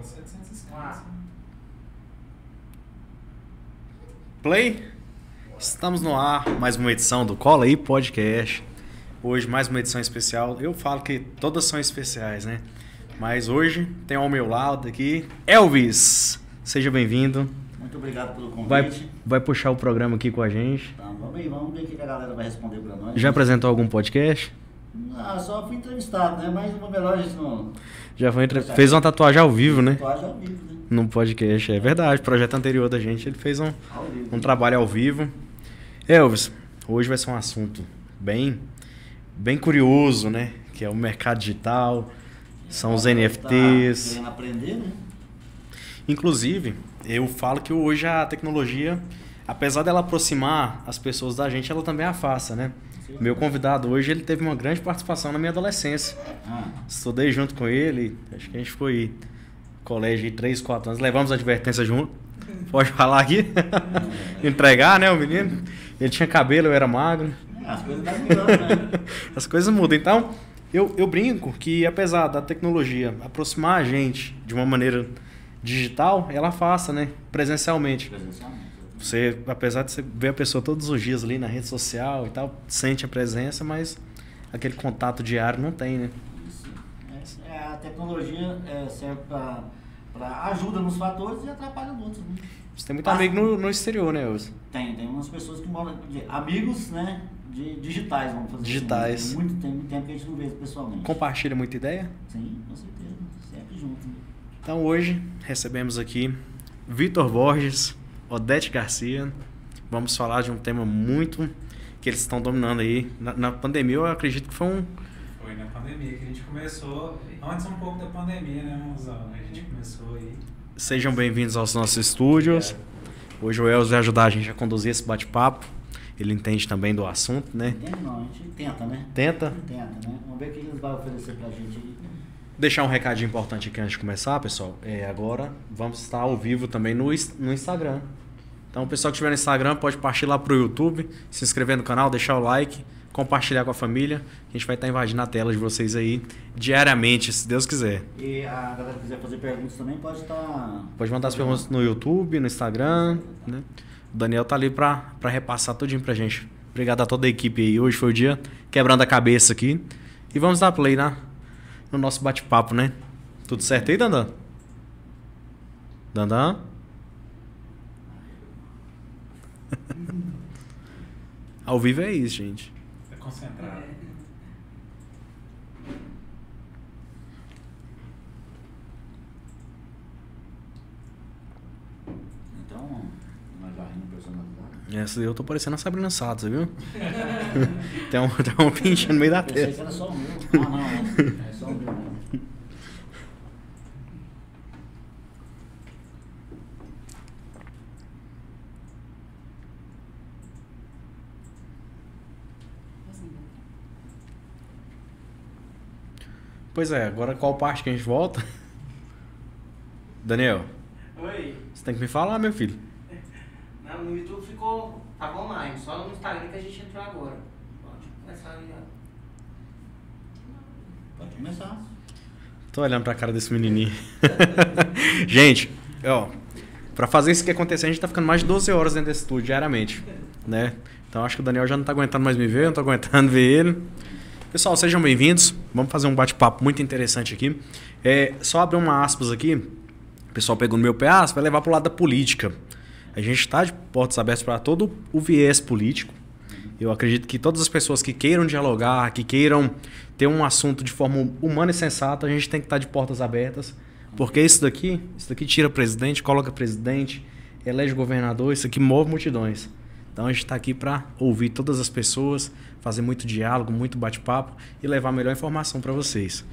Pode ser 750. Play. Estamos no ar, mais uma edição do Cola aí Podcast. Hoje mais uma edição especial. Eu falo que todas são especiais, né? Mas hoje tem ao meu lado aqui Elvis. Seja bem-vindo. Muito obrigado pelo convite. Vai, vai puxar o programa aqui com a gente. Tá, vamos aí, vamos ver o que a galera vai responder pra nós. Já apresentou algum podcast? Ah, só fui entrevistado, né? Mas melhor a gente não. Já foi entre... fez uma tatuagem ao vivo, né? Tatuagem ao vivo, né? Num podcast, é verdade. Projeto anterior da gente, ele fez um, um trabalho ao vivo. Elvis, hoje vai ser um assunto bem, bem curioso, né? Que é o mercado digital, são os Tá NFTs. querendo aprender, né? Inclusive, eu falo que hoje a tecnologia, apesar dela aproximar as pessoas da gente, ela também afasta, né? Meu convidado hoje, ele teve uma grande participação na minha adolescência. Ah, Estudei junto com ele, acho que a gente foi em colégio de 3, 4 anos, levamos a advertência junto. Pode falar aqui? Entregar, né, o menino? Ele tinha cabelo, eu era magro. as coisas estão mudando, né? As coisas mudam. Então, eu, eu brinco que apesar da tecnologia aproximar a gente de uma maneira digital, ela afasta, né? Presencialmente. Presencialmente. Você, apesar de você ver a pessoa todos os dias ali na rede social e tal, sente a presença, mas aquele contato diário não tem, né? Isso. É, é, a tecnologia é, serve para ajuda nos fatores e atrapalha nos outros. Né? Você tem muito amigo no, no exterior, né, Wilson? Tem, tem umas pessoas que moram. de- amigos, né? De, digitais, vamos fazer Digitais. assim. Tem muito, tem muito tempo que a gente não vê pessoalmente. Compartilha muita ideia? Sim, com certeza. Sempre junto. né? Então hoje recebemos aqui Vitor Borges, Odete Garcia. Vamos falar de um tema muito que eles estão dominando aí. Na, na pandemia eu acredito que foi um. Foi na pandemia que a gente começou. Antes um pouco da pandemia, né, Mozão? A gente começou aí. Sejam bem-vindos aos nossos estúdios. Hoje o Elzo vai ajudar a gente a conduzir esse bate-papo. Ele entende também do assunto, né? Entende? Não, a gente tenta, né? Tenta Tenta, né? Vamos ver o que eles vão oferecer pra gente aí. deixar um recadinho importante aqui antes de começar, pessoal. É, agora vamos estar ao vivo também no, no Instagram. Então, o pessoal que estiver no Instagram pode partir lá pro YouTube, se inscrever no canal, deixar o like, compartilhar com a família. A gente vai estar invadindo a tela de vocês aí diariamente, se Deus quiser. E a galera que quiser fazer perguntas também pode tá estar. Pode mandar as perguntas no YouTube, no Instagram, né? O Daniel tá ali pra repassar tudinho pra gente. Obrigado a toda a equipe aí. Hoje foi o dia quebrando a cabeça aqui. E vamos dar play na, no nosso bate-papo, né? Tudo certo aí, Dandan? Dandan? Ao vivo é isso, gente. Tá concentrado. Então, nós já rimos personalizado. Essa daí eu tô parecendo a Sabrina Sato, você viu? tem, um, tem um pinche no meio da Pensei que testa. era só o meu. Ah, não, é, é só o meu. né? Pois é, agora qual parte que a gente volta? Daniel, Oi. você tem que me falar, meu filho. Não, no YouTube ficou. Tava online, só no Instagram que a gente entrou agora. Pode começar aí. Pode começar. Tô olhando pra cara desse menininho. gente, ó, pra fazer isso que acontecer, a gente tá ficando mais de 12 horas dentro desse estúdio diariamente, né? Então acho que o Daniel já não tá aguentando mais me ver, eu não tô aguentando ver ele. Pessoal, sejam bem-vindos. Vamos fazer um bate-papo muito interessante aqui. É, só abrir uma aspas aqui. O pessoal pegou no meu pé, ah, vai levar pro lado da política. A gente está de portas abertas para todo o viés político. Eu acredito que todas as pessoas que queiram dialogar, que queiram ter um assunto de forma humana e sensata, a gente tem que estar de portas abertas. Porque isso daqui, isso daqui tira presidente, coloca presidente, elege governador, isso aqui move multidões. Então a gente está aqui para ouvir todas as pessoas, fazer muito diálogo, muito bate-papo e levar a melhor informação para vocês.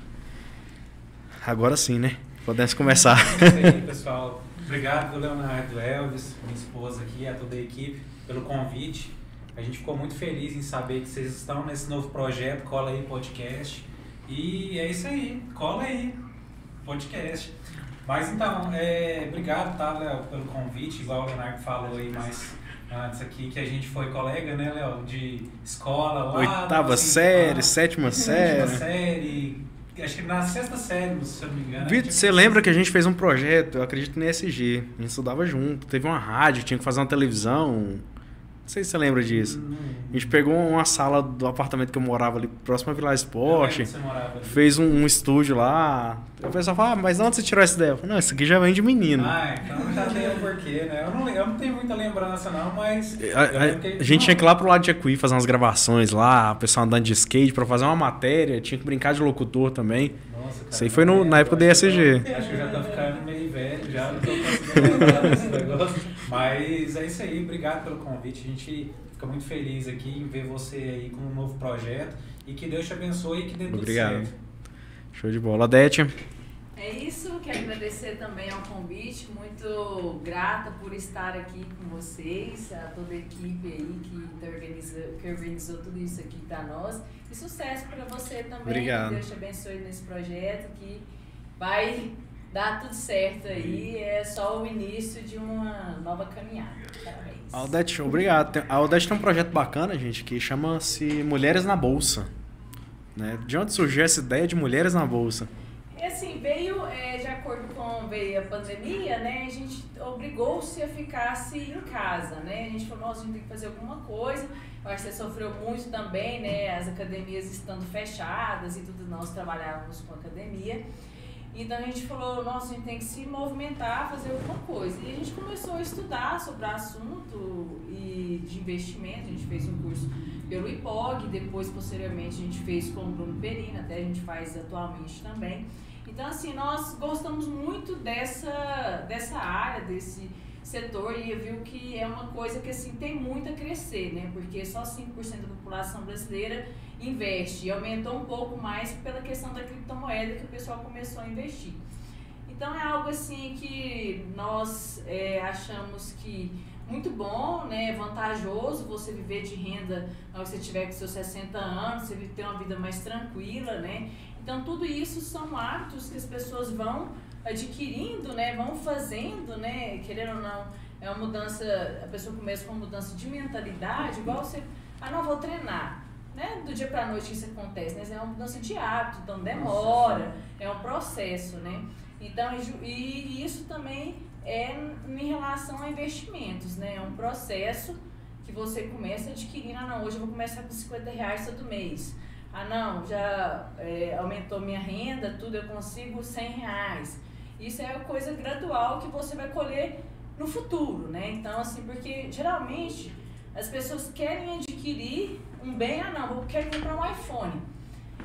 Agora sim, né? Podemos começar. É isso aí, pessoal. Obrigado, Leonardo Elvis, minha esposa aqui, a toda a equipe, pelo convite. A gente ficou muito feliz em saber que vocês estão nesse novo projeto, Cola aí Podcast. E é isso aí, cola aí, podcast. Mas então, é, obrigado, tá, Léo, pelo convite, igual o Leonardo falou aí mais antes aqui, que a gente foi colega, né, Léo, de escola lá. Oitava assim, série, lá, sétima sétima série. série, acho que na sexta série, se eu não me engano. Vitor, você lembra que a gente fez um projeto, eu acredito no ESG, a gente estudava junto, teve uma rádio, tinha que fazer uma televisão. Não sei se você lembra disso. A gente pegou uma sala do apartamento que eu morava ali próximo à Vila Esporte, ali. fez um, um estúdio lá. O pessoal fala, ah, mas de onde você tirou essa ideia? Eu falei, não, isso aqui já vem de menino. Ah, então já tem o porquê, né? Eu não, eu não tenho muita lembrança, não, mas. A, eu a- que a gente tinha que ir lá pro lado de Equi fazer umas gravações lá, o pessoal andando de skate pra fazer uma matéria, tinha que brincar de locutor também. Nossa, cara, Isso aí foi no- na época do lembro, acho que eu- ESG. Acho que eu já tô ficando meio velho, já não tô conseguindo lembrar desse negócio. Mas é isso aí, obrigado pelo convite. A gente fica muito feliz aqui em ver você aí com um novo projeto. E que Deus te abençoe e que dê tudo Obrigado. certo. Show de bola. Dete, É isso, quero agradecer também ao convite, muito grata por estar aqui com vocês, a toda a equipe aí que, tá organiza, que organizou tudo isso aqui para nós. E sucesso para você também, Obrigado. que Deus te abençoe nesse projeto, que vai dar tudo certo aí, é só o início de uma nova caminhada. Parabéns. a Odete, obrigado. A Odete tem um projeto bacana, gente, que chama-se Mulheres na Bolsa. Né? De onde surgiu essa ideia de Mulheres na Bolsa? E assim, veio, é, de acordo com veio a pandemia, né, a gente obrigou-se a ficar-se em casa, né, a gente falou, nossa, a gente tem que fazer alguma coisa, eu acho que você sofreu muito também, né, as academias estando fechadas e tudo, nós trabalhávamos com academia, então a gente falou, nossa, a gente tem que se movimentar, fazer alguma coisa, e a gente começou a estudar sobre o assunto e de investimento, a gente fez um curso pelo IPOG, depois posteriormente a gente fez com o Bruno Perina, até a gente faz atualmente também. Então assim, nós gostamos muito dessa, dessa área, desse setor e viu que é uma coisa que assim tem muito a crescer, né? Porque só 5% da população brasileira investe e aumentou um pouco mais pela questão da criptomoeda que o pessoal começou a investir. Então é algo assim que nós é, achamos que muito bom, né, vantajoso você viver de renda na hora que você tiver com seus 60 anos, você ter uma vida mais tranquila, né? Então tudo isso são hábitos que as pessoas vão adquirindo, né, vão fazendo, né, querendo ou não, é uma mudança, a pessoa começa com uma mudança de mentalidade, igual você, ah, não vou treinar, né, do dia pra noite isso acontece, né, é uma mudança de hábito, então demora, é um processo, né? Então, e e isso também é em relação a investimentos, né? É um processo que você começa adquirindo, ah não, hoje eu vou começar com 50 reais todo mês. Ah não, já é, aumentou minha renda, tudo, eu consigo 100 reais. Isso é coisa gradual que você vai colher no futuro, né? Então, assim, porque geralmente as pessoas querem adquirir um bem, ah não, eu quero comprar um iPhone.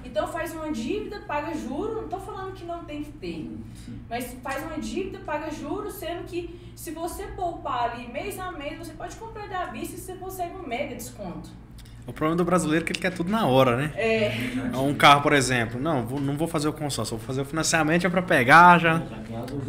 Então faz uma dívida, paga juro, não estou falando que não tem que ter, mas faz uma dívida, paga juros, sendo que se você poupar ali mês a mês, você pode comprar da vista e você consegue um mega desconto. O problema do brasileiro é que ele quer tudo na hora, né? É, Um carro, por exemplo. Não, vou- não vou fazer o consórcio, vou fazer o financiamento é pra pegar já.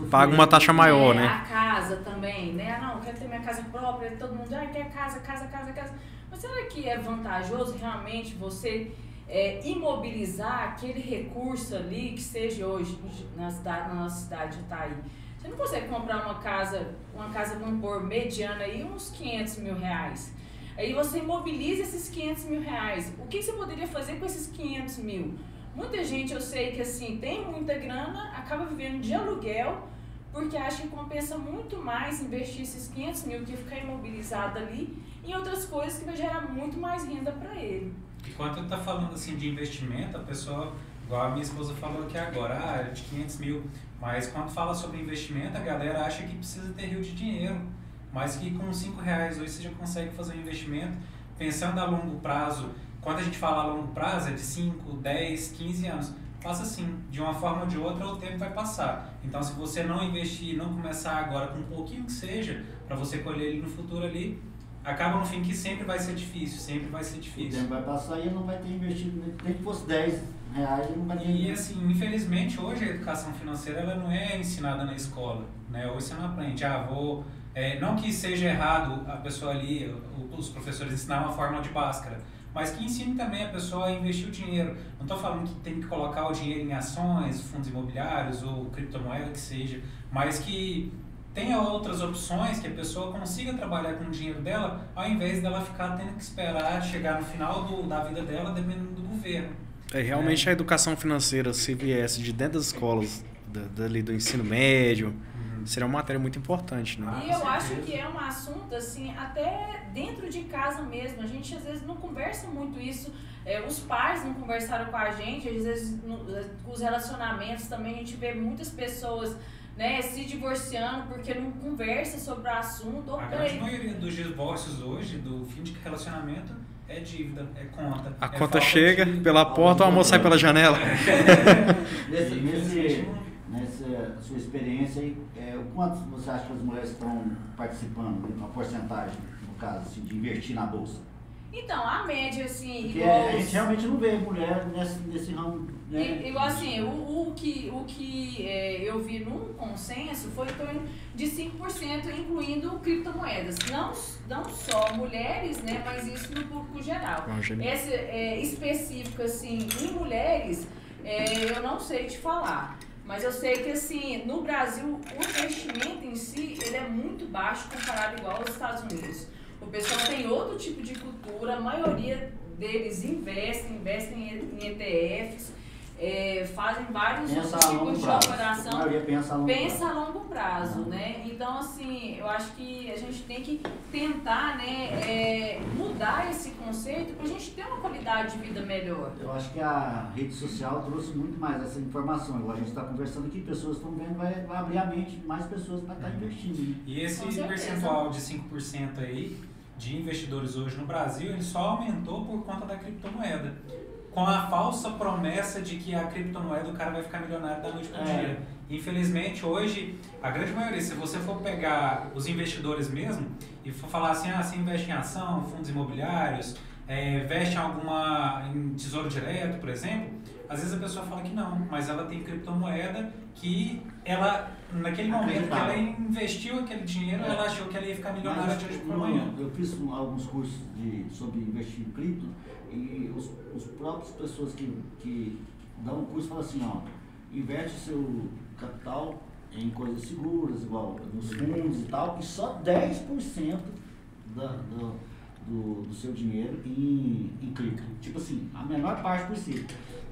Paga uma taxa maior, é, né? A casa também, né? Ah, não, quero ter minha casa própria, todo mundo, ah, quer casa, casa, casa, casa. Mas será que é vantajoso realmente você é, imobilizar aquele recurso ali que seja hoje na cidade, na nossa cidade de Itaí? Você não consegue comprar uma casa, uma casa, vamos pôr, mediana aí, uns 500 mil reais. Aí você imobiliza esses 500 mil reais. O que você poderia fazer com esses 500 mil? Muita gente, eu sei que assim, tem muita grana, acaba vivendo de aluguel, porque acha que compensa muito mais investir esses 500 mil que ficar imobilizado ali em outras coisas que vai gerar muito mais renda para ele. E quando ele tá falando assim de investimento, a pessoa, igual a minha esposa falou aqui agora, ah, é de 500 mil. Mas quando fala sobre investimento, a galera acha que precisa ter rio de dinheiro. Mas que com 5 reais hoje você já consegue fazer um investimento. Pensando a longo prazo, quando a gente fala a longo prazo, é de 5, 10, 15 anos. Passa assim, de uma forma ou de outra, o tempo vai passar. Então, se você não investir, não começar agora com um pouquinho que seja, para você colher ele no futuro ali, acaba no fim que sempre vai ser difícil, sempre vai ser O difícil. tempo vai passar e não vai ter investido, nem- que fosse 10 reais, não vai ter E assim, infelizmente hoje a educação financeira ela não é ensinada na escola, né? Hoje você não aprende, ah, vou, é, não que seja errado a pessoa ali, o- os professores ensinar uma fórmula de Bhaskara, mas que ensine também a pessoa a investir o dinheiro. Não estou falando que tem que colocar o dinheiro em ações, fundos imobiliários ou criptomoeda que seja, mas que tenha outras opções que a pessoa consiga trabalhar com o dinheiro dela, ao invés dela ficar tendo que esperar chegar no final do, da vida dela dependendo do governo. É, realmente a educação financeira, se viesse de dentro das escolas, da- dali do ensino médio, seria uma matéria muito importante, né? Ah, E com eu acho que é um assunto, assim, até dentro de casa mesmo. A gente às vezes não conversa muito isso. É, os pais não conversaram com a gente, às vezes no- com os relacionamentos também a gente vê muitas pessoas né, se divorciando porque não conversa sobre o assunto. Ou A grande maioria dos divórcios hoje, do fim de relacionamento, é dívida, é conta. A é conta chega de- pela porta, o amor sai pela janela. Nesse, nesse, nessa sua experiência aí, é, o quanto você acha que as mulheres estão participando, uma porcentagem, no caso, assim, de investir na bolsa? Então, a média, assim, Porque igual. a os- gente realmente não vê mulher nesse, nesse ramo, né? I- Igual assim, o, o que, o que é, eu vi num consenso foi em torno de 5%, incluindo criptomoedas. Não, não só mulheres, né, mas isso no público geral. Evangelho. Esse é, específico, assim, em mulheres, é, eu não sei te falar. Mas eu sei que, assim, no Brasil, o investimento em si, ele é muito baixo comparado igual aos Estados Unidos. O pessoal tem outro tipo de cultura, a maioria deles investem, investem em ETFs, é, fazem vários Pensa a longo tipos de prazo. A operação maioria pensa a longo pensa prazo. a longo prazo, Uhum. né? Então, assim, eu acho que a gente tem que tentar, né, é, mudar esse conceito para a gente ter uma qualidade de vida melhor. Eu acho que a rede social trouxe muito mais essa informação. Igual a gente está conversando aqui, pessoas estão vendo, vai, vai abrir a mente de mais pessoas para estar investindo. Né? E esse percentual de 5% aí de investidores hoje no Brasil, ele só aumentou por conta da criptomoeda. Com a falsa promessa de que a criptomoeda o cara vai ficar milionário da noite para É. dia. Infelizmente, hoje, a grande maioria, se você for pegar os investidores mesmo e for falar assim, ah, você investe em ação, fundos imobiliários, é, investe em alguma em tesouro direto, por exemplo, às vezes a pessoa fala que não, mas ela tem criptomoeda que ela, naquele momento que ela investiu aquele dinheiro, É. ela achou que ela ia ficar milionária de hoje para amanhã. eu fiz um- alguns cursos de, sobre investir em cripto e os, os próprios pessoas que, que dão o curso falam assim, ó, investe seu capital em coisas seguras, igual nos fundos e tal, e só 10% da, do, do, do seu dinheiro em, em cripto. Tipo assim, a menor parte possível.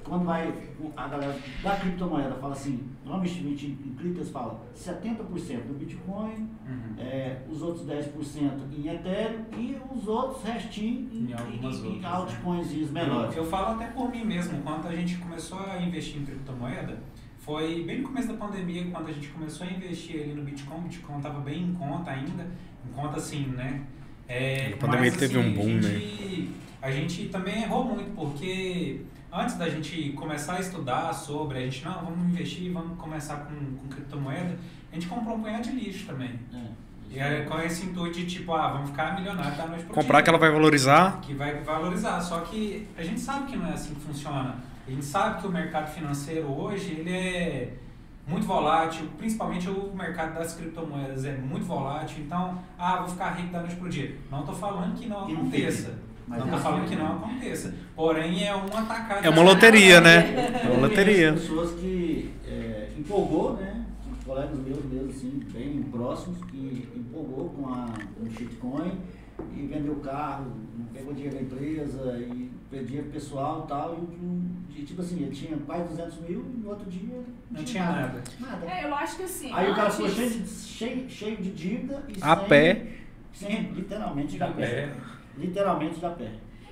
Quando vai a galera da criptomoeda fala assim, vamos investir em cripto, eles falam 70% no Bitcoin, Uhum. é, os outros 10% em Ethereum e os outros restinhos em, Em algumas em, em outras, né? altcoins menores. Eu, eu falo até por mim mesmo, quando a gente começou a investir em criptomoeda, foi bem no começo da pandemia, quando a gente começou a investir ali no Bitcoin, o Bitcoin estava bem em conta ainda, em conta assim, né? É, A pandemia mas, teve assim, um boom, a gente, A gente também errou muito, porque antes da gente começar a estudar sobre, a gente, não, vamos investir, vamos começar com, com criptomoeda, a gente comprou um punhado de lixo também. É. E aí, com esse intuito de tipo, ah, vamos ficar milionário da noite pro Comprar dia que ela vai valorizar. que vai valorizar. Só que a gente sabe que não é assim que funciona. A gente sabe que o mercado financeiro hoje ele é muito volátil, principalmente o mercado das criptomoedas é muito volátil. Então, ah, vou ficar rico da noite pro dia. Não estou falando que não Que não aconteça. Mas não é estou assim falando que não aconteça. Porém, é um atacado. É uma loteria, né? É uma loteria. pessoas que é, empolgou, né? Colegas meus mesmo, assim, bem próximos, que empolgou com a com o shitcoin e vendeu carro, pegou dinheiro da empresa e perdia pessoal e tal. E, e, tipo assim, ele tinha quase 200 mil e no outro dia ele Não tinha nada. Nada. É, eu acho que assim. Aí o cara antes- ficou cheio de, cheio, cheio de dívida e A sem, pé. sem literalmente de a pé. É. Literalmente de a pé.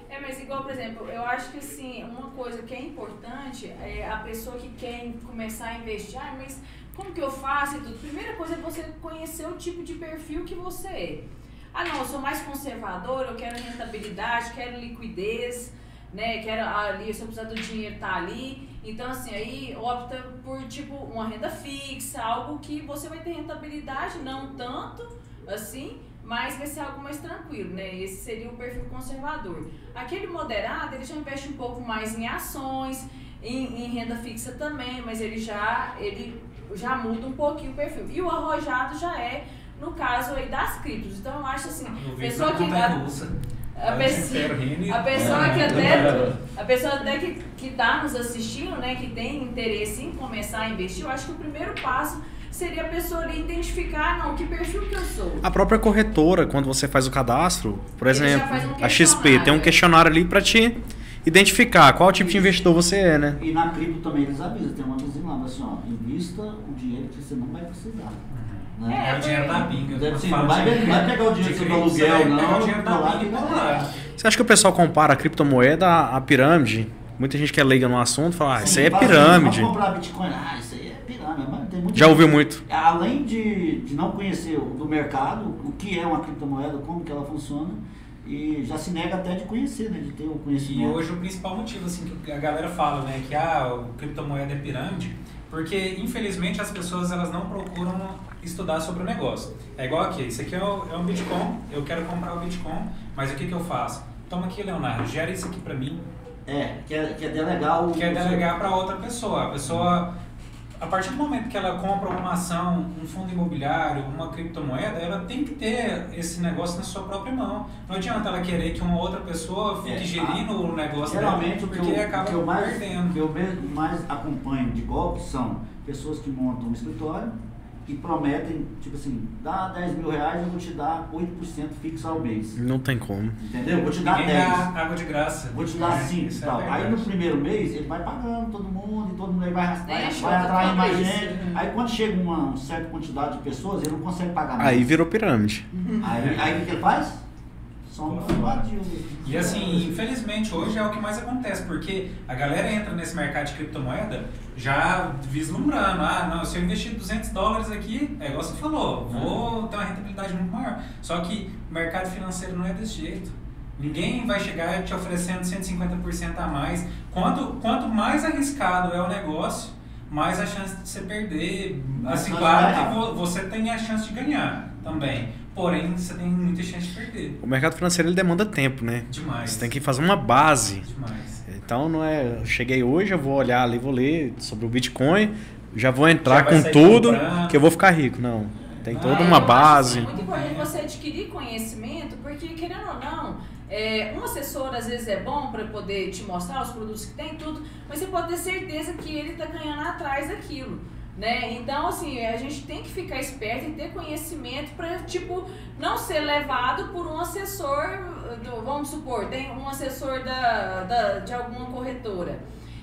É, mas igual, por exemplo, eu acho que assim, uma coisa que é importante é a pessoa que quer começar a investir, ah, mas como que eu faço e tudo? Primeira coisa é você conhecer o tipo de perfil que você é. Ah, não, eu sou mais conservador, eu quero rentabilidade, quero liquidez, né? Quero ali, se eu precisar do dinheiro tá ali. Então, assim, aí opta por tipo uma renda fixa, algo que você vai ter rentabilidade, não tanto assim, mas vai ser algo mais tranquilo, né? Esse seria o perfil conservador. Aquele moderado, ele já investe um pouco mais em ações, em, em renda fixa também, mas ele já, ele já muda um pouquinho o perfil. E o arrojado já é, no caso aí, das criptos. Então eu acho assim, pessoa que dá- a pessoa, a pessoa que até, a pessoa até que, que tá nos assistindo, né, que tem interesse em começar a investir, eu acho que o primeiro passo seria a pessoa ali identificar, não, que perfil que eu sou. A própria corretora, quando você faz o cadastro, por Ele exemplo, um a XP tem um questionário. ali para te identificar qual tipo de investidor você é, né? E na cripto também eles avisam, tem uma avisinha lá, assim, ó, invista o dinheiro que você não vai precisar. Né? É o dinheiro da pinga. Deve ser, vai, pegar o dinheiro do aluguel, vai não. pegar o dinheiro lá da que pinga e vai tá lá. lá. Você acha que o pessoal compara a criptomoeda à pirâmide? Muita gente que é leiga no assunto fala, ah, isso aí é assim, pirâmide. Vamos comprar Bitcoin. Ah, isso aí é pirâmide. Mas tem muito Já ouviu muito. Além de, de não conhecer o do mercado, o que é uma criptomoeda, como que ela funciona, e já se nega até de conhecer, né? De ter o E conhecimento. hoje o principal motivo assim que a galera fala, né, que ah, o criptomoeda é pirâmide, porque infelizmente as pessoas elas não procuram estudar sobre o negócio. É igual aqui, isso aqui é, o- é um Bitcoin, eu quero comprar o Bitcoin, mas o que que eu faço? Toma aqui, Leonardo, gera isso aqui para mim, É, que é, que é delegar o. quer delegar para outra pessoa. A pessoa, a partir do momento que ela compra uma ação, um fundo imobiliário, uma criptomoeda, ela tem que ter esse negócio na sua própria mão. Não adianta ela querer que uma outra pessoa fique É, gerindo o negócio Geralmente dela, o que, porque eu, acaba que eu mais, perdendo. o que eu mais acompanho de golpes são pessoas que montam um escritório e prometem, tipo assim, dá 10 mil reais, eu vou te dar 8% fixo ao mês. Não tem como. Entendeu? Eu vou te dar Ninguém 10. dá água de graça. Vou te dar É, 5 isso e é tal. Aí verdade. no primeiro mês ele vai pagando todo mundo e todo mundo aí vai, vai, vai atrair mais gente. Aí quando chega uma certa quantidade de pessoas, ele não consegue pagar mais. Aí virou pirâmide. Aí, aí o que ele faz? Só um invadiu. E assim, infelizmente hoje é o que mais acontece, porque a galera entra nesse mercado de criptomoeda já vislumbrando, ah, não, se eu investir 200 dólares aqui, é igual você falou, vou ter uma rentabilidade muito maior. Só que o mercado financeiro não é desse jeito. Ninguém vai chegar te oferecendo 150% a mais. Quanto, quanto mais arriscado é o negócio, mais a chance de você perder. Assim, claro que você tem a chance de ganhar também. Porém, você tem muita chance de perder. O mercado financeiro ele demanda tempo, né? Demais. Você tem que fazer uma base. Demais. Então não é, eu cheguei hoje, eu vou olhar ali, vou ler sobre o Bitcoin, já vou entrar Já com tudo, comprando. que eu vou ficar rico. Não, tem Não, toda é, uma base. Assim, muito importante você adquirir conhecimento, porque querendo ou não, é, um assessor às vezes é bom para poder te mostrar os produtos que tem tudo, mas você pode ter certeza que ele está ganhando atrás daquilo. Né? Então, assim, a gente tem que ficar esperto e ter conhecimento para, tipo, não ser levado por um assessor, do- vamos supor, tem um assessor da, da, de alguma corretora.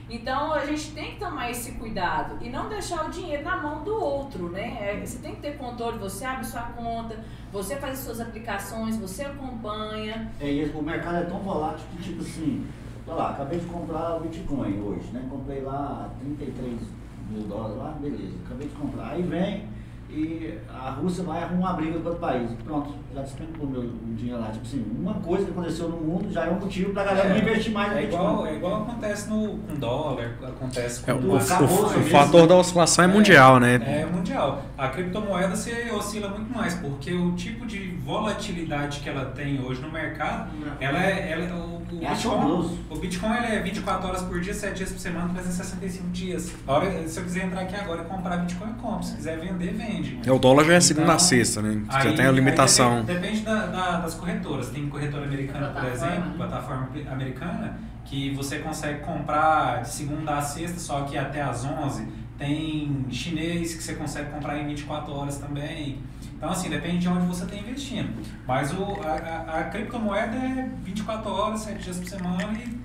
Então a gente tem que tomar esse cuidado e não deixar o dinheiro na mão do outro, né? É, Você tem que ter controle, você abre sua conta, você faz as suas aplicações, você acompanha. É, e o mercado é tão volátil que, tipo assim, olha lá, acabei de comprar o Bitcoin hoje, né? Comprei lá 33 mil dólares lá, beleza, acabei de comprar. Aí vem e a Rússia vai arrumar uma briga com outro país. Pronto, já despencou meu o dinheiro lá. Tipo assim, uma coisa que aconteceu no mundo já é um motivo pra galera não investir mais no é Bitcoin. igual, é igual acontece no, com dólar, acontece com É, o, Do o- o- o mesmo. fator da oscilação é mundial, né? É mundial. A criptomoeda você oscila muito mais, porque o tipo de volatilidade que ela tem hoje no mercado, ela é. Ela, o, o É Bitcoin, o Bitcoin ele é 24 horas por dia, 7 dias por semana, 365 dias. A hora, se eu quiser entrar aqui agora e comprar Bitcoin, eu compro. Se quiser vender, vende. É, o dólar já é segunda Então, a sexta, né? Já Aí- tem a limitação. depende depende da- da- das corretoras. Tem corretora americana, por exemplo, plataforma americana, que você consegue comprar de segunda a sexta, só que até às 11. Tem chinês que você consegue comprar em 24 horas também. Então, assim, depende de onde você está investindo. Mas o, a, a- a criptomoeda é 24 horas, 7 dias por semana e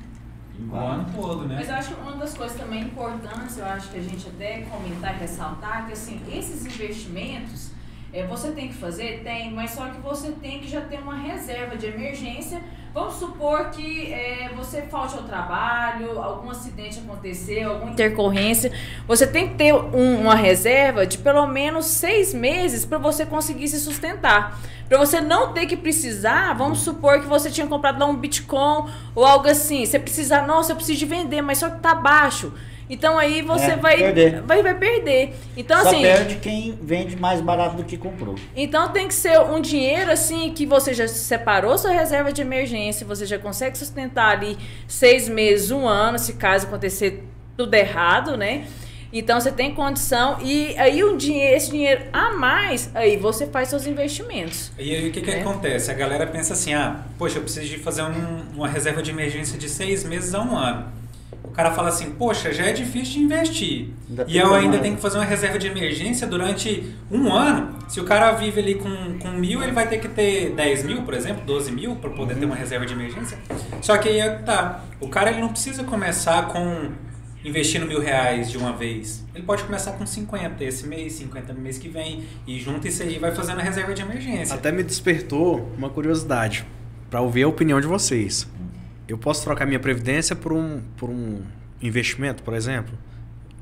o ano todo, né? Mas eu acho que uma das coisas também importantes, eu acho que a gente até comentar e ressaltar, que assim, esses investimentos, é, você tem que fazer? Tem, mas só que você tem que já ter uma reserva de emergência. Vamos supor que é, você falte ao trabalho, algum acidente aconteceu, alguma intercorrência. Você tem que ter um- uma reserva de pelo menos seis meses para você conseguir se sustentar. Para você não ter que precisar, vamos supor que você tinha comprado lá um Bitcoin ou algo assim. Você precisar, nossa, eu preciso de vender, mas só que tá baixo. Então aí você É, vai, perder. vai vai perder. Então Só assim, perde quem vende mais barato do que comprou. então tem que ser um dinheiro assim que você já separou sua reserva de emergência, você já consegue sustentar ali seis meses, um ano, se caso acontecer tudo errado, né? Então você tem condição e aí um dinheiro, esse dinheiro a mais, aí você faz seus investimentos. E aí o que, que É. acontece? A galera pensa assim, ah, poxa, eu preciso de fazer um- uma reserva de emergência de seis meses a um ano. O cara fala assim, poxa, já é difícil de investir. Ainda e eu ainda mais. tenho que fazer uma reserva de emergência durante um ano. Se o cara vive ali com, com mil, ele vai ter que ter 10 mil, por exemplo, 12 mil, para poder ter uma reserva de emergência. Só que aí é que tá. O cara ele não precisa começar com investindo mil reais de uma vez. Ele pode começar com 50 esse mês, 50 no mês que vem. E junto isso aí vai fazendo a reserva de emergência. Até me despertou uma curiosidade para ouvir a opinião de vocês. Eu posso trocar minha previdência por um, por um investimento, por exemplo?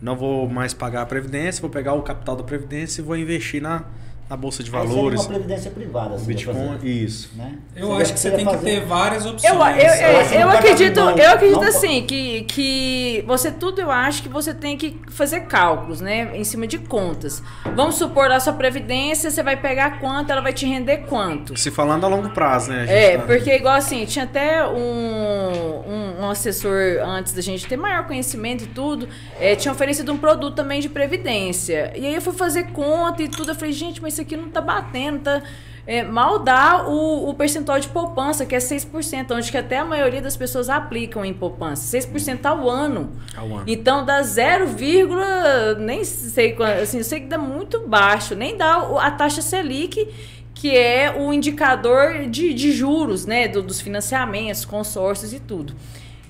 Não vou mais pagar a previdência, vou pegar o capital da previdência e vou investir na, na bolsa de Aí valores, uma previdência privada, Bitcoin. fazer, Isso. né? Eu Seria- acho que você tem que fazer- ter várias opções. Eu, eu, que eu, não eu vai acredito, não- eu acredito não- assim, que, que você tudo eu acho que você tem que fazer cálculos, né? Em cima de contas. Vamos supor lá sua previdência, você vai pegar quanto, ela vai te render quanto. Se falando a longo prazo, né? a gente É, tá- porque igual assim, tinha até um, um, um assessor antes da gente ter maior conhecimento e tudo, é, tinha oferecido um produto também de previdência. E aí eu fui fazer conta e tudo, eu falei, gente, mas isso aqui não tá batendo, tá. é, mal dá o, o percentual de poupança, que é 6%, onde que até a maioria das pessoas aplicam em poupança. 6% ao ano. Ao ano. Então dá 0, vírgula, nem sei quanto, assim, eu sei que dá muito baixo, nem dá a taxa Selic, que é o indicador de, de juros, né, do- dos financiamentos, consórcios e tudo.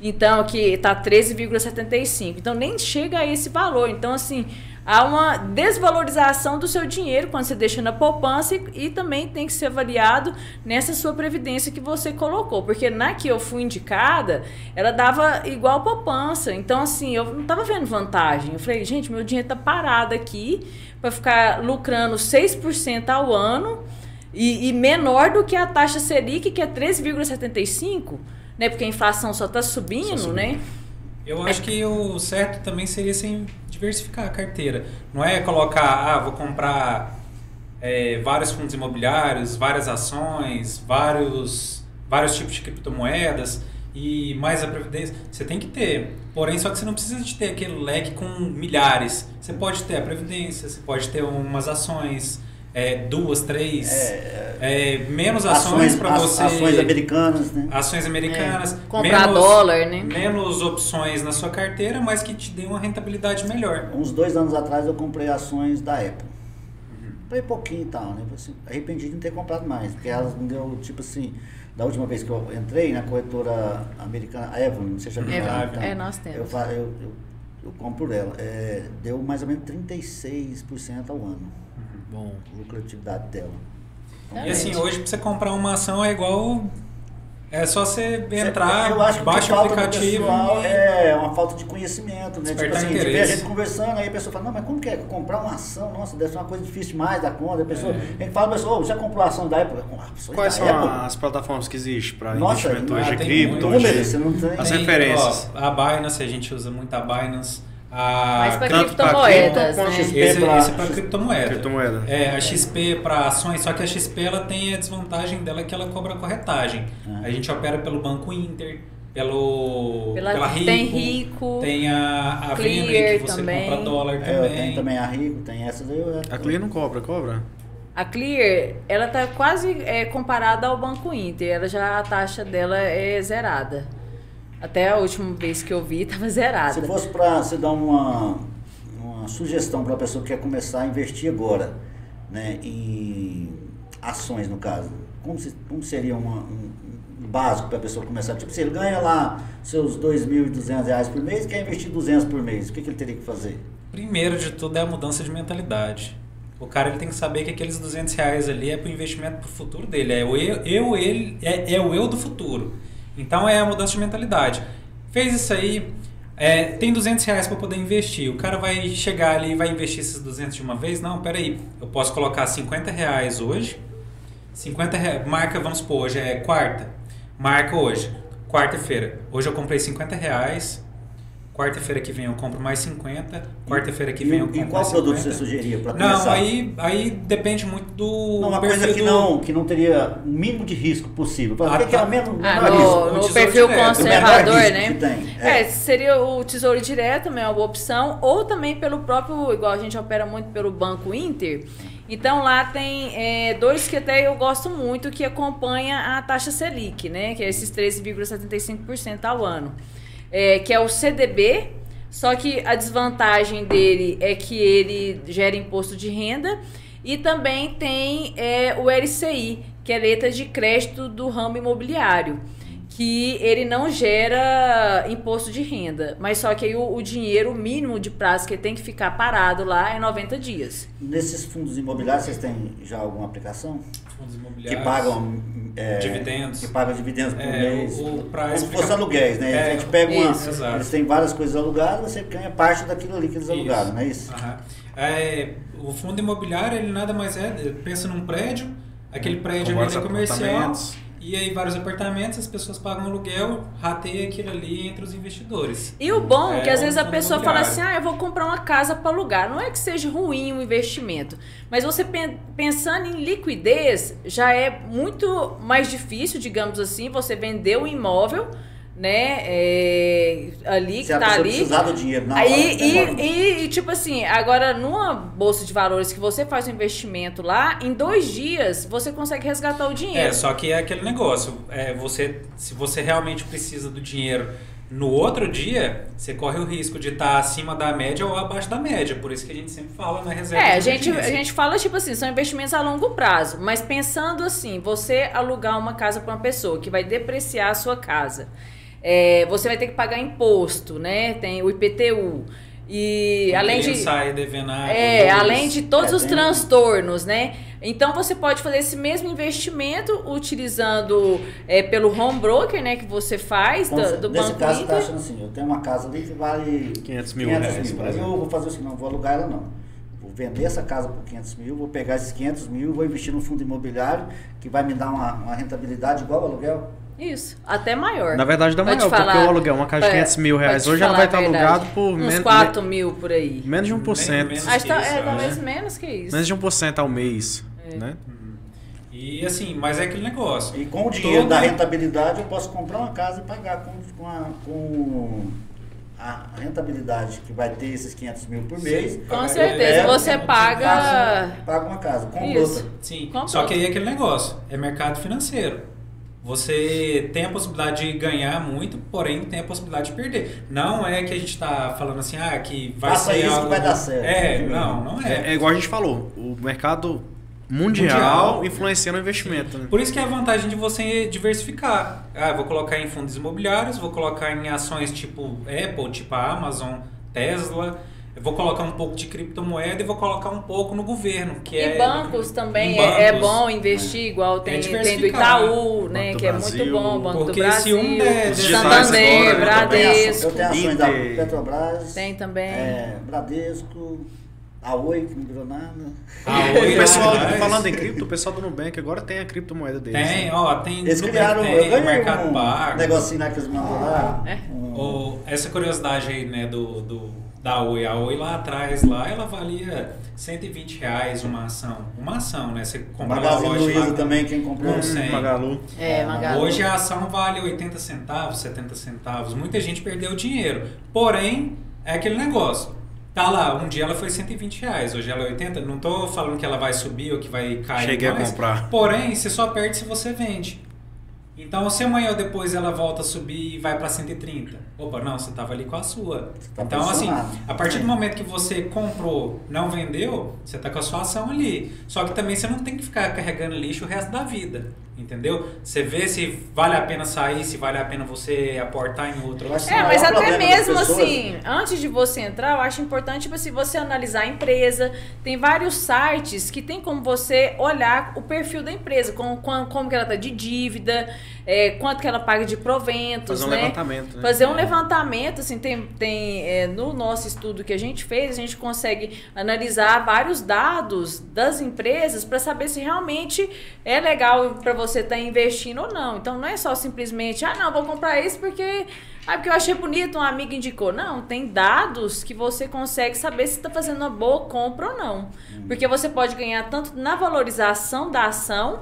Então, que tá 13,75. Então nem chega a esse valor. Então, assim, há uma desvalorização do seu dinheiro quando você deixa na poupança e, e também tem que ser avaliado nessa sua previdência que você colocou. Porque na que eu fui indicada, ela dava igual poupança. Então, assim, eu não tava vendo vantagem. Eu falei, gente, meu dinheiro tá parado aqui para ficar lucrando 6% ao ano e, e menor do que a taxa Selic, que é 13,75%, né? Porque a inflação só está subindo, subindo. né? Eu acho que o certo também seria sem diversificar a carteira. Não é colocar, ah, vou comprar é, vários fundos imobiliários, várias ações, vários, vários tipos de criptomoedas e mais a previdência. Você tem que ter. Porém, só que você não precisa de ter aquele leque com milhares. Você pode ter a previdência, você pode ter umas ações, é, duas, três, é, menos ações para você. Ações americanas, né? Ações americanas. É, comprar dólar, né? Menos opções na sua carteira, mas que te dê uma rentabilidade melhor. Uns dois anos atrás eu comprei ações da Apple. Uhum. Comprei pouquinho e tal, né? Assim, arrependi de não ter comprado mais, porque elas me deu, tipo assim, da última vez que eu entrei na corretora americana, a Evelyn, não sei se já ouviu falar, É, é, nós temos. Eu, fa- eu, eu, eu compro por ela. É, deu mais ou menos 36% ao ano, Bom. lucratividade dela. E assim, hoje pra você comprar uma ação é igual. É só você entrar, eu acho que baixa o aplicativo. pessoal e- é uma falta de conhecimento, né? Tipo assim, a gente vê a interesse. gente conversando, aí a pessoa fala, não, mas como que é? Comprar uma ação, nossa, deve ser uma coisa difícil demais da conta. A pessoa, a gente fala, a pessoa, "Ô, já comprou a ação da Apple? Quais da são Apple? as plataformas que existem para investimento hoje? cripto, tem. As Tem, referências. ó, a Binance, a gente usa muito a Binance. A Mas para criptomoedas, cripto né? XP Esse, pra- esse é para criptomoeda. Criptomoeda. É, a XP para ações, só que a XP ela tem a desvantagem dela que ela cobra corretagem. Ah. A gente opera pelo Banco Inter, pelo Pela- pela Rico, tem Rico, tem a, a Clear Venue, que você também. compra dólar É, eu também. a Rico, tem essas aí. Eu, A Clear não cobra, cobra? A Clear, ela tá quase é, comparada ao Banco Inter. Ela já a taxa dela é zerada. Até a última vez que eu vi, estava zerada. Se fosse para você dar uma, uma sugestão para a pessoa que quer começar a investir agora, né, em ações no caso, como, se- como seria uma- um, um básico para a pessoa começar? Tipo, se ele ganha lá seus 2.200 reais por mês e quer investir 200 por mês, o que, que ele teria que fazer? Primeiro de tudo é a mudança de mentalidade. O cara ele tem que saber que aqueles 200 reais ali é para investimento para o futuro dele. É o eu, eu ele, é, é o eu do futuro. Então é a mudança de mentalidade. Fez isso aí, é, tem 200 reais para poder investir. O cara vai chegar ali e vai investir esses 200 de uma vez? Não, peraí. Eu posso colocar 50 reais hoje. 50 reais, marca, vamos supor, hoje é quarta. Marca hoje, quarta-feira. Hoje eu comprei 50 reais. Quarta-feira que vem eu compro mais 50. Quarta-feira que E, vem eu e compro qual mais produto 50. você sugeria para Não, começar? aí, aí depende muito do Não, uma coisa que do- não, que não teria o mínimo de risco possível. Pra- Ah, o que, é tá. menos, Ah, menor risco? o no, no perfil Direto. conservador, O menor né? É. é. seria o Tesouro Direto, também é uma boa opção, ou também pelo próprio, igual a gente opera muito pelo Banco Inter. Então lá tem é, dois que até eu gosto muito que acompanha a taxa Selic, né? Que é esses 13,75% ao ano. É, que é o CDB, só que a desvantagem dele é que ele gera imposto de renda e também tem é, o LCI, que é letra de crédito do ramo imobiliário que ele não gera imposto de renda, mas só que aí o, o, dinheiro mínimo de prazo que ele tem que ficar parado lá é 90 dias. Nesses fundos imobiliários, vocês têm já alguma aplicação? Fundos Que imobiliários. pagam é, Dividendos. Que pagam dividendos por É, mês. o- o- pra como se fosse aluguéis, né? É, a gente pega uma. isso, exato. Eles têm várias coisas alugadas, você ganha parte daquilo ali que eles alugaram, não é isso? Aham. É, o fundo imobiliário, ele nada mais é, pensa num prédio, aquele prédio Com ali é comercial, apartamentos. E aí vários apartamentos, as pessoas pagam aluguel, rateia aquilo ali entre os investidores. E o bom é É, que às um vezes a pessoa fala assim: ah, eu vou comprar uma casa para alugar. Não é que seja ruim o investimento, mas você pen- pensando em liquidez, já é muito mais difícil, digamos assim, você vender o imóvel, né? é, ali Se que a tá ali. precisar do dinheiro na Aí, hora, demora. e, e, e, tipo assim, agora numa bolsa de valores que você faz um investimento lá, em dois dias você consegue resgatar o dinheiro. É, só que é aquele negócio, é, você, se você realmente precisa do dinheiro no outro dia, você corre o risco de estar acima da média ou abaixo da média, por isso que a gente sempre fala na reserva É, a gente, a gente fala, tipo assim, são investimentos a longo prazo. Mas pensando assim, você alugar uma casa para uma pessoa que vai depreciar a sua casa. É, você vai ter que pagar imposto, né? Tem o IPTU. E O além de. sai devendo É, além de todos É, os tem- transtornos, né? Então você pode fazer esse mesmo investimento utilizando é, pelo home broker, né? Que você faz Então, do, do nesse Banco caso, você tá Inter. achando assim, eu tenho uma casa ali que vale 500 mil reais, por Aí exemplo. eu vou fazer assim, não vou alugar ela não. Vou vender essa casa por 500 mil, vou pegar esses 500 mil, vou investir no fundo imobiliário, que vai me dar uma, uma rentabilidade igual ao aluguel. Isso, até maior. Na verdade, dá maior, porque falar- o aluguel, uma casa de pra- 500 mil reais, hoje ela vai a estar alugado por Uns menos, 4 mil por aí. menos de 1%. Menos Acho que tá, que é, isso, talvez né? menos que isso. Menos de 1% ao mês, né? E assim, mas é aquele negócio. E com o dinheiro Todo- da rentabilidade eu posso comprar uma casa e pagar com, com, a, com a rentabilidade que vai ter esses 500 mil por mês. Sim. Com É, certeza, é, você é, paga. Paga, paga uma casa, compra Isso. outra. Sim, Comprou. só que aí é aquele negócio, é mercado financeiro. Você tem a possibilidade de ganhar muito, porém tem a possibilidade de perder. Não é que a gente está falando assim, ah, que vai Faça ser isso que algo... vai dar certo. É, não, não é. É, é igual a gente falou, o mercado mundial, Mundial. influencia no investimento. né? Por isso que é a vantagem de você diversificar. Ah, vou colocar em fundos imobiliários, vou colocar em ações tipo Apple, tipo a Amazon, Tesla. Eu vou colocar um pouco de criptomoeda e vou colocar um pouco no governo, que E é bancos também em é, é bancos. bom investir, igual tem, tem do. Itaú, né? Banco Que é Brasil, muito bom, Banco do porque Brasil, se um der- Santander, agora, né, Eu tenho, Bradesco, eu tenho ações da. Petrobras, tem também. é, Bradesco, a Oi, que não virou nada. O oi, pessoal, falando em cripto, o pessoal do Nubank agora tem a criptomoeda deles. Tem, né? ó, tem Eles Nubank criaram, tem, eu ganhei Mercado um Pago. negocinho lá que eles mandou lá. É. um- Ou essa curiosidade aí, né, do, do, da Oi. A Oi lá atrás, lá, ela valia 120 reais uma ação. Uma ação, né? Você compra uma Magazine loja Luiza lá. também, quem comprou. Não sei. Magalu. É, Magalu. Hoje a ação vale 80 centavos, 70 centavos. Muita gente perdeu dinheiro. Porém, é aquele negócio. Tá lá, um dia ela foi 120 reais, hoje ela é 80. Não tô falando que ela vai subir ou que vai cair Cheguei a mais. comprar. Porém, você só perde se você vende. Então, se amanhã ou depois ela volta a subir e vai para 130, opa, não, você tava ali com a sua. tá então, assim, a partir do É. momento que você comprou, não vendeu, você tá com a sua ação ali. Só que também você não tem que ficar carregando lixo o resto da vida, entendeu? Você vê se vale a pena sair, se vale a pena você aportar em opção. É, mas maior até mesmo pessoas- assim, antes de você entrar, eu acho importante, tipo assim, você analisar a empresa. Tem vários sites que tem como você olhar o perfil da empresa, como, como, como que ela tá de dívida, é, quanto que ela paga de proventos, Fazer um né? levantamento, né? Fazer um levantamento, assim, tem, tem é, no nosso estudo que a gente fez, a gente consegue analisar vários dados das empresas para saber se realmente é legal para você estar investindo ou não. Então não é só simplesmente, ah, não, vou comprar isso porque, ah, porque eu achei bonito, um amigo indicou. Não, tem dados que você consegue saber se está fazendo uma boa compra ou não. Porque você pode ganhar tanto na valorização da ação,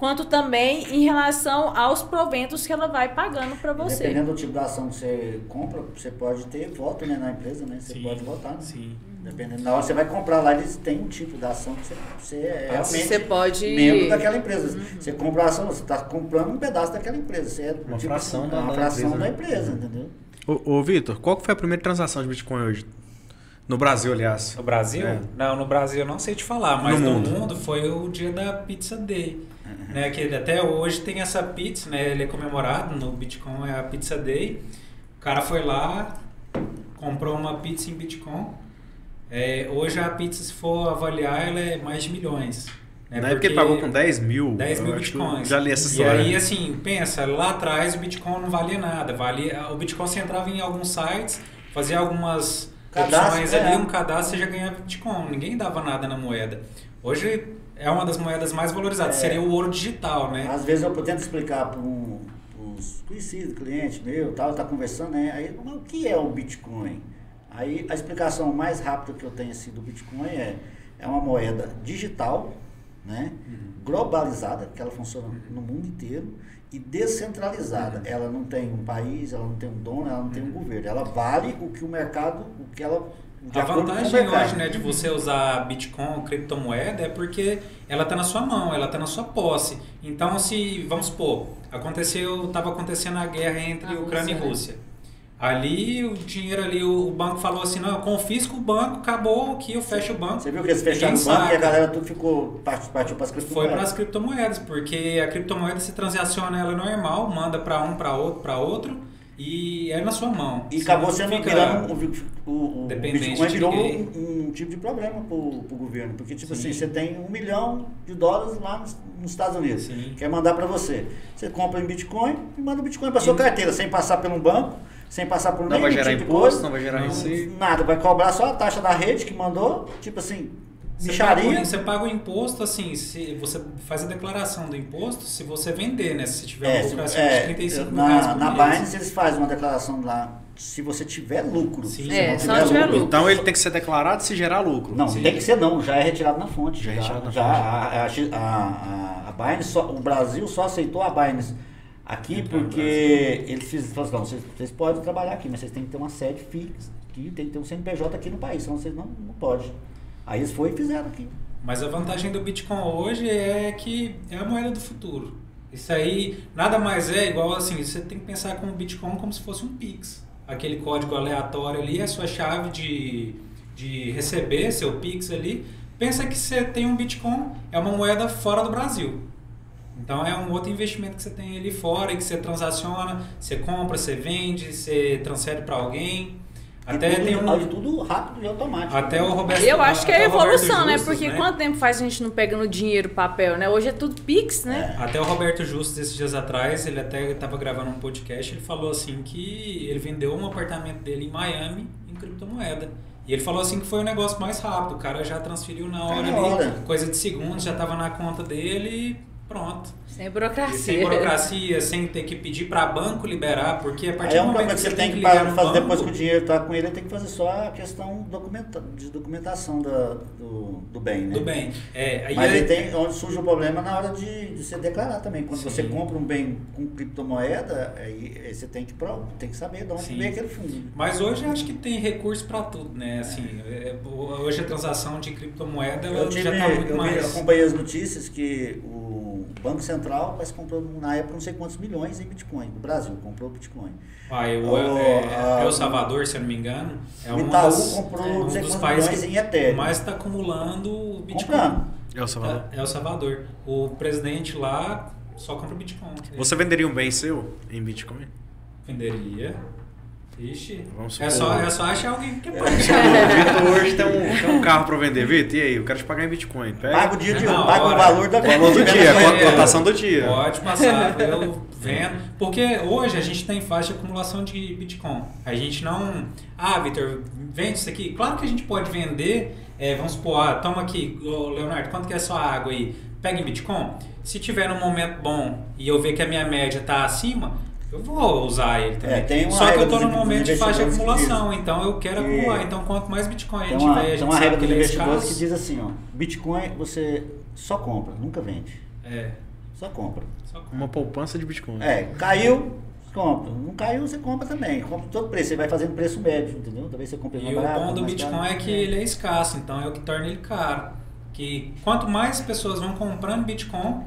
quanto também em relação aos proventos que ela vai pagando para você. Dependendo do tipo da ação que você compra, você pode ter voto né, na empresa, né? Você Sim, pode votar. Né? Sim. Dependendo, na hora que você vai comprar lá, eles têm um tipo da ação que você, você é realmente Você pode. membro daquela empresa. Você compra a ação, você está comprando um pedaço daquela empresa. Você é Uma tipo fração assim, da- uma da fração empresa, da né? empresa, entendeu? Ô, ô Vitor, qual que foi a primeira transação de Bitcoin hoje? No Brasil, aliás. No Brasil? É. Não, no Brasil eu não sei te falar, mas No no mundo. mundo, foi o dia da Pizza Day. Né, que até hoje tem essa pizza, né? Ele é comemorado no Bitcoin, é a Pizza Day. O cara foi lá, comprou uma pizza em Bitcoin. É, hoje a pizza, se for avaliar, ela é mais de milhões. né, Na época ele porque- pagou com 10 mil. 10 mil bitcoins. Já li essa E história. aí, assim, pensa, lá atrás o Bitcoin não valia nada. Valia, o Bitcoin você entrava em alguns sites, fazia algumas Cadastro, opções é. ali, um cadastro, você já ganhava Bitcoin. Ninguém dava nada na moeda. Hoje é uma das moedas mais valorizadas, É. seria o ouro digital, né? Às vezes eu tento explicar para um, os conhecidos, cliente meu, tal, tá conversando, né? Aí, mas o que é o Bitcoin? Aí a explicação mais rápida que eu tenho assim do Bitcoin é é uma moeda digital, né? Globalizada, que ela funciona no mundo inteiro e descentralizada. Ela não tem um país, ela não tem um dono, ela não tem um governo. Ela vale o que o mercado, o que ela A vantagem hoje, né, de você usar Bitcoin criptomoeda é porque ela está na sua mão, ela está na sua posse. Então, se, vamos supor, aconteceu, estava acontecendo a guerra entre A Ucrânia Rússia, e Rússia. Ali, o dinheiro ali, o o banco falou assim, não, eu confisco o banco, acabou aqui, eu fecho o banco. Você viu que eles fecharam o banco e a saca. galera tudo ficou partiu, para as Foi criptomoedas. para as criptomoedas, porque a criptomoeda se transaciona ela normal, manda para um, para outro, para outro, e é na sua mão. E Você acabou sendo virando o, o, o Bitcoin virou um, um tipo de problema pro, pro governo. Porque, tipo Sim. assim, você tem um milhão de dólares lá nos, nos Estados Unidos. Sim. Quer mandar para você. Você compra em Bitcoin e manda o Bitcoin para sua carteira, sem passar um banco, sem passar por Não nenhum vai gerar tipo imposto, coisa. não vai gerar Não. receita. Nada, vai cobrar só a taxa da rede que mandou, tipo assim, Você paga, micharia. o- você paga o imposto, assim, se você faz a declaração do imposto se você vender, né? Se tiver É, uma se- lucração é, de 35 mil reais na, por na mês. Binance eles fazem uma declaração lá, se você tiver lucro. Sim. se É, você só tiver lucro. Então ele tem que ser declarado se gerar lucro. Não, Sim. tem que ser não, já é retirado na fonte. Já é retirado na já, fonte. A, a, a, a Binance só- o Brasil só aceitou a Binance aqui porque eles fiz- falaram assim, não, vocês, vocês podem trabalhar aqui, mas vocês têm que ter uma sede fixa, aqui, tem que ter um CNPJ aqui no país, senão vocês não, não podem. Aí eles foram e fizeram aqui. Mas a vantagem do Bitcoin hoje é que é a moeda do futuro. Isso aí nada mais é igual assim, você tem que pensar com o Bitcoin como se fosse um Pix. Aquele código aleatório ali, a sua chave de, de receber seu Pix ali. Pensa que você tem um Bitcoin, é uma moeda fora do Brasil. Então é um outro investimento que você tem ali fora e que você transaciona, você compra, você vende, você transfere para alguém. Até e tudo, tem um, tudo rápido e automático. até o Roberto Eu acho que é até evolução, né? Justus, Porque quanto tempo faz a gente não pega no dinheiro papel, né? Hoje é tudo Pix, né? Até o Roberto Justus, esses dias atrás, ele até estava gravando um podcast, ele falou assim que ele vendeu um apartamento dele em Miami em criptomoeda. E ele falou assim que foi o negócio mais rápido, o cara já transferiu na hora na ali, hora. coisa de segundos, já estava na conta dele e pronto. Sem E burocracia. sem burocracia, sem ter que pedir para banco liberar, porque a partir é do momento que você tem que ligar fazer banco, depois que o dinheiro está com ele, tem que fazer só a questão documenta, de documentação da, do, do bem, né? do bem. É, aí Mas é- aí tem onde surge o problema na hora de, de você declarar também. Quando Sim. você compra um bem com criptomoeda, aí, aí você tem que, pro- tem que saber de onde Sim. vem aquele fundo. Mas hoje eu acho que tem recurso para tudo, né? Assim, é, hoje a transação de criptomoeda Eu, tive, já está muito eu mais. acompanhei as notícias que o Banco Central parece que comprou na época não sei quantos milhões em Bitcoin. No Brasil, comprou Bitcoin. Ah, eu, O- é, a- El Salvador, se eu não me engano, é o Itaú das- comprou é não um sei dos quantos países milhões que em Ethereum. mais está acumulando Bitcoin. Comprando. É o Salvador. É El Salvador. O presidente lá só compra Bitcoin. Você venderia um bem seu em Bitcoin? venderia? Ixi. Vamos é, supor. só, é só achar alguém que quer O Vitor hoje tem um, tem um carro pra vender. Vitor, e aí? Eu quero te pagar em Bitcoin. Pega. Paga o dia de É hoje, paga o valor da Valor do dia, a cotação do dia. Pode passar, eu vendo. Porque hoje a gente tem faixa de acumulação de Bitcoin. A gente não. Ah, Vitor, vende isso aqui. Claro que a gente pode vender. é, vamos supor, ah, toma aqui, ô, Leonardo, quanto que é a sua água aí? Pega em Bitcoin. Se tiver num momento bom e eu ver que a minha média está acima, eu vou usar ele também. É, tem uma Só que eu estou num momento de faixa de acumulação, então eu quero que- acumular. Então quanto mais Bitcoin a Tem gente uma, tiver, a tem gente uma sabe regra que dos ele é investidores que diz assim, ó, Bitcoin você só compra, nunca vende. É, Só compra. só Uma poupança de Bitcoin. É, caiu, compra. Não caiu, você compra também. Compra todo preço. Você vai fazendo preço médio, entendeu? Talvez você compre mais E o barato, bom do mais Bitcoin caro. é que ele é escasso, então é o que torna ele caro. Que quanto mais pessoas vão comprando Bitcoin,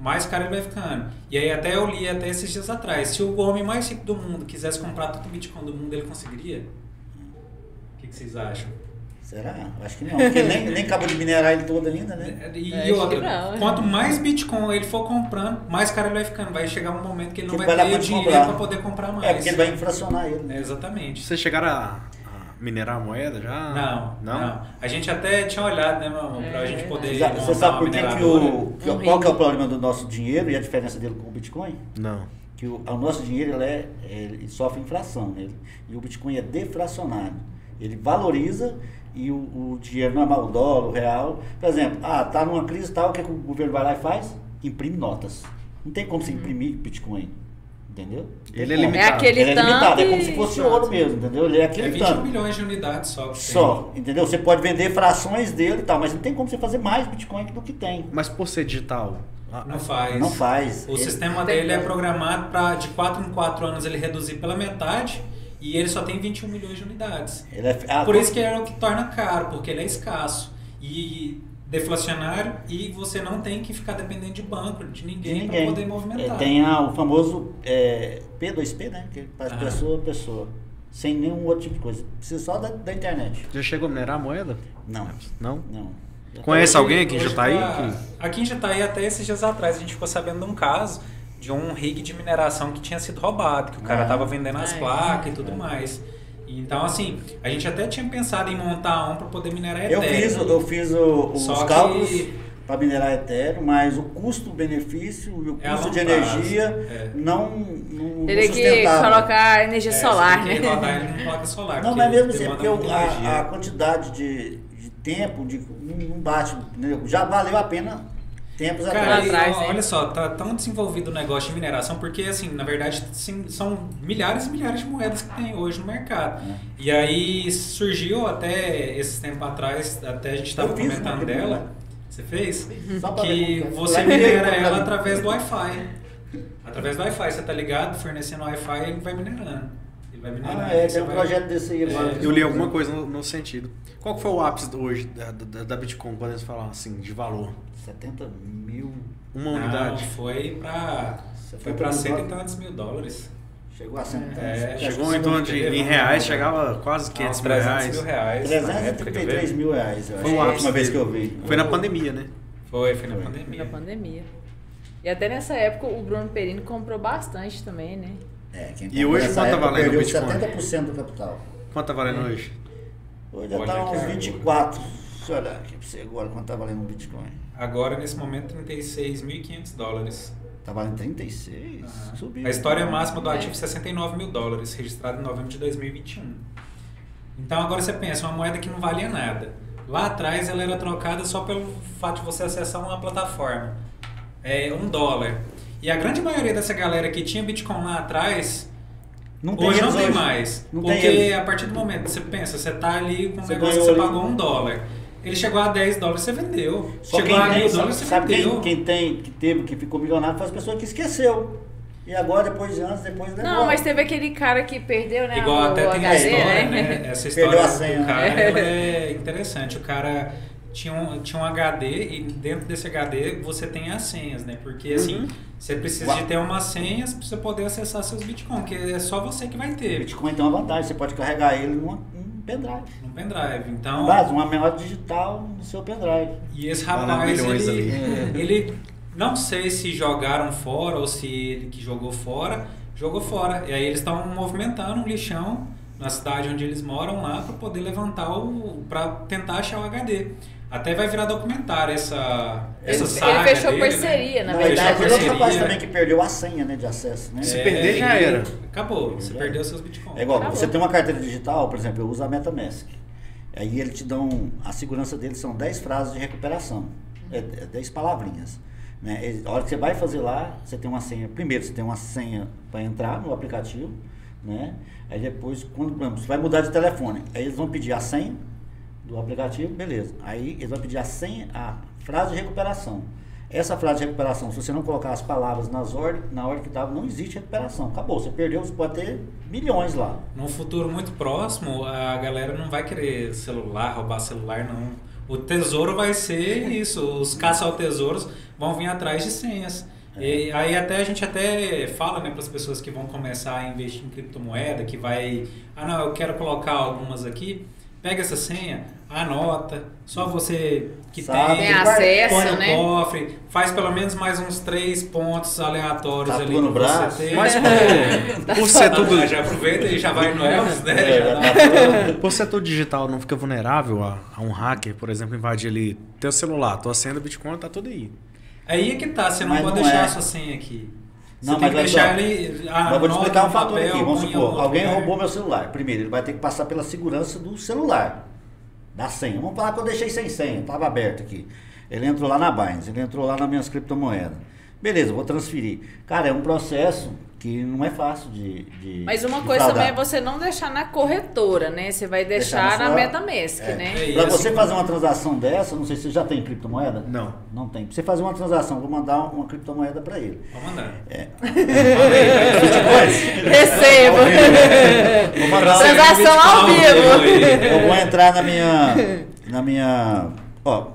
mais caro ele vai ficando. E aí até eu li até esses dias atrás, se o homem mais rico do mundo quisesse comprar todo o Bitcoin do mundo, ele conseguiria? O que, que vocês acham? Será? Acho que não, porque nem, nem acabou de minerar ele todo ainda, né? E É, que outra, não. quanto mais Bitcoin ele for comprando, mais caro ele vai ficando. Vai chegar um momento que ele não Que vai ter dinheiro para poder comprar mais. É, porque ele vai inflacionar ele. É, né? exatamente. Vocês chegaram a minerar a moeda já? Não, Não? não, A gente até tinha olhado, né, meu amor, pra É, gente poder Já- montar Você sabe por que, que o. que- Um qual que é o problema do nosso dinheiro e a diferença dele com o Bitcoin? Não. Que o, o nosso dinheiro ele é, ele sofre inflação, né? e o Bitcoin é deflacionário. Ele valoriza e o, o dinheiro normal, o dólar, o real. Por exemplo, ah, tá numa crise tal, o que, que o governo vai lá e faz? Imprime notas. Não tem como você imprimir Bitcoin. Entendeu? Ele é limitado. É aquele Ele é limitado, é como se fosse ouro mesmo, entendeu? Ele é É aquele 21 tanto. milhões de unidades só. Só, entendeu? Você pode vender frações dele e tal, mas não tem como você fazer mais Bitcoin do que tem. Mas por ser digital. Não faz. Não faz. O Ele- sistema Tem dele é programado para de 4 em 4 anos ele reduzir pela metade e ele só tem 21 milhões de unidades. ele é, ah, Por isso que é o que torna caro, porque ele é escasso e deflacionário e você não tem que ficar dependendo de banco, de de ninguém, para ninguém. poder movimentar. É, tem a- o famoso é, P2P, né? Que faz Ah. pessoa a pessoa. Sem nenhum outro tipo de coisa. Precisa só da, da internet. Já chegou a minerar a moeda? Não. Não? Não. Já Conhece Hoje- alguém aqui em Jataí? tá- que- Aqui em Jataí, até esses dias atrás, a gente ficou sabendo de um caso de um rig de mineração que tinha sido roubado, que o cara Ah. tava vendendo as Ah, é. placas e tudo mais. Então, assim, a gente até tinha pensado em montar um para poder minerar Eu Ethereum. fiz, eu fiz o- os Só que- cálculos para minerar Ethereum, mas o custo-benefício e o É custo de energia é. não, não Teria que colocar energia É, solar, que né? rodar ele em placa solar. Não, mas mesmo assim, porque a, a quantidade de, de tempo de, não bate. entendeu? Já valeu a pena tempos Cara, atrás. atrás, ó, né? olha só, tá tão desenvolvido o negócio de mineração, porque assim, na verdade, sim, são milhares e milhares de moedas que tem hoje no mercado. É. E aí surgiu até esses tempos atrás, até a gente estava fiz, comentando né? dela. Você fez? Só Que é. você minera ela através do Wi-Fi. Através do Wi-Fi, você tá ligado, fornecendo Wi-Fi, ele vai minerando. Ele vai. Ah, é, tem um vai- projeto desse aí agora. É. Eu li alguma coisa no, no sentido. Qual que foi o ápice hoje da, da, da Bitcoin, podemos falar assim, de valor? 70 mil. Uma Não, unidade? foi pra. Foi 70 pra mil cento e tantos mil dólares. Chegou a 100 É, Chegou em torno de. Em reais, chegava quase 500 500 mil 300 reais. mil reais. na época, quer ver? 333 mil reais, eu Foi a ápice última vez que eu vi. Foi na pandemia, né? Foi, foi na Foi. pandemia. Na pandemia. E até nessa época o Bruno Perini comprou bastante também, né? É, quem E hoje quanto tá época valendo o Bitcoin? 70% do capital. Quanto tá valendo hoje? Hoje já tá uns agora. 24. Deixa eu olhar aqui pra você agora quanto tá valendo um Bitcoin. Agora, nesse momento, 36.500 dólares. Tá valendo 36? Aham. Subiu. A história máxima do É. ativo 69 mil dólares, registrado em novembro de 2021. Então agora você pensa, uma moeda que não valia nada. Lá atrás ela era trocada só pelo fato de você acessar uma plataforma. É um dólar. E a grande maioria dessa galera que tinha Bitcoin lá atrás, Não tem hoje não tem hoje. mais. Não tem porque eles. a partir do momento que você pensa, você tá ali com um Você negócio que você pagou um dólar. Ele chegou a 10 dólares, você vendeu. Só chegou quem a tem, mil sabe, dólares, você sabe vendeu. quem, quem tem, que teve, que ficou milionário foi as pessoas que esqueceu. E agora, depois de anos, depois Não, devolve. mas teve aquele cara que perdeu, né? Igual o até tem a HD, história, né? né? Essa Perdeu história a senha. do cara ela é interessante. O cara tinha um, tinha um HD e dentro desse HD você tem as senhas, né? Porque assim, Uhum. você precisa de ter umas senhas para você poder acessar seus Bitcoin, que é só você que vai O ter Bitcoin tem uma vantagem, você pode carregar ele num, num pendrive. no pendrive. Então, Base, uma memória digital no seu pendrive. e esse rapaz, ele, ali. ele não sei se jogaram fora ou se ele que jogou fora, jogou fora. E aí eles estão movimentando um lixão na cidade onde eles moram lá para poder levantar o para tentar achar o HD. Até vai virar documentário essa essa Ele- saga ele fechou dele, né? parceria, na Na verdade, teve outro rapaz parceria. também que perdeu a senha né, de acesso. Né? Se perder, já e era. Acabou, você Já perdeu seus bitcoins. É igual, Acabou. você tem uma carteira digital, por exemplo, eu uso a MetaMask. Aí ele te dão, a segurança dele são 10 frases de recuperação, é, é 10 palavrinhas. Né? E A hora que você vai fazer lá, você tem uma senha. Primeiro, você tem uma senha para entrar no aplicativo, né? Aí depois, quando por exemplo, você vai mudar de telefone, aí eles vão pedir a senha do aplicativo, beleza. Aí eles vão pedir a senha, a frase de recuperação. Essa frase de recuperação, se você não colocar as palavras nas ordem, na ordem que estava, não existe recuperação. Acabou, você perdeu, você pode ter milhões lá. Num futuro muito próximo, a galera não vai querer celular, roubar celular, não. O tesouro vai ser isso. Os caça ao tesouros vão vir atrás de senhas. E aí até a gente até fala né, para as pessoas que vão começar a investir em criptomoeda, que vai. Ah não, eu quero colocar algumas aqui. Pega essa senha, anota, só você que Sabe. tem, Tem acesso, põe no né? cofre, faz pelo menos mais uns três pontos aleatórios Tatua ali no braço. ter. Mas É. por, por ser tudo, Já aproveita e já vai no Elvis, né? É, tá por ser tudo digital, não fica vulnerável a, a um hacker, por exemplo, invadir ali teu celular, tua senha do Bitcoin, tá tudo aí. Aí é que tá, você não Mas pode não deixar é. a sua senha aqui. Você Não, tem mas que deixar só. ele. Mas eu vou te explicar um fator papel, aqui. Vamos supor, alguém lugar. roubou meu celular. Primeiro, ele vai ter que passar pela segurança do celular, da senha. Vamos falar que eu deixei sem senha, estava aberto aqui. Ele entrou lá na Binance, ele entrou lá nas minhas criptomoedas. Beleza, vou transferir. Cara, é um processo que não é fácil de. de Mas uma de coisa fraudar. também é você não deixar na corretora, né? Você vai Deixar deixar na na sua- MetaMask, É. né? É, Para assim, você fazer uma transação dessa, não sei se você já tem criptomoeda? Não. Não tem. Pra você fazer uma transação, vou mandar uma criptomoeda para ele. Pode mandar. É. Recebo. Vou mandar uma- Transação ao vivo. Eu vou entrar na minha. Na minha. Ó,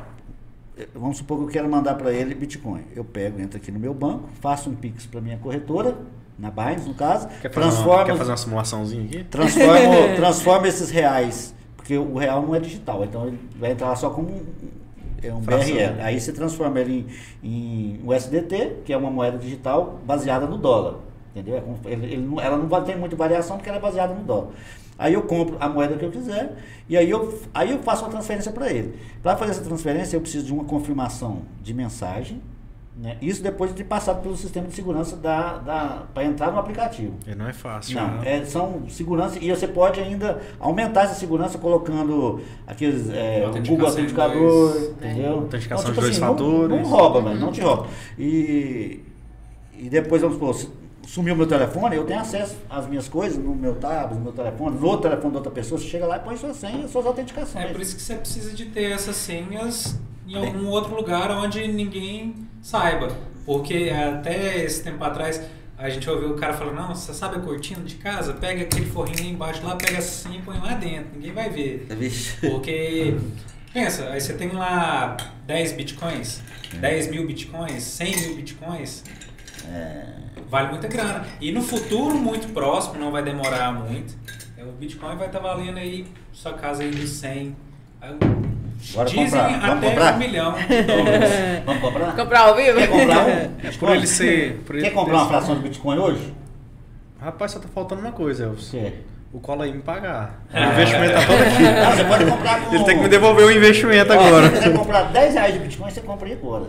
vamos supor que eu quero mandar para ele Bitcoin. Eu pego, entro aqui no meu banco, faço um Pix para minha corretora, na Binance no caso, Quer fazer, uma, quer fazer uma simulaçãozinha aqui? transformo, transformo esses reais, porque o real não é digital, então ele vai entrar lá só como um, é um Fração. BRL. Aí você transforma ele em, em USDT, que é uma moeda digital baseada no dólar. Entendeu? É ele- ele não- ela não vai ter muita variação porque ela é baseada no dólar. Aí eu compro a moeda que eu quiser e aí eu, aí eu faço uma transferência para ele. Para fazer essa transferência eu preciso de uma confirmação de mensagem. Né? Isso depois de ter passado pelo sistema de segurança da, da, para entrar no aplicativo. E não é fácil. Não, né? é, são segurança e você pode ainda aumentar essa segurança colocando aqueles é, o Autenticação Google Autenticador, dois. entendeu? Autenticação Então, de dois não- fatores. Não, rouba, mas não te rouba. E, e depois, vamos supor, sumiu meu telefone, eu tenho acesso às minhas coisas no meu tablet, no meu telefone, no outro telefone de outra pessoa, você chega lá e põe sua senha suas autenticações. É por isso que você precisa de ter essas senhas em algum outro lugar onde ninguém saiba. Porque até esse tempo atrás a gente ouviu o cara falando, não, você sabe a cortina de casa? Pega aquele forrinho aí embaixo lá, pega senha e põe lá dentro, ninguém vai ver. Vixe. Porque, pensa, aí você tem lá 10 bitcoins, 10 mil bitcoins, 100 mil bitcoins, vale muita grana. E no futuro muito próximo, não vai demorar muito, é, o bitcoin vai estar valendo aí, sua casa aí dos 100. Bora Dizem comprar. Vamos até comprar? um milhão de dólares. Vamos comprar? Comprar ao vivo? Quer comprar um? É por ele ser. Por ele Quer comprar uma fração de Bitcoin hoje? Rapaz, só tá faltando uma coisa, Elvis. Você. O cola aí me pagar. O Ah. investimento tá todo aqui. Não, você pode comprar com... Ele tem que me devolver o investimento Ó, agora. Se você comprar 10 reais de Bitcoin, você compra aí agora.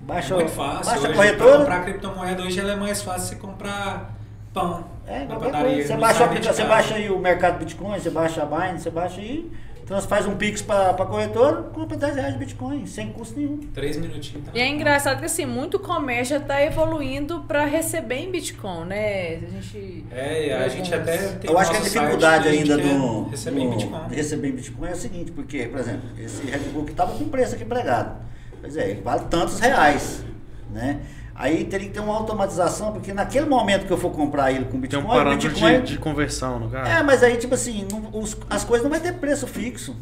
Baixa, É muito fácil. baixa a hoje, corretora. comprar criptomoeda hoje ela é mais fácil você comprar pão É, na qualquer padaria. coisa. Você baixa, o você baixa aí o mercado Bitcoin, você baixa a Binance, você baixa aí, trans, faz um Pix para a corretora, compra 10 reais de Bitcoin, sem custo nenhum. Três minutinhos. Tá E é engraçado que assim, muito comércio já tá evoluindo para receber em Bitcoin, né? A gente. É, a gente até tem Eu acho que a dificuldade site que a ainda do, receber em Bitcoin. receber em Bitcoin é o seguinte, porque, por exemplo, esse Red Bull que estava com preço aqui empregado. Pois é, ele vale tantos reais, né? Aí teria que ter uma automatização, porque naquele momento que eu for comprar ele com Tem Bitcoin, um o parâmetro Bitcoin de, de conversão no caso. É, mas aí, tipo assim, não- os- as coisas não vai ter preço fixo.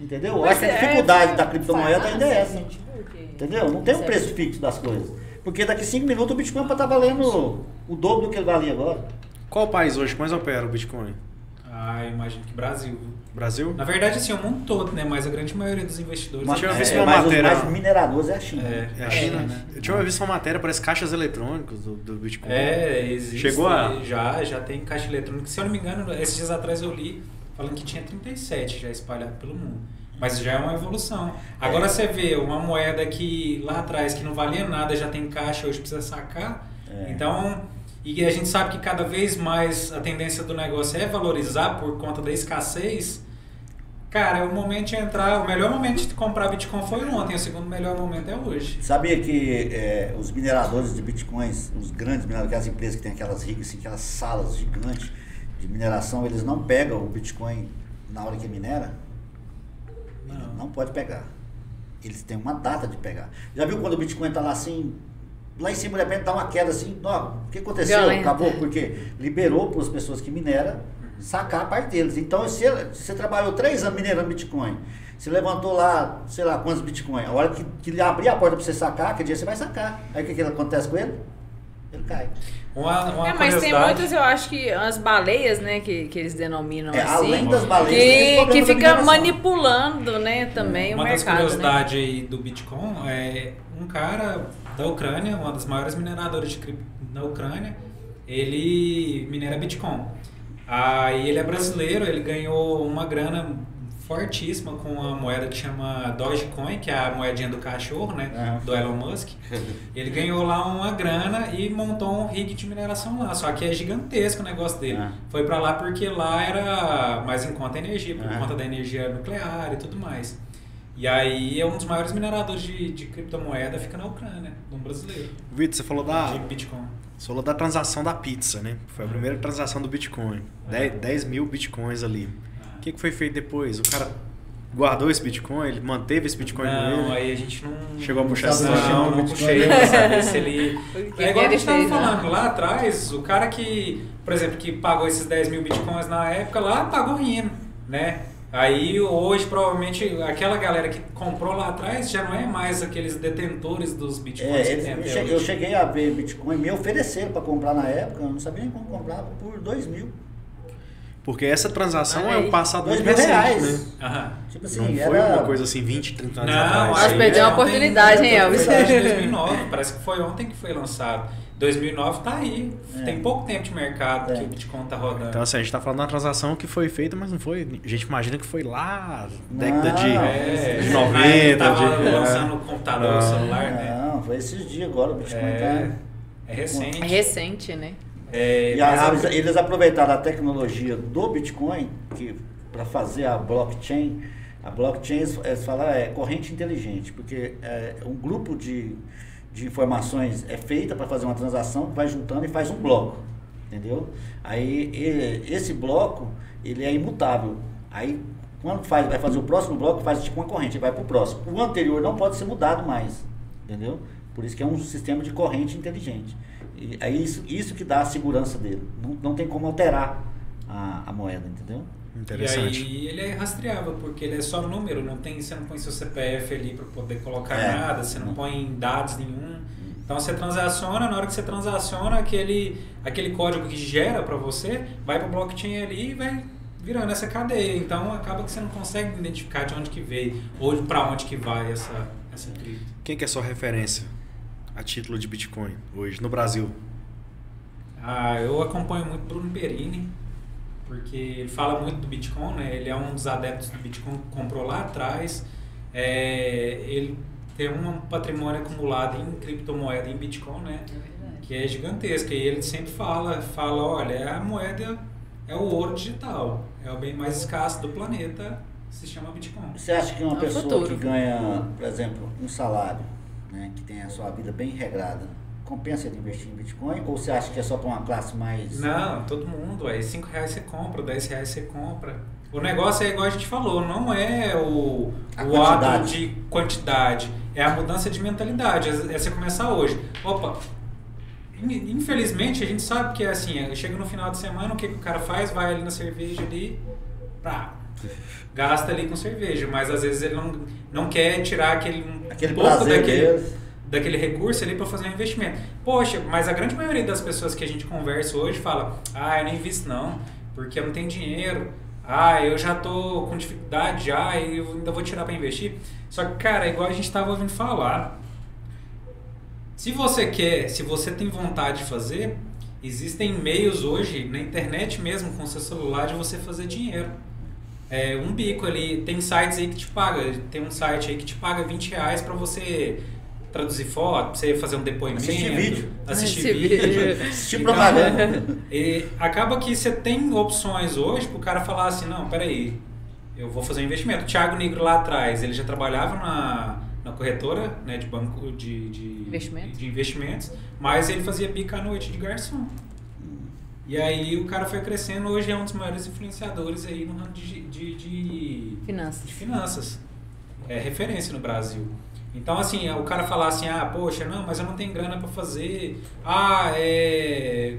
Entendeu? Mas acho que a é- dificuldade é- da criptomoeda ainda é essa. Entendeu? Não tem um preço fixo das coisas. Porque daqui 5 minutos o Bitcoin pode estar valendo o dobro do que ele valia agora. Qual o país hoje mais opera o Bitcoin? Ah, imagino que Brasil. Brasil? Na verdade, assim, o mundo todo, né? Mas a grande maioria dos investidores. Mas tinha é, visto uma mas matéria- os mais mineradores é a China. É, É a China, né? Eu tinha visto uma matéria, parece caixas eletrônicos do, do Bitcoin. É, existe. Chegou a- Já, já tem caixa eletrônica. Se eu não me engano, esses dias atrás eu li falando que tinha 37 já espalhado pelo mundo. Mas já é uma evolução. Agora É. você vê uma moeda que lá atrás que não valia nada, já tem caixa, hoje precisa sacar. É. Então, e a gente sabe que cada vez mais a tendência do negócio é valorizar por conta da escassez. Cara, é o momento de entrar. O melhor momento de comprar Bitcoin foi ontem, o segundo melhor momento é hoje. Sabia que é, os mineradores de bitcoins, os grandes mineradores, aquelas empresas que tem aquelas rigas, assim, aquelas salas gigantes de mineração, eles não pegam o bitcoin na hora que minera? Ele Não. não pode pegar. Eles têm uma data de pegar. Já viu quando o bitcoin tá lá assim, lá em cima de repente dá uma queda assim, ó, o que aconteceu? Violenta. Acabou, porque liberou para as pessoas que mineram sacar a parte deles. Então, se você trabalhou três anos minerando Bitcoin, você levantou lá, sei lá, quantos Bitcoin, a hora que, que ele abrir a porta para você sacar, que dia você vai sacar. Aí o que, que acontece com ele? Ele cai. Uma, uma É, mas tem muitas, eu acho que as baleias, né, que, que eles denominam É, assim. além das baleias, que, que da fica manipulando, né, também o Uma das mercado, né? curiosidades aí do Bitcoin é um cara da Ucrânia, uma das maiores mineradoras de cripto na Ucrânia, ele minera Bitcoin. Aí ele é brasileiro, ele ganhou uma grana fortíssima com a moeda que chama Dogecoin, que é a moedinha do cachorro, né, Aham. do Elon Musk. Ele ganhou lá uma grana e montou um rig de mineração lá, só que é gigantesco o negócio dele. Ah. Foi pra lá porque lá era mais em conta a energia, por Ah. conta da energia nuclear e tudo mais. E aí é um dos maiores mineradores de, de criptomoeda, fica na Ucrânia, um brasileiro, Vitor, você falou da, de Bitcoin. você falou da transação da pizza, né? Foi a primeira transação do Bitcoin. 10, 10 mil Bitcoins ali. O que, que foi feito depois? O cara guardou esse Bitcoin? Ele manteve esse Bitcoin com Não, ele? aí a gente não. Chegou a puxar essa Não, no não puxei pra saber se ele. Porque É igual a gente tava fez, né? falando, lá atrás, o cara que, por exemplo, que pagou esses 10 mil bitcoins na época, lá pagou rindo, né? Aí hoje, provavelmente, aquela galera que comprou lá atrás já não é mais aqueles detentores dos bitcoins É, que eles- tem eu, até cheguei, eu cheguei a ver Bitcoin, me ofereceram para comprar na época, eu não sabia nem como comprava, por 2 mil. Porque essa transação Olha é um passado Dois muito mil recente, reais. né? Aham. Tipo assim, Não foi era... uma coisa assim 20, 30 anos Não, atrás. Nós perdemos a ontem- oportunidade, hein, Elvis? Foi em 2009, parece que foi ontem que foi lançado. 2009 tá aí. É. Tem pouco tempo de mercado É. que o Bitcoin tá rodando. Então, assim, a gente tá falando de uma transação que foi feita, mas não foi. A gente imagina que foi lá, década Não, de, É, de na 90. época tava de- lançando o computador, Ah. o celular, né? Não, foi esses dias agora, o Bitcoin É, tá... é recente. É recente, né? É, E a- eles aproveitaram a tecnologia do Bitcoin para fazer a blockchain. A blockchain, eles falam, é corrente inteligente, porque é, um grupo de, de informações é feita para fazer uma transação, vai juntando e faz um bloco, entendeu? Aí e- esse bloco, ele é imutável. Aí quando faz, vai fazer o próximo bloco, faz tipo uma corrente, vai para o próximo. O anterior não pode ser mudado mais, entendeu? Por isso que é um sistema de corrente inteligente. E é isso, isso que dá a segurança dele. Não, não tem como alterar a, a moeda, entendeu? Interessante. E aí ele é rastreável, porque ele é só número, não tem, você não põe seu CPF ali para poder colocar É. nada, você não Não. põe dados nenhum. Então você transaciona, na hora que você transaciona, aquele, aquele código que gera para você vai para o blockchain ali e vai virando essa cadeia. Então acaba que você não consegue identificar de onde que veio ou para onde que vai essa, essa cripto. Quem que é sua referência a título de Bitcoin hoje no Brasil? Ah, eu acompanho muito Bruno Perini, porque ele fala muito do Bitcoin, né? Ele é um dos adeptos do Bitcoin, comprou lá atrás. É, ele tem um patrimônio acumulado em criptomoeda, em Bitcoin, né? É. Que é gigantesco. E ele sempre fala, fala, olha, a moeda é o ouro digital, é o bem mais escasso do planeta, se chama Bitcoin. Você acha que uma É pessoa futuro. que ganha, por exemplo, um salário, né, que tem a sua vida bem regrada, compensa ele investir em Bitcoin? Ou você acha que é só para uma classe mais. Não, todo mundo. Aí 5 reais você compra, 10 reais você compra. O negócio é igual a gente falou, não é o, A o ato quantidade. de quantidade, é a mudança de mentalidade. É é você começar hoje. Opa, in- infelizmente a gente sabe que é assim, é, chega no final de semana, o que, que o cara faz? Vai ali na cerveja ali, pá, gasta ali com cerveja, mas às vezes ele não, não quer tirar aquele, Aquele pouco prazer daquele, deles. Daquele recurso ali para fazer um investimento. Poxa, mas a grande maioria das pessoas que a gente conversa hoje fala: "Ah, eu não invisto não, porque eu não tenho dinheiro. Ah, eu já tô com dificuldade já e eu ainda vou tirar para investir". Só que, cara, igual a gente tava ouvindo falar. Se você quer, se você tem vontade de fazer, existem meios hoje na internet mesmo com seu celular de você fazer dinheiro. É, um bico ali, tem sites aí que te paga, tem um site aí que te paga 20 reais para você traduzir foto, pra você fazer um depoimento, Assistir vídeo. assistir Assistir vídeo. vídeo. Assistir Então, propaganda. e acaba que você tem opções hoje pro cara falar assim, não, peraí, eu vou fazer um investimento. O Thiago Negro lá atrás, ele já trabalhava na, na corretora né, de banco de, de, Investimento. de investimentos, mas ele fazia bica à noite de garçom. E aí o cara foi crescendo, hoje é um dos maiores influenciadores aí no ramo de, de, de, Finanças. de finanças. É referência no Brasil. Então, assim, o cara falar assim, ah, poxa, não, mas eu não tenho grana para fazer. Ah, é,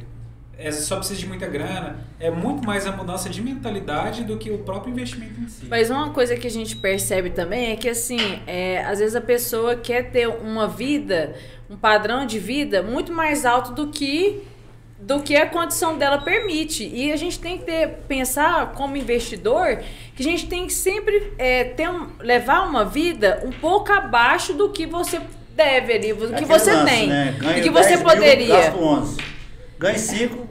é, só precisa de muita grana. É muito mais a mudança de mentalidade do que o próprio investimento em si. Mas uma coisa que a gente percebe também é que, assim, é, às vezes a pessoa quer ter uma vida, um padrão de vida muito mais alto do que do que a condição dela permite. E a gente tem que ter, pensar como investidor que a gente tem que sempre é, ter um, levar uma vida um pouco abaixo do que você deve ali, do que você lance, tem. né? E que você 10 mil, poderia. Gasto 11. Ganho 5,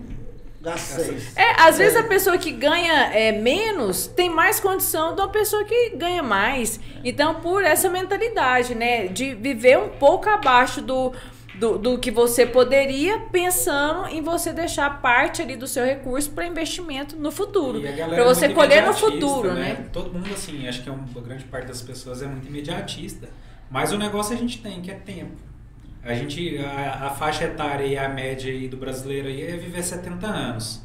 gasto 6. É, às vezes a pessoa que ganha é, menos tem mais condição de uma pessoa que ganha mais. Então, por essa mentalidade, né? De viver um pouco abaixo do, do, do que você poderia, pensando em você deixar parte ali do seu recurso para investimento no futuro. Para é você colher no futuro, né? Todo mundo, assim, acho que é uma grande parte das pessoas é muito imediatista. Mas o negócio a gente tem, que é tempo. A gente, a, a faixa etária e a média do brasileiro aí é viver 70 anos.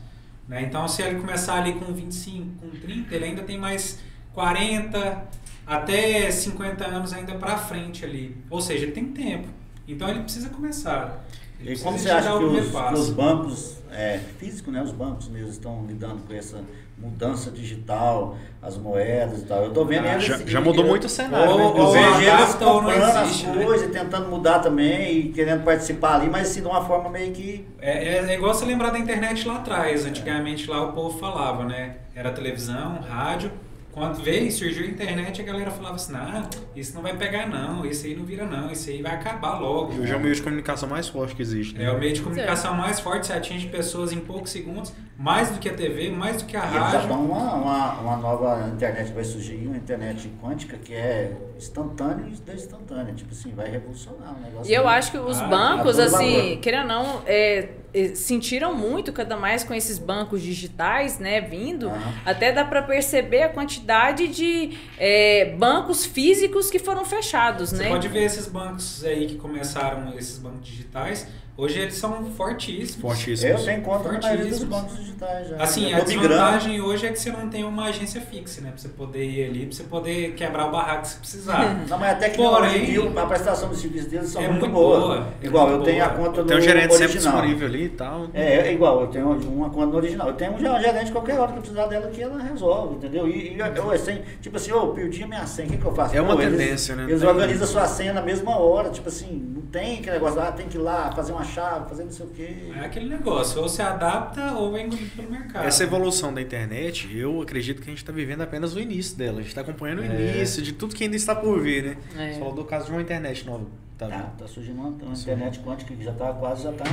Né? Então, se ele começar ali com 25, com 30, ele ainda tem mais 40 até 50 anos ainda para frente ali. Ou seja, ele tem tempo. Então, ele precisa começar. Ele E precisa como você acha que os, que os bancos é, físicos, né, os bancos mesmo estão lidando com essa mudança digital, as moedas e tal? Eu tô vendo Ah, eles- já, já mudou eu- muito o cenário. Ou- né, inclusive. eles adapta ou não comprando existe, as né? coisas, tentando mudar também e querendo participar ali, mas assim, de uma forma meio que. É, é, é igual você lembrar da internet lá atrás. Antigamente lá o povo falava, né? Era televisão, rádio. Quando veio e surgiu a internet, a galera falava assim, não, isso não vai pegar não, isso aí não vira não, isso aí vai acabar logo. E hoje é o meio de comunicação mais forte que existe. né? É o meio de comunicação mais forte, você atinge pessoas em poucos segundos, mais do que a TV, mais do que a E rádio. estão uma, uma, uma nova internet, vai surgir uma internet quântica que é instantânea e instantânea. Tipo assim, vai revolucionar o negócio. E eu acho que os Ah, bancos, assim, querendo ou não, é, é, sentiram muito, cada mais com esses bancos digitais, né, vindo. Aham. Até dá para perceber a quantidade de é, bancos físicos que foram fechados, Você né? pode ver esses bancos aí que começaram, esses bancos digitais, hoje eles são fortíssimos. Fortíssimos. Eu tenho conta na maioria dos bancos digitais já. Assim, Eu a desvantagem hoje é que você não tem uma agência fixa, né? Pra você poder ir ali, pra você poder quebrar o barraco se precisar. Não, mas até que Porém, a prestação dos serviços deles são é muito, muito boa. boa, é Igual, muito eu tenho a boa. conta no Tem um gerente sempre original. disponível ali e tal. É, é igual, eu tenho uma conta no original. Eu tenho um gerente qualquer hora que eu precisar dela que ela resolve, entendeu? E, e eu, assim, tipo assim, ô, perdi a minha senha, o que, que eu faço? É uma Pô, eles- tendência, né? Eles Tem- organizam a sua senha na mesma hora, tipo assim, tem aquele negócio, ah, tem que ir lá, fazer uma chave, fazer não sei o quê. É aquele negócio, ou se adapta ou é engolido pelo mercado. Essa evolução da internet, eu acredito que a gente está vivendo apenas o início dela. A gente está acompanhando o É. início de tudo que ainda está por vir, né? É. Você falou do caso de uma internet nova. Tá Tá, tá surgindo uma, uma internet quântica que já tá quase, já tá.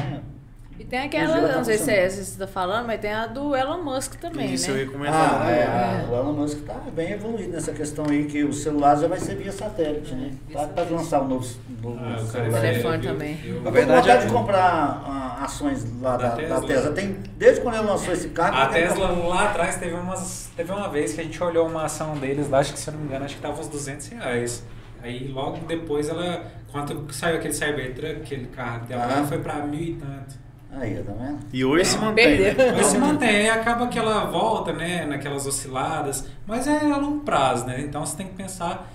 E tem aquela, tá não sei se é essa que você tá falando, mas tem a do Elon Musk também, Isso eu né? ia comentar. Ah, é, É. a- o Elon Musk tá bem evoluído nessa questão aí, que o celular já vai ser via satélite, né? Tá para lançar um novo, novo Ah, celular. é- Telefone eu- também. eu- Eu A verdade é- de comprar ah, ações lá Da da, da Tesla. Tesla. Tem, desde quando ele lançou esse carro. A eu Tesla lá atrás teve, umas, teve uma vez que a gente olhou uma ação deles lá, acho que se eu não me engano, acho que tava uns 200 reais. Aí logo depois ela, quando saiu aquele Cybertruck, aquele carro dela, Ah. foi pra mil e tanto. Aí, tá vendo? E hoje se mantém. Né? Mas se mantém, aí acaba que ela volta, né, naquelas osciladas, mas é a longo prazo, né? Então você tem que pensar.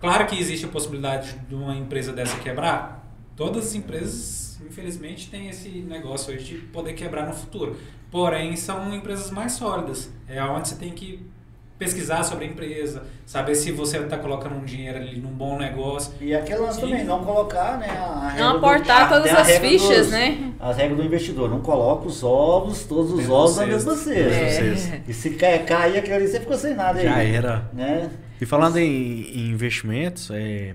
Claro que existe a possibilidade de uma empresa dessa quebrar. Todas as empresas, infelizmente, têm esse negócio hoje de poder quebrar no futuro. Porém, são empresas mais sólidas. É onde você tem que pesquisar sobre a empresa, saber se você está colocando um dinheiro ali num bom negócio. E aquele lance E- também, não colocar, né? A, Não do- aportar a- todas tem a as regra fichas, dos- né? As regras do investidor. Não coloca os ovos, todos os Mesmo ovos na mesma cesta. É. E se cair, cair aquele ali, você ficou sem nada aí. Já era. Né? E falando em, em investimentos, é,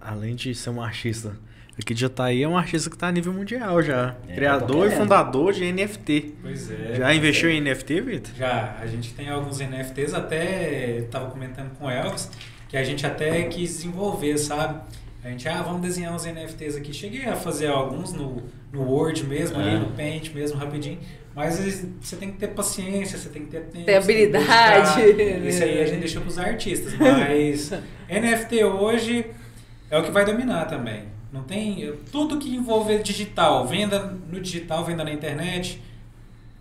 além de ser um artista, aqui de Jataí é um artista que está a nível mundial já. É, Criador tô e fundador de NFT. Pois é. Já investiu em NFT, Vitor? Já, a gente tem alguns NFTs, até estava comentando com o Elvis, que a gente até quis desenvolver, sabe? A gente, ah, vamos desenhar uns NFTs aqui. Cheguei a fazer alguns no, no Word mesmo, ali É. no Paint mesmo, rapidinho. Mas eles- você tem que ter paciência, você tem que ter tempo. Ter habilidade. Isso aí a gente deixou para os artistas. Mas NFT hoje é o que vai dominar também. Não tem. Tudo que envolver digital, venda no digital, venda na internet,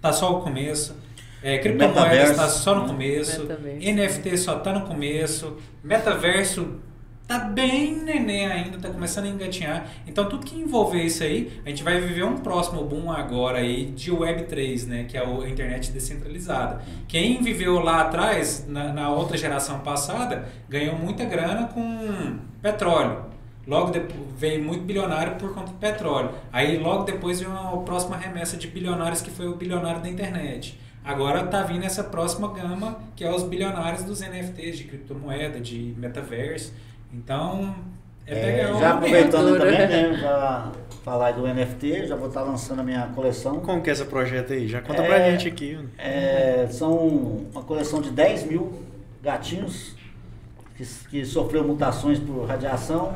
tá só o começo. É, criptomoedas Metaverso, tá só no né? começo. Metaverso. NFT só tá no começo. Metaverso tá bem neném ainda, tá começando a engatinhar. Então tudo que envolver isso aí, a gente vai viver um próximo boom agora aí de Web3, né? Que é a internet descentralizada. Quem viveu lá atrás, na, na outra geração passada, ganhou muita grana com petróleo. Logo depois veio muito bilionário por conta do petróleo. Aí logo depois veio a próxima remessa de bilionários que foi o bilionário da internet. Agora tá vindo essa próxima gama que é os bilionários dos NFTs, de criptomoeda, de metaverso. Então, é É, já aproveitando também, né, já falar do NFT, já vou estar lançando a minha coleção. Como que é esse projeto aí? Já conta É, pra gente aqui. É, são uma coleção de 10 mil gatinhos que, que sofreu mutações por radiação.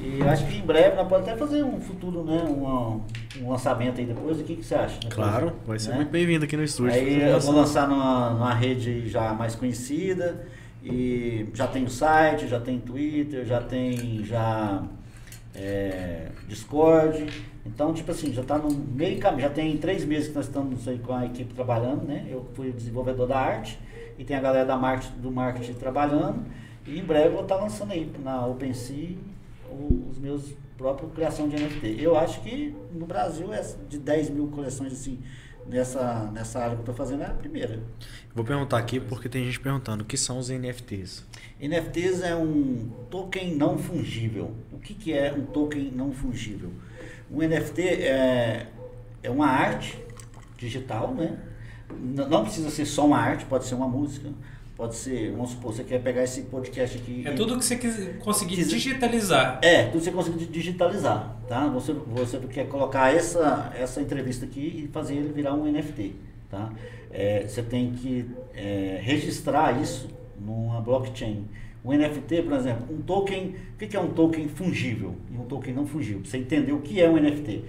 E acho que em breve nós podemos até fazer um futuro, né? Um, um lançamento aí depois. O que, que você acha? Depois, Claro, vai ser né? muito bem-vindo aqui no estúdio. Aí eu vou lançar numa, numa rede já mais conhecida e já tem o site, já tem Twitter, já tem já é, Discord. Então, tipo assim, já está no meio caminho. Já tem três meses que nós estamos aí com a equipe trabalhando, né? Eu fui desenvolvedor da arte e tem a galera da marketing, do marketing trabalhando. E em breve eu vou estar lançando aí na OpenSea os meus próprios criação de NFT. Eu acho que no Brasil, essa de 10 mil coleções assim, nessa, nessa área que eu estou fazendo é a primeira. Vou perguntar aqui porque tem gente perguntando o que são os NFTs. NFTs é um token não fungível. O que, que é um token não fungível? Um NFT é, é uma arte digital, né? Não precisa ser só uma arte, pode ser uma música, pode ser, vamos supor, você quer pegar esse podcast aqui. É tudo que você quis- conseguir Quiser- digitalizar. É, tudo você consegue di- digitalizar, tá? Você, você quer colocar essa, essa entrevista aqui e fazer ele virar um NFT, tá? É, você tem que é, registrar isso numa blockchain. Um NFT, por exemplo, um token, o que que é um token fungível e um token não fungível? Pra você entender o que é um NFT.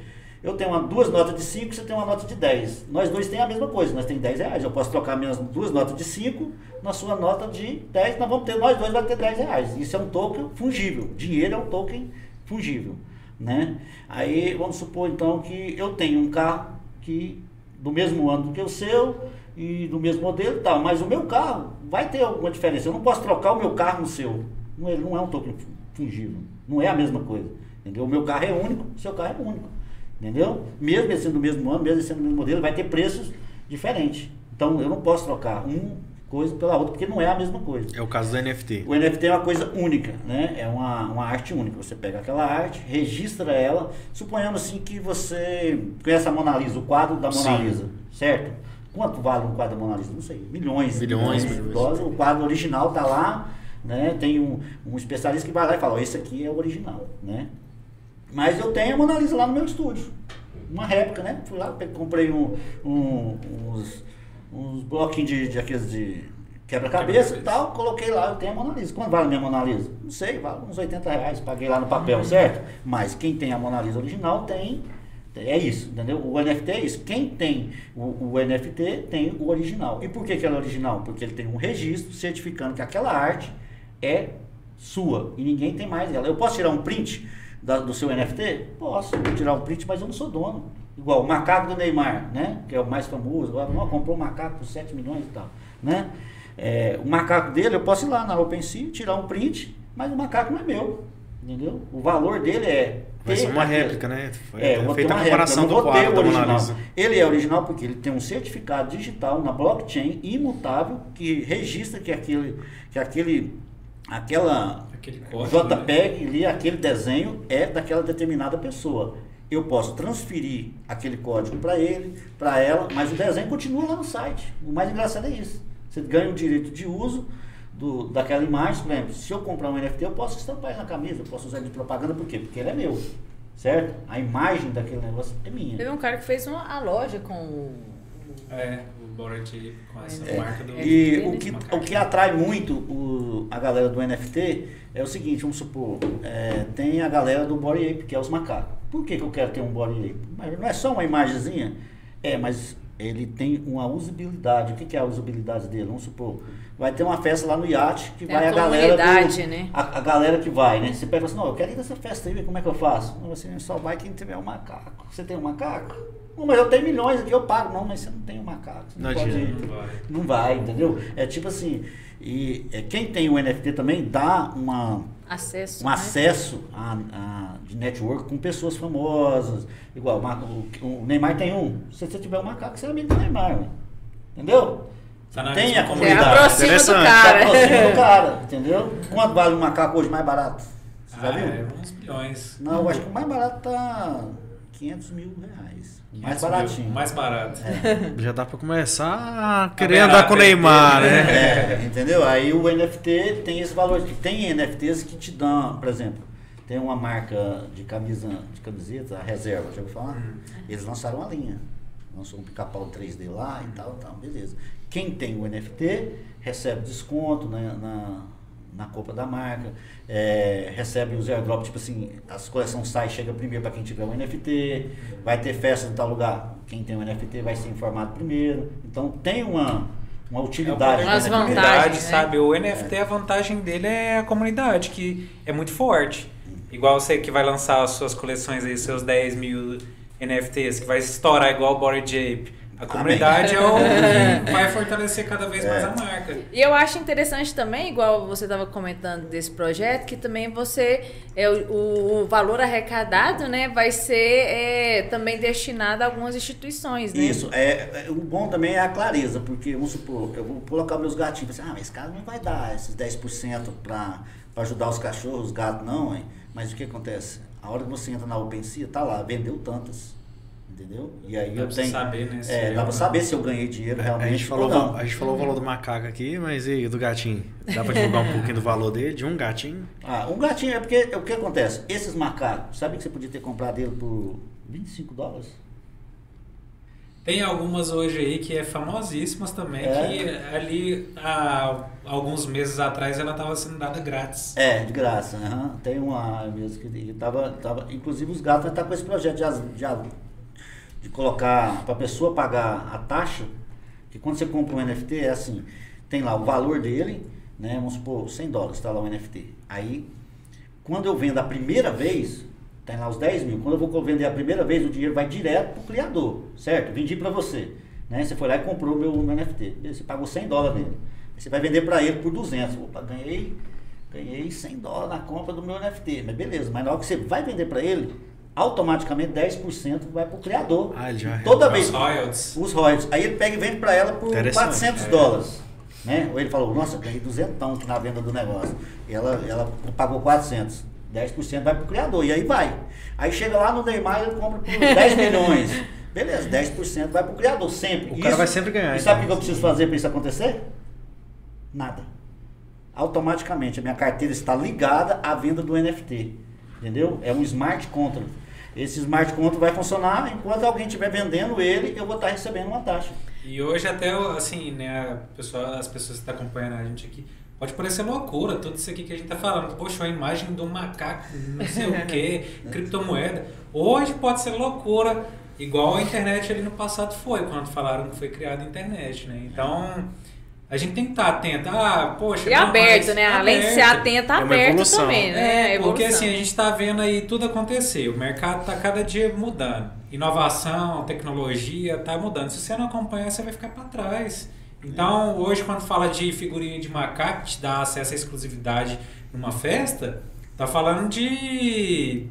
Eu tenho uma, duas notas de 5, você tem uma nota de 10. Nós dois temos a mesma coisa, nós temos 10 reais. Eu posso trocar minhas duas notas de 5 na sua nota de 10, nós vamos ter, nós dois vamos ter 10 reais. Isso é um token fungível. Dinheiro é um token fungível. Né? Aí vamos supor então que eu tenho um carro que do mesmo ano que o seu e do mesmo modelo e tal, mas o meu carro vai ter alguma diferença. Eu não posso trocar o meu carro no seu. Não, ele não é um token fungível. Não é a mesma coisa. Entendeu? O meu carro é único, o seu carro é único. Entendeu? Mesmo ele sendo do mesmo ano, mesmo ele sendo do mesmo modelo, vai ter preços diferentes. Então eu não posso trocar uma coisa pela outra, porque não é a mesma coisa. É o caso do NFT. O NFT é uma coisa única, né? É uma, uma arte única. Você pega aquela arte, registra ela, suponhamos assim que você conhece a Mona Lisa, o quadro da Mona Sim. Lisa, certo? Quanto vale um quadro da Mona Lisa? Não sei, milhões. Milhões, de milhões. dólares. O quadro original tá lá, né? Tem um, um especialista que vai lá e fala, ó, esse aqui é o original, né? Mas eu tenho a Mona Lisa lá no meu estúdio. Uma réplica, né? Fui lá, comprei um, um- uns, uns bloquinhos de, de aqueles de quebra-cabeça e Quebra-cabeça. tal, coloquei lá, eu tenho a Mona Lisa. Quanto vale a minha Mona Lisa? Não sei, vale uns 80 reais, paguei lá no papel, certo? Mas quem tem a Mona Lisa original tem. É isso, entendeu? O NFT é isso. Quem tem o, o NFT tem o original. E por que, que ela é original? Porque ele tem um registro certificando que aquela arte é sua e ninguém tem mais ela. Eu posso tirar um print da- do seu NFT? Posso tirar um print, mas eu não sou dono. Igual o macaco do Neymar, né? Que é o mais famoso. Não, comprou um macaco por 7 milhões e tal, né? É, o macaco dele, eu posso ir lá na OpenSea, tirar um print, mas o macaco não é meu, entendeu? O valor dele é... Vai ser uma réplica, né? Foi é, feita a uma comparação réplica, do quadro da Mona original. Lisa. Ele é original porque ele tem um certificado digital na blockchain imutável que registra que aquele, que aquele, aquela Aquele código. né? JPEG ali, aquele desenho é daquela determinada pessoa. Eu posso transferir aquele código para ele, para ela, mas o desenho continua lá no site. O mais engraçado é isso. Você ganha o direito de uso do, daquela imagem. Por exemplo, se eu comprar um NFT, eu posso estampar ele na camisa, eu posso usar ele de propaganda, por quê? Porque ele é meu. Certo? A imagem daquele negócio é minha. Teve um cara que fez uma, a loja com o. É, com essa É. marca do. E É, o que, o que atrai muito o- a galera do NFT é o seguinte, vamos supor, é, tem a galera do Body Ape, que é os macacos. Por que, que eu quero ter um Body Ape? Mas não é só uma imagenzinha? É, mas ele tem uma usabilidade. O que, que é a usabilidade dele? Vamos supor, vai ter uma festa lá no iate que Tem vai a a galera do, né? a, a galera que vai, né? Você pega e fala assim, não, eu quero ir nessa festa aí, como é que eu faço? Não, Você só vai quem tiver um macaco. Você tem um macaco? Não, mas eu tenho milhões aqui, eu pago. Não, mas você não tem um macaco. Não, Não pode. Não vai. Não vai, entendeu? É tipo assim, e é, quem tem o NFT também dá uma, Acesso. um né? acesso a, a- de network com pessoas famosas. Igual, o o, o Neymar tem um. Se você tiver um macaco, você é amigo do Neymar. Entendeu? Tá Tem a Você comunidade. aproxima do. Você cara. aproxima do cara, entendeu? Quanto vale um macaco hoje mais barato? Você já Ah, viu? é uns milhões. Não, eu acho que o mais barato tá 500 mil reais. Mais 500 mil, baratinho. Mais barato. Já dá pra começar a querer beirada andar com o Neymar, né? né? É, entendeu? Aí o NFT tem esse valor. Tem NFTs que te dão, por exemplo, tem uma marca de camisa, de camiseta, a reserva, já ouviu falar? Uhum. Eles lançaram uma linha. Lançou um pica-pau 3D lá e tal, tal, beleza. Quem tem o NFT recebe desconto né, na, na compra da marca, é, recebe os airdrops, tipo assim, as coleções saem, chega primeiro para quem tiver o NFT, vai ter festa em tal lugar, quem tem o NFT vai ser informado primeiro. Então tem uma, uma utilidade. Umas do vantagens, NFT. comunidade, né? sabe? O NFT, a vantagem dele é a comunidade, que é muito forte. Igual você que vai lançar as suas coleções aí, seus 10 mil NFTs, que vai estourar igual o Bored Ape. A comunidade é o que vai fortalecer cada vez mais a marca. E eu acho interessante também, igual você estava comentando desse projeto, que também você é o, o- o valor arrecadado, né, vai ser é, também destinado a algumas instituições, né? Isso, é, é, o bom também é a clareza, porque vamos supor, eu vou colocar meus gatinhos, assim, ah, mas esse cara não vai dar esses 10% para ajudar os cachorros, os gatos, não, hein? Mas o que acontece? A hora que você entra na OpenSea, tá lá, vendeu tantas, entendeu? E aí Dá eu pra tenho. saber, né, se É, é dá pra saber se eu ganhei dinheiro A realmente. gente, falou, ou não. a gente falou o valor do macaco aqui, mas e aí, do gatinho? Dá pra divulgar um pouquinho do valor dele, de um gatinho? Ah, um gatinho é porque o que acontece? Esses macacos, sabe que você podia ter comprado ele por 25 dólares? Tem algumas hoje aí que é famosíssimas também, É. que ali há alguns meses atrás ela estava sendo dada grátis. É, de graça. aham. Tem uma mesmo que que tava. Inclusive os gatos estão com esse projeto de, de, a- de colocar para a pessoa pagar a taxa, que quando você compra um NFT é assim, tem lá o valor dele, né? Vamos supor, 100 dólares, está lá o NFT. Aí, quando eu vendo a primeira vez, tem lá os 10 mil. Quando eu vou vender a primeira vez, o dinheiro vai direto pro criador, certo? Vendi para você. Né? Você foi lá e comprou o meu, meu NFT. Você pagou 100 dólares nele. Você vai vender para ele por 200. Opa, ganhei, ganhei 100 dólares na compra do meu NFT. Mas beleza, mas na hora que você vai vender para ele, automaticamente 10% vai pro criador. Ah, ele já Toda Os vez. royalties. Os royalties. Aí ele pega e vende para ela por Interessante. 400 É. dólares. Né? Ou ele falou, nossa, ganhei 200 na venda do negócio. E ela, ela pagou 400. 10% vai pro criador. E aí vai. Aí chega lá no Neymar e ele compra por 10 milhões. Beleza, 10% vai pro criador, sempre. O cara vai sempre ganhar, E sabe o então. que eu preciso fazer para isso acontecer? Nada. Automaticamente a minha carteira está ligada à venda do NFT. Entendeu? É um smart contract. Esse smart contract vai funcionar enquanto alguém estiver vendendo ele, eu vou estar recebendo uma taxa. E hoje até, assim, né, a pessoa, as pessoas que estão acompanhando a gente aqui, pode parecer loucura tudo isso aqui que a gente tá falando. Poxa, uma imagem um macaco, não sei o que, criptomoeda. Hoje pode ser loucura, igual a internet ali no passado foi, quando falaram que foi criada a internet, né? Então, a gente tem que estar atento. Ah, poxa... E não, aberto, né? Além de ser aberto. atento, É aberto evolução. também, né? É, porque Evolução. assim, a gente está vendo aí tudo acontecer. O mercado está cada dia mudando. Inovação, tecnologia, está mudando. Se você não acompanhar, você vai ficar para trás. Então, hoje, quando fala de figurinha de macaco, que te dá acesso à exclusividade numa festa, tá falando de.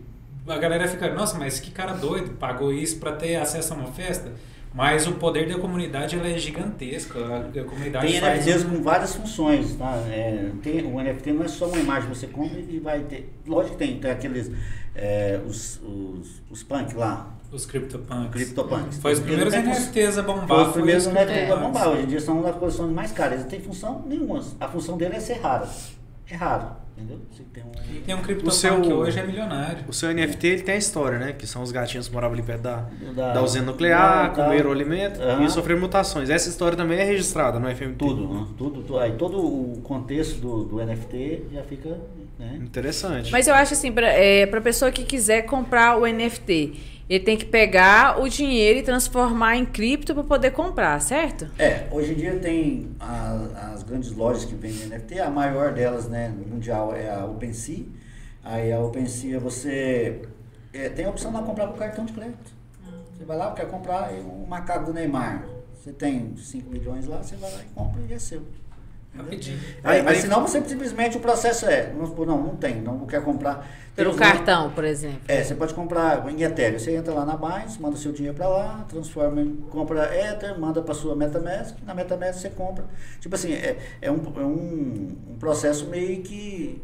A galera fica, nossa, mas que cara doido, pagou isso para ter acesso a uma festa? Mas o poder da comunidade ela é gigantesca. A, a comunidade Tem faz NFTs com várias funções, tá? É, tem, o NFT não é só uma imagem que você compra e vai ter. Lógico que tem, tem aqueles. é, os, os, os punk lá, os CryptoPunks. CryptoPunks. Foi os primeiros NFTs a bombar. Foi os primeiros os NFTs a bombar. Hoje em dia são uma das coleções mais caras. Eles não têm função nenhuma. A função dele é ser raro. É raro, entendeu? Tem um... E tem um CryptoPunk seu- que hoje é milionário. O seu NFT ele tem a história, né? Que são os gatinhos que moravam ali perto da, Da- da usina nuclear, da- comeram o alimento e sofreram mutações. Essa história também é registrada no FMT. Tudo, né? tudo, tudo. Aí todo o contexto do, do NFT já fica. Né? Interessante. Mas eu acho assim, pra, é, pra pessoa que quiser comprar o NFT, ele tem que pegar o dinheiro e transformar em cripto para poder comprar, certo? É, hoje em dia tem a- as grandes lojas que vendem NFT, a maior delas, né, mundial é a OpenSea. Aí a OpenSea você é, tem a opção de comprar com cartão de crédito. Você vai lá, quer comprar um macaco do Neymar. Você tem 5 milhões lá, você vai lá e compra e é seu. Rapidinho. Aí, Aí- mas aí- senão você simplesmente o processo é, vamos supor, não, não tem, não quer comprar. Pelo cartão, por exemplo. É, você pode comprar em Ethereum. Você entra lá na Binance, manda seu dinheiro para lá, transforma em. compra Ether, manda para sua MetaMask. Na MetaMask você compra. Tipo assim, é, é, um, é um, um processo meio que.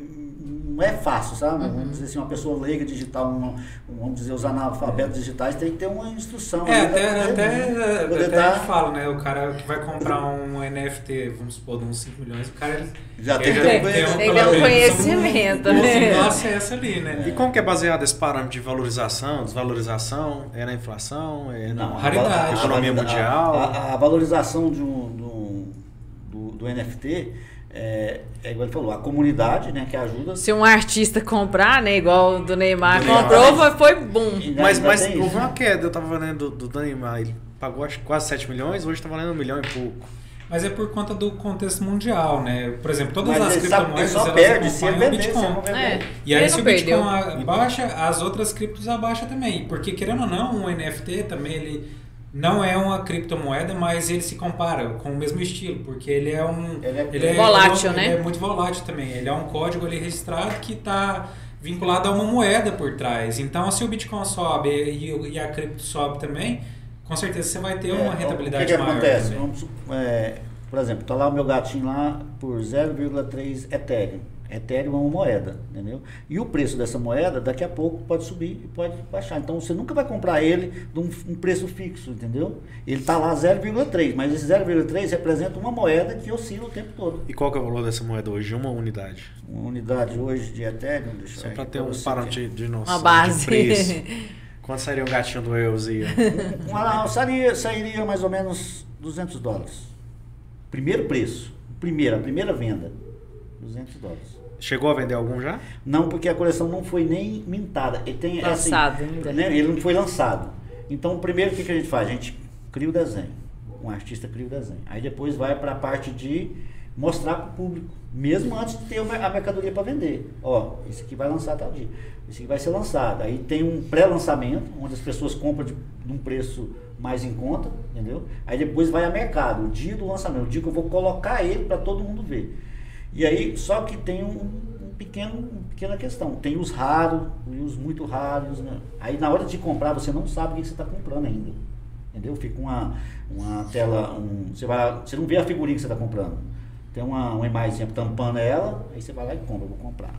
É, não é fácil, sabe? Uhum. Vamos dizer assim, uma pessoa leiga digital, um, um, vamos dizer, os analfabetos digitais, tem que ter uma instrução. É, pra até, poder- até, poder até dar- fala, né? O cara que vai comprar um NFT, vamos supor, de uns 5 milhões, o cara ele- Já tem já tem ter um, Tem um conhecimento, um, né? um acesso ali, né? E como que é baseado esse parâmetro de valorização, desvalorização? É na inflação? É na Não, Raridade. economia a- mundial? A, a- a valorização de um, de um- do, do NFT é, é igual ele falou, a comunidade, né, que ajuda. Se um artista comprar, né, igual o do Neymar Do Neymar. comprou, foi, foi. Ainda- Mas, mas houve isso. uma queda, eu tava lendo do, do Neymar, ele pagou acho quase 7 milhões, hoje tá valendo um milhão e pouco. Mas é por conta do contexto mundial, né? Por exemplo, todas Mas as criptomoedas só perde se o vender, se Bitcoin. vender. É. E aí se o Bitcoin perdeu. abaixa, as outras criptos abaixam também. Porque querendo ou não, o NFT também ele não é uma criptomoeda, mas ele se compara com o mesmo estilo, porque ele é um Ele é- Volátil, ele é, né? Ele é muito volátil também. Ele é um código ali registrado que está vinculado a uma moeda por trás. Então, se o Bitcoin sobe e, e a cripto sobe também, com certeza você vai ter uma É, rentabilidade O que, que maior. acontece? também. Vamos, su- é, por exemplo, tá lá o meu gatinho lá por 0,3 Ethereum. Ethereum é uma moeda, entendeu? E o preço dessa moeda daqui a pouco pode subir e pode baixar. Então você nunca vai comprar ele de um, um preço fixo, entendeu? Ele tá lá 0,3, mas esse 0,3 representa uma moeda que oscila o tempo todo. E qual que é o valor dessa moeda hoje? Uma unidade. Uma unidade hoje de Ethereum, deixa eu Só aqui ter um você parâmetro de, noção, Uma base. de preço. Quanto sairia um gatinho do Elzia? Uma, sairia, sairia mais ou menos 200 dólares. Primeiro preço. Primeira, a primeira venda. 200 dólares. Chegou a vender algum já? Não, porque a coleção não foi nem mintada. Ele tem, é assim, Lançado ainda. né, Ele não foi lançado. Então, primeiro, o que, que a gente faz? A gente cria o desenho. Um artista cria o desenho. Aí depois vai para a parte de mostrar para o público. Mesmo antes de ter a mercadoria para vender. Ó, isso aqui vai lançar tal dia. Isso aqui vai ser lançado. Aí tem um pré-lançamento, onde as pessoas compram de, de um preço mais em conta, entendeu? Aí depois vai a mercado, o dia do lançamento, o dia que eu vou colocar ele para todo mundo ver. E aí, só que tem um, um pequeno, uma pequena questão. Tem os raros e os muito raros. Né? Aí na hora de comprar, você não sabe o que você está comprando ainda. Entendeu? Fica uma, uma tela. Um, você, vai, você não vê a figurinha que você está comprando. Tem uma, uma imagem tampando ela, aí você vai lá e compra, vou comprar.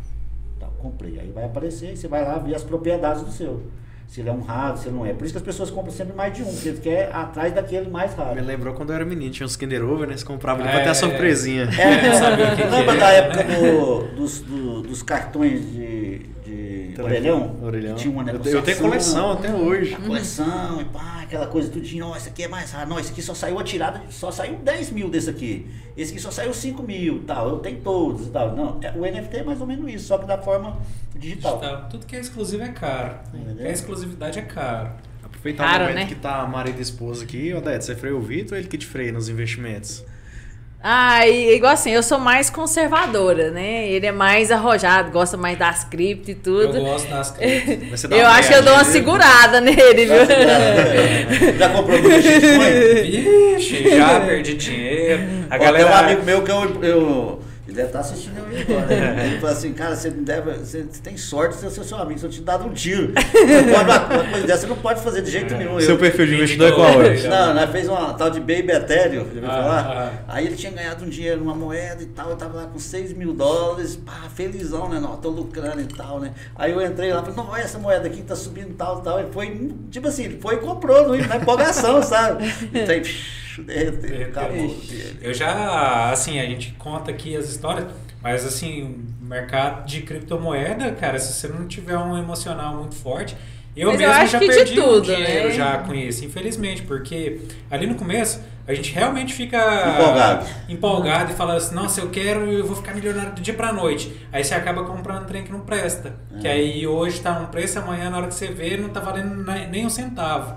Tá, comprei. Aí vai aparecer e você vai lá ver as propriedades do seu. Se ele é um raro, se ele não é. Por isso que as pessoas compram sempre mais de um, porque eles querem atrás daquele mais raro. Me lembrou quando eu era menino, tinha uns Kinder Ovo, né? Você comprava ali É, pra ter a é. surpresinha. É, que que lembra é, da época do- dos, do- dos cartões de, de orelhão? Orelhão. Tinha uma Eu tenho- negociação. eu tenho coleção até hoje. A coleção, e pá, aquela coisa tudinho, ó, esse aqui é mais raro, não, esse aqui só saiu a tirada, só saiu 10 mil desse aqui, esse aqui só saiu 5 mil e tal, eu tenho todos e tal. Não, é- o NFT é mais ou menos isso, só que da forma digital. Digital. Tudo que é exclusivo é caro. Entendeu? A exclusividade é caro. Aproveitar o momento né? que tá marido e esposa aqui. Odete, você freia o Vitor ou ele que te freia nos investimentos? Ah, e igual assim, eu sou mais conservadora, né? Ele é mais arrojado, gosta mais das cripto e tudo. Eu gosto das dá Eu acho que eu dou uma nele? segurada nele, viu? Já comprou muito Bitcoin? Vixe, já perdi dinheiro. A Ó, galera. Tem um amigo meu que eu. eu ele deve estar assistindo eu agora. né? Ele falou assim, cara, você não deve. Você, você tem sorte de ser seu amigo, se eu te dado um tiro. Você pode, uma, uma coisa dessa você não pode fazer de jeito nenhum. Seu Eu- perfil de investidor é qual hoje? Não, nós fez uma tal de Baby Ethereum, Ah, falar? ah. Aí ele tinha ganhado um dinheiro numa moeda e tal, eu tava lá com 6 mil dólares, pá, felizão, né? Não, tô lucrando e tal, né? Aí eu entrei lá e falei, não, olha essa moeda aqui tá subindo tal, tal. Ele foi, tipo assim, ele foi e comprou no- na empolgação, sabe? E aí, psh, derreteu, acabou. Eu já, assim, a gente conta aqui as histórias, mas assim, o mercado de criptomoeda, cara, se você não tiver um emocional muito forte, eu Mas eu mesmo acho já perdi um tudo, dinheiro né? já com isso, infelizmente, porque ali no começo a gente realmente fica Empolgado. empolgado e fala assim, nossa, eu quero, eu vou ficar milionário do dia pra noite. Aí você acaba comprando um trem que não presta. Que aí hoje tá um preço, amanhã na hora que você vê não tá valendo nem um centavo.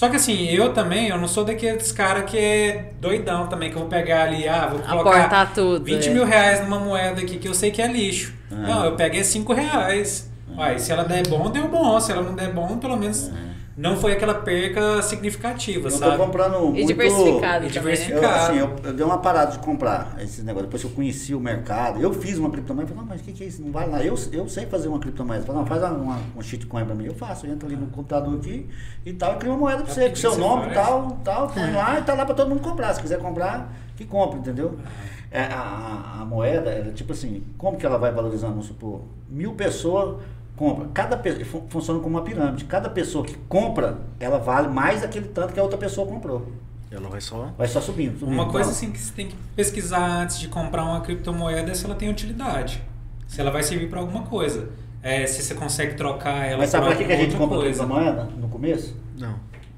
Só que assim, eu também, eu não sou daqueles cara que é doidão também, que eu vou pegar ali, ah, vou colocar Aportar tudo. 20 é. mil reais numa moeda aqui que eu sei que é lixo. Ah. Não, eu peguei 5 reais. Uai, se ela der bom, deu bom. Se ela não der bom, pelo menos não foi aquela perca significativa, Eu tô sabe? comprando muito... diversificado E também, né? Eu, assim, eu, eu dei uma parada de comprar esse negócio. Depois que eu conheci o mercado, eu fiz uma criptomoeda. Falei, não, mas o que, que é isso? Não vale nada. Eu, eu sei fazer uma criptomoeda. Falei, não, faz uma, uma, um shitcoin pra mim. Eu faço. Eu entro ali no computador aqui e tal, e crio uma moeda pra você, com seu nome e tal, tal. Põe lá e tá lá pra todo mundo comprar. Se quiser comprar, que compre, entendeu? É, a, a, a moeda, ela, tipo assim, como que ela vai valorizando? Vamos supor, mil pessoas compra. Cada pe- fun- funciona como uma pirâmide. Cada pessoa que compra, ela vale mais daquele tanto que a outra pessoa comprou. Ela vai só. Vai só subindo. subindo. Uma coisa assim que você tem que pesquisar antes de comprar uma criptomoeda é se ela tem utilidade. Se ela vai servir para alguma coisa. É, se você consegue trocar ela Mas sabe por pra que, que a gente compra outra criptomoeda no começo? Não.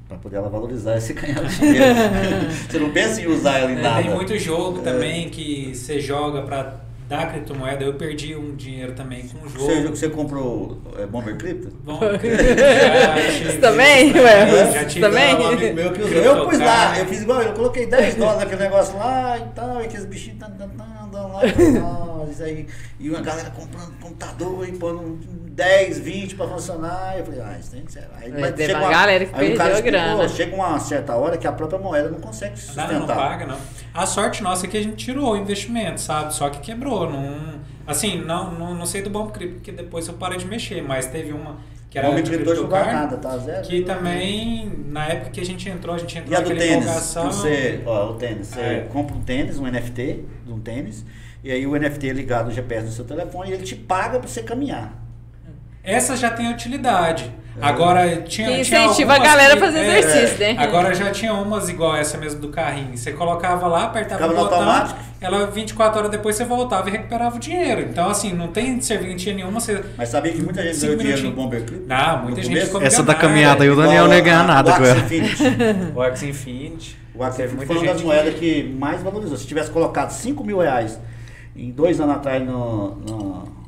Pra poder ela valorizar e você ganhar dinheiro. você não pensa em usar ela em É, nada. tem muito jogo também que você joga para dar criptomoeda. Eu perdi um dinheiro também com o jogo. Você, você comprou é, Bomber Crypto? Bom, já tive Você também, ué? também, Já tive também? Um amigo meu que usou. Eu pus lá, eu fiz igual, eu coloquei 10 dólares naquele negócio lá e tal, e aqueles bichinhos tan, tan, tan, andando lá. eu falei, "Nossa, isso aí. E uma galera comprando computador e pondo 10, 20 pra funcionar. Eu falei, ah, isso tem que ser. Aí, É, teve uma galera que aí o cara perdeu a grana. Chega uma certa hora que a própria moeda não consegue se Não, sustentar. não paga, não. A sorte nossa é que a gente tirou o investimento, sabe? Só que quebrou. Não, assim, não, não, não sei do Bomb Crypto, porque depois eu parei de mexer, mas teve uma que era Bomber de hoje não dá nada, tá zero. que também, na época que a gente entrou, a gente entrou E a do tênis? Você, ó, o tênis. Você É. compra um tênis, um NFT de um tênis, e aí o NFT é ligado ao GPS do seu telefone e ele te paga pra você caminhar. Essa já tem utilidade. Agora tinha. Que tinha incentiva a algumas galera a fazer é, exercício, né? Agora já tinha umas igual essa mesmo do carrinho. Você colocava lá, apertava Ficava o botão, automático? ela 24 horas depois você voltava e recuperava o dinheiro. Então, assim, não tem serventia nenhuma. Você... Mas sabia que muita gente ganhou dinheiro no. Bomber Clip? Não, muita No gente começo? ficou Essa da caminhada aí o Daniel não ia ganhar nada com ela. O Axie Infinity. O Teve Infinity foi uma das moedas que mais valorizou. Se tivesse colocado 5 mil reais em dois anos atrás no, no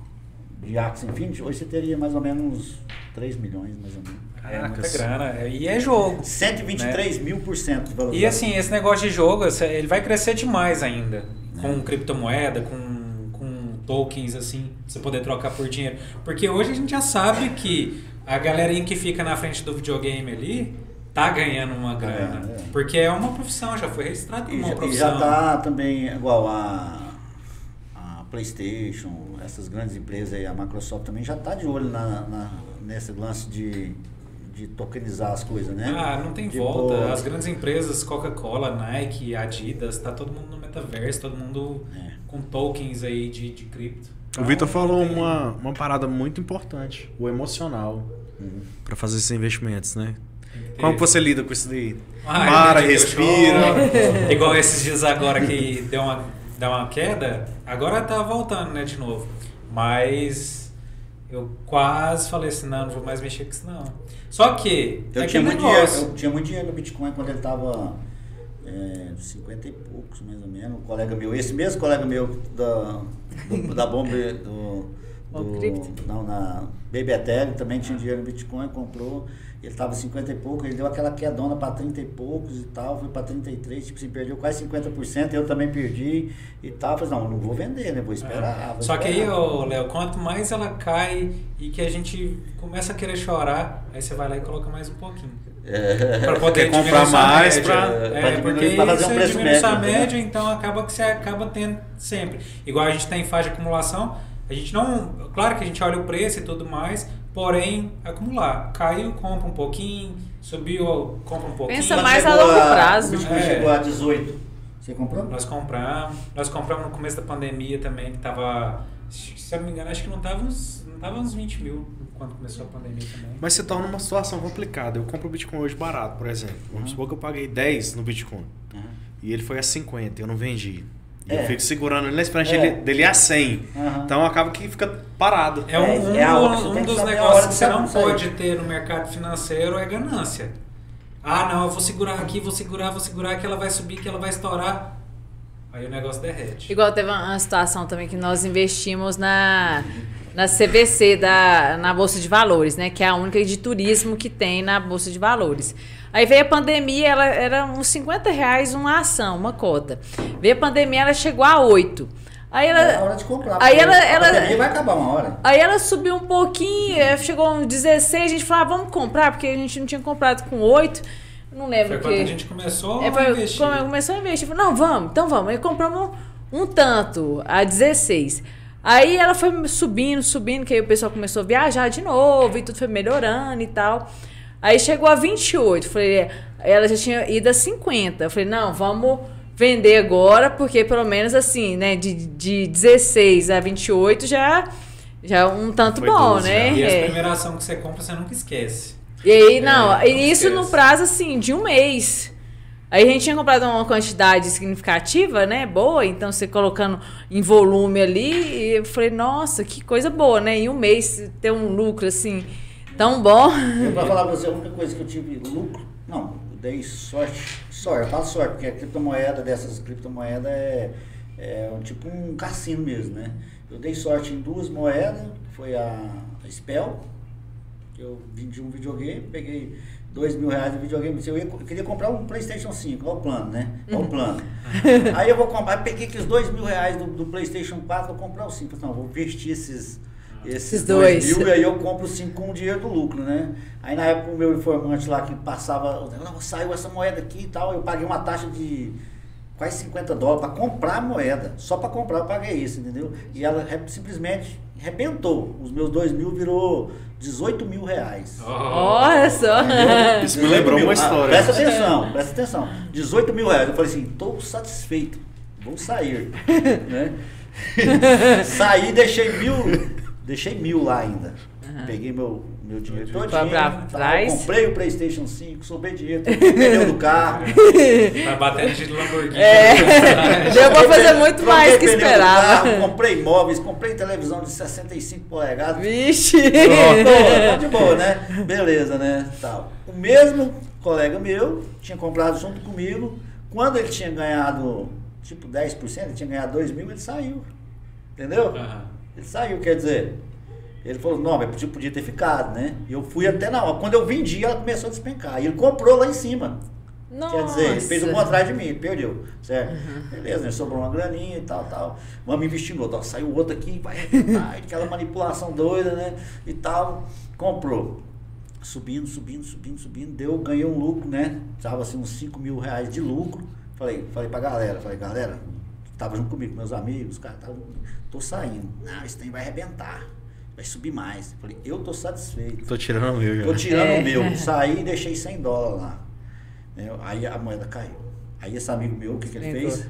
de Axie Infinity, hoje você teria mais ou menos 3 milhões, mais ou menos. É muita grana. é- E é jogo. 123 mil por cento de valorização. E assim, esse negócio de jogo, ele vai crescer demais ainda. Com criptomoeda, com, com tokens, assim, pra você poder trocar por dinheiro. Porque hoje a gente já sabe que a galerinha que fica na frente do videogame ali tá ganhando uma grana. ganhando, é. Porque é uma profissão, já foi registrado como E uma já, e profissão. já tá também igual a, a PlayStation, essas grandes empresas aí, a Microsoft também já tá de olho na, na- nesse lance de, de tokenizar as coisas, né? Ah, não tem De volta. pôr- As grandes empresas, Coca-Cola, Nike, Adidas, tá todo mundo no metaverso, todo mundo É. com tokens aí de, de cripto. O Vitor Então, falou tem- uma, uma parada muito importante, o emocional, Uhum. pra fazer esses investimentos, né? Como você lida com isso daí? Ah, Para, respira. Igual esses dias agora que deu uma, deu uma queda, agora tá voltando, né, de novo. Mas eu quase falei assim, não, não vou mais mexer com isso não. Só que, Eu é tinha, muito dinheiro, eu tinha muito dinheiro no Bitcoin quando ele tava é, 50 e poucos, mais ou menos. Um colega meu, esse mesmo colega meu da, do- da bomba do, do, Crypto? não, na Baby Ethereum, também tinha dinheiro no Bitcoin, comprou. Ele tava 50 e pouco, ele deu aquela quedona para 30 e poucos e tal, foi para 33, tipo assim, perdeu quase 50%, eu também perdi e tal. Falei, não, não vou vender, né? Vou esperar. vou Só que aí, esperar. ô, Léo, quanto mais ela cai e que a gente começa a querer chorar, aí você vai lá e coloca mais um pouquinho. É. Pra poder comprar mais pra- É, porque pra fazer um você preço médio, né? média, então acaba que você acaba tendo sempre. Igual a gente tem fase de acumulação, a gente não. Claro que a gente olha o preço e tudo mais, porém, acumular. Caiu, compra um pouquinho, subiu, compra um pouquinho. Pensa mais a longo prazo. O Bitcoin É. chegou a 18. Você comprou? Nós compramos, nós compramos no começo da pandemia também, que tava. Se eu não me engano, acho que não tava uns, não tava uns 20 mil quando começou a pandemia também. Mas você tá numa situação complicada. Eu compro o Bitcoin hoje barato, por exemplo. Vamos supor que eu paguei 10 no Bitcoin. Uhum. E ele foi a 50, eu não vendi. E É. eu fico segurando ele na esperança É. dele, dele ir a 100. Aham. Então acaba que fica parado. É um, É, um, é a hora, um dos negócios que você não sair. pode ter no mercado financeiro é ganância. Ah, não, eu vou segurar aqui, vou segurar, vou segurar, que ela vai subir, que ela vai estourar. Aí o negócio derrete. Igual teve uma situação também que nós investimos na, na CVC, da, na Bolsa de Valores, né? Que é a única de turismo que tem na Bolsa de Valores. Aí veio a pandemia, ela era uns 50 reais uma ação, uma cota. Veio a pandemia, ela chegou a 8. Aí É a ela, hora de comprar. aí porque ela- a ela- vai acabar uma hora. aí ela subiu um pouquinho, eh, chegou uns 16, a gente falou, ah, vamos comprar, porque a gente não tinha comprado com 8. Não lembro Foi o quando que. a gente começou É, a foi, investir. come- começou a investir. Falei, não, vamos, então vamos. Aí compramos um tanto, a 16. Aí ela foi subindo, subindo, que aí o pessoal começou a viajar de novo e tudo foi melhorando e tal. Aí chegou a 28. Falei, é, ela já tinha ido a 50. Eu falei, não, vamos vender agora, porque pelo menos assim, né, de, de 16 a 28 já, já é um tanto Foi bom, 12 né? E essa É. primeira ação que você compra, você nunca esquece. E aí, não, É, e não isso esquece. no prazo, assim, de um mês. Aí a gente tinha comprado uma quantidade significativa, né? Boa, então você colocando em volume ali, e eu falei, nossa, que coisa boa, né? Em um mês ter um lucro assim tão bom. Eu, pra falar pra você, a única coisa que eu tive lucro, não, eu dei sorte, sorte, eu falo sorte, porque a criptomoeda dessas criptomoedas é, é tipo um cassino mesmo, né? Eu dei sorte em duas moedas, foi a Spell, que eu vendi um videogame, peguei dois mil reais no videogame, eu, ia- eu queria comprar um Playstation 5, olha o plano, né? Olha o plano. Aí eu vou comprar, peguei aqueles dois mil reais do, do Playstation 4, vou comprar o 5, não, vou investir esses... Esses dois dois. mil, e aí eu compro cinco com o dinheiro do lucro, né? Aí na época o meu informante lá que passava, não, saiu essa moeda aqui e tal, eu paguei uma taxa de quase 50 dólares para comprar a moeda. Só para comprar eu paguei isso, entendeu? E ela re- simplesmente rebentou. Os meus dois mil virou 18 mil reais. Olha só. Isso me 18 lembrou mil. uma Ah, história. presta atenção, presta atenção. 18 mil reais. Eu falei assim, estou satisfeito, vou sair. né? Saí, deixei mil, deixei mil lá ainda. Peguei meu, meu dinheiro Foi todinho. pra trás. comprei o Playstation 5, sobrei dinheiro, troquei o pneu do carro. Vai bater de Lamborghini. É. Deu pra fazer muito Troquei mais que esperava. carro, comprei móveis, comprei televisão de 65 polegadas. Vixe. Boa, tá de boa, né? Beleza, né? Tal. O mesmo colega meu tinha comprado junto comigo. Quando ele tinha ganhado, tipo, 10%, ele tinha ganhado 2 mil, ele saiu. Entendeu? Aham. Ele saiu, quer dizer. Ele falou, não, mas podia, podia ter ficado, né? E eu fui até na hora. Quando eu vendi, ela começou a despencar. E ele comprou lá em cima. Nossa. Quer dizer, ele fez um atrás de mim, perdeu, certo? Beleza, né? sobrou uma graninha e tal, tal. Vamos investir no outro. Ó, saiu outro aqui, vai arrebentar, aquela manipulação doida, né? E tal. Comprou. Subindo, subindo, subindo, subindo. Deu, ganhei um lucro, né? Tava assim uns 5 mil reais de lucro. Falei, falei pra galera, falei, galera, tava junto comigo, meus amigos, cara, tava, tô saindo. Não, esse trem vai arrebentar. Vai subir mais. Falei, eu tô satisfeito. Tô tirando o meu já. Tô tirando É. o meu. Saí e deixei 100 dólares lá. Né? Aí a moeda caiu. Aí esse amigo meu, o que, que ele fez?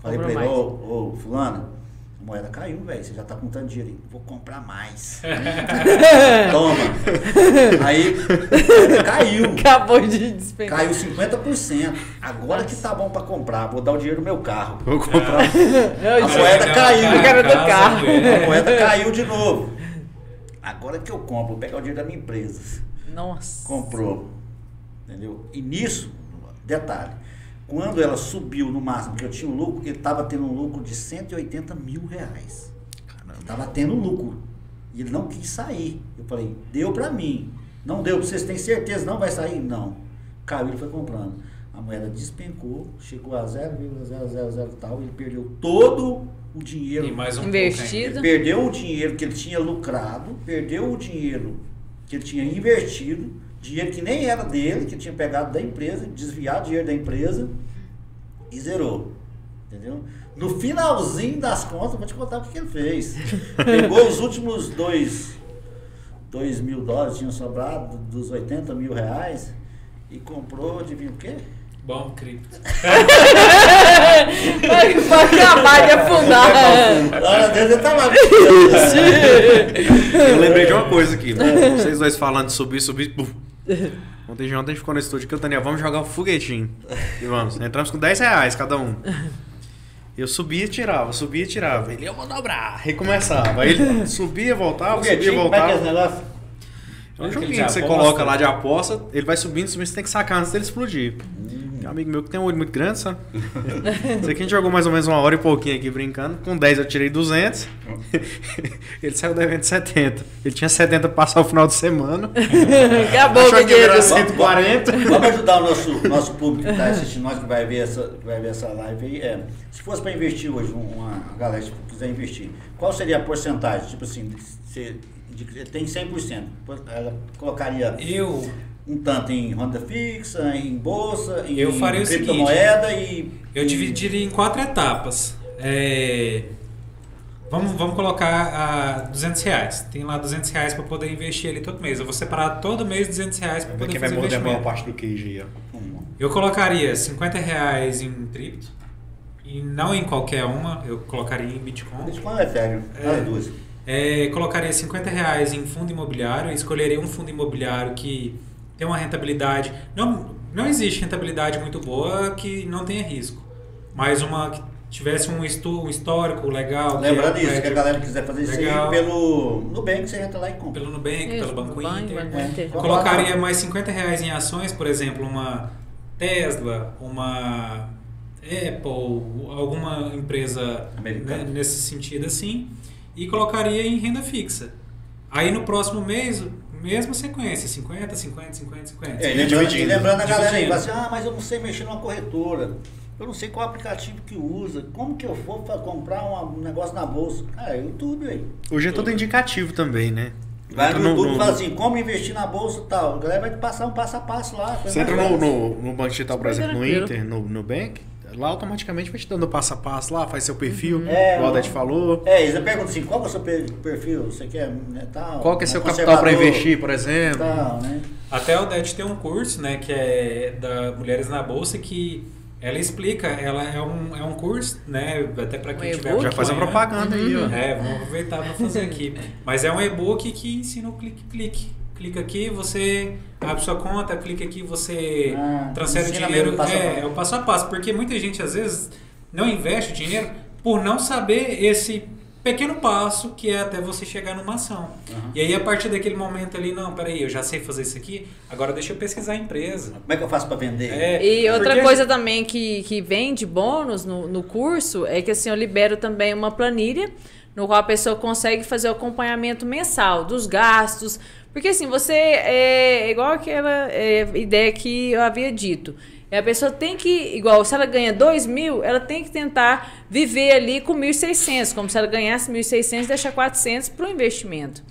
Falei pra Comprou ele, ô, ô, fulano, moeda caiu, velho. Você já tá com tanto dinheiro aí. Vou comprar mais. Toma. Aí caiu. Acabou de despencar. Caiu 50%. Agora que tá bom pra comprar. Vou dar o dinheiro do meu carro. Vou comprar. A moeda caiu. A cara do carro. A moeda caiu de novo. Agora que eu compro, vou pegar o dinheiro da minha empresa. Nossa. comprou. Entendeu? E nisso, detalhe, quando ela subiu no máximo, que eu tinha um lucro, ele estava tendo um lucro de 180 mil reais. Estava tendo lucro. E ele não quis sair. Eu falei, deu para mim. Não deu para vocês, têm certeza não vai sair? Não. Caiu, ele foi comprando. A moeda despencou, chegou a 0,000 e tal, ele perdeu todo o dinheiro E mais um Investido. ele perdeu o dinheiro que ele tinha lucrado, perdeu o dinheiro que ele tinha investido, dinheiro que nem era dele, que tinha pegado da empresa, desviado dinheiro da empresa e zerou. Entendeu? No finalzinho das contas, vou te contar o que ele fez. Pegou os últimos dois, dois mil dólares, tinha sobrado dos 80 mil reais, e comprou, adivinha o quê? Bom, cripto. Vai, acabar de afundar. Eu lembrei de uma coisa aqui. Vocês dois falando de subir, subir. Ontem de ontem a gente ficou no estúdio que o Daniel, vamos jogar um foguetinho. E vamos. Entramos com 10 reais cada um. Eu subia e tirava, subia e tirava. Ele, eu vou dobrar. Recomeçava. Aí ele subia, voltava, subia, é é voltava. É um Aquele joguinho que você aposta. coloca lá de aposta, ele vai subindo, subindo, você tem que sacar antes dele explodir. Tem um amigo meu que tem um olho muito grande, sabe? Isso aqui a gente jogou mais ou menos uma hora e pouquinho aqui brincando. Com 10 eu tirei 200. Ele saiu devendo 70. Ele tinha 70 pra passar o final de semana. Acabou o Achou que dinheiro. era 140. Vamos ajudar o nosso, nosso público que está assistindo nós, que vai ver essa, que vai ver essa live aí. É, se fosse para investir hoje, um- uma galera que quiser investir, qual seria a porcentagem? Tipo assim, você tem 100%. Ela colocaria Eu, um tanto em renda fixa, em bolsa, em Eu faria o seguinte, criptomoeda e. eu dividiria em quatro etapas. É, vamos, vamos colocar a 200 reais. Tem lá 200 reais para poder investir ali todo mês. Eu vou separar todo mês 200 reais para poder quem vai fazer morder a maior parte do queijo aí, Eu colocaria 50 reais em cripto. E não em qualquer uma, eu colocaria em Bitcoin. Bitcoin é Ethereum, É. as duas. É, colocaria 50 reais em fundo imobiliário, escolheria um fundo imobiliário que tem uma rentabilidade. Não, não existe rentabilidade muito boa que não tenha risco, mas uma que tivesse um, estu, um histórico legal. que é Lembra disso, que a galera quiser fazer isso legal. aí pelo Nubank, você entra lá e compra. Pelo Nubank, Isso, pelo Banco Banco Inter. Banco Inter. É. Colocaria mais 50 reais em ações, por exemplo, uma Tesla, uma Apple, alguma empresa né, nesse sentido assim, e colocaria em renda fixa. Aí no próximo mês, mesma sequência, 50, 50, 50, 50. É, e lembrando, e lembrando a galera aí, Dividindo. fala assim, ah, mas eu não sei mexer numa corretora. Eu não sei qual aplicativo que usa. Como que eu vou pra comprar um negócio na bolsa? Ah, YouTube aí. Hoje é tudo indicativo também, né? Vai no YouTube e fala assim, como investir na bolsa e tal. A galera vai te passar um passo a passo lá. Você entra no, no, no Banco Digital, por exemplo, no. Inter, no, no Bank, lá automaticamente vai te dando passo a passo lá, faz seu perfil, É, igual a ó. Dete falou. É, eles perguntam assim, qual é o seu per- perfil? Você quer, né, tal? Qual que é seu capital para investir, por exemplo? Tal, né? Até o DET tem um curso, né, que é da Mulheres na Bolsa, que ela explica, ela é um, é um curso, né, até para quem Um tiver? Já faz a propaganda aí, ó. É, vamos aproveitar para fazer aqui. Mas é um e-book que ensina o clique-clique. Clica aqui, você abre sua conta, clica aqui, você Ah, transfere o dinheiro. passo é, é o passo a passo, porque muita gente às vezes não investe o dinheiro por não saber esse pequeno passo que é até você chegar numa ação. Aham. E aí a partir daquele momento ali, não, peraí, eu já sei fazer isso aqui, agora deixa eu pesquisar a empresa. Como é que eu faço para vender? É, E outra porque- coisa também que, que vem de bônus no, no curso é que assim, eu libero também uma planilha no qual a pessoa consegue fazer o acompanhamento mensal dos gastos. Porque assim, você é igual aquela é, ideia que eu havia dito. A pessoa tem que, igual, se ela ganha 2 mil, ela tem que tentar viver ali com 1.600, como se ela ganhasse 1.600 e deixar 400 para o investimento.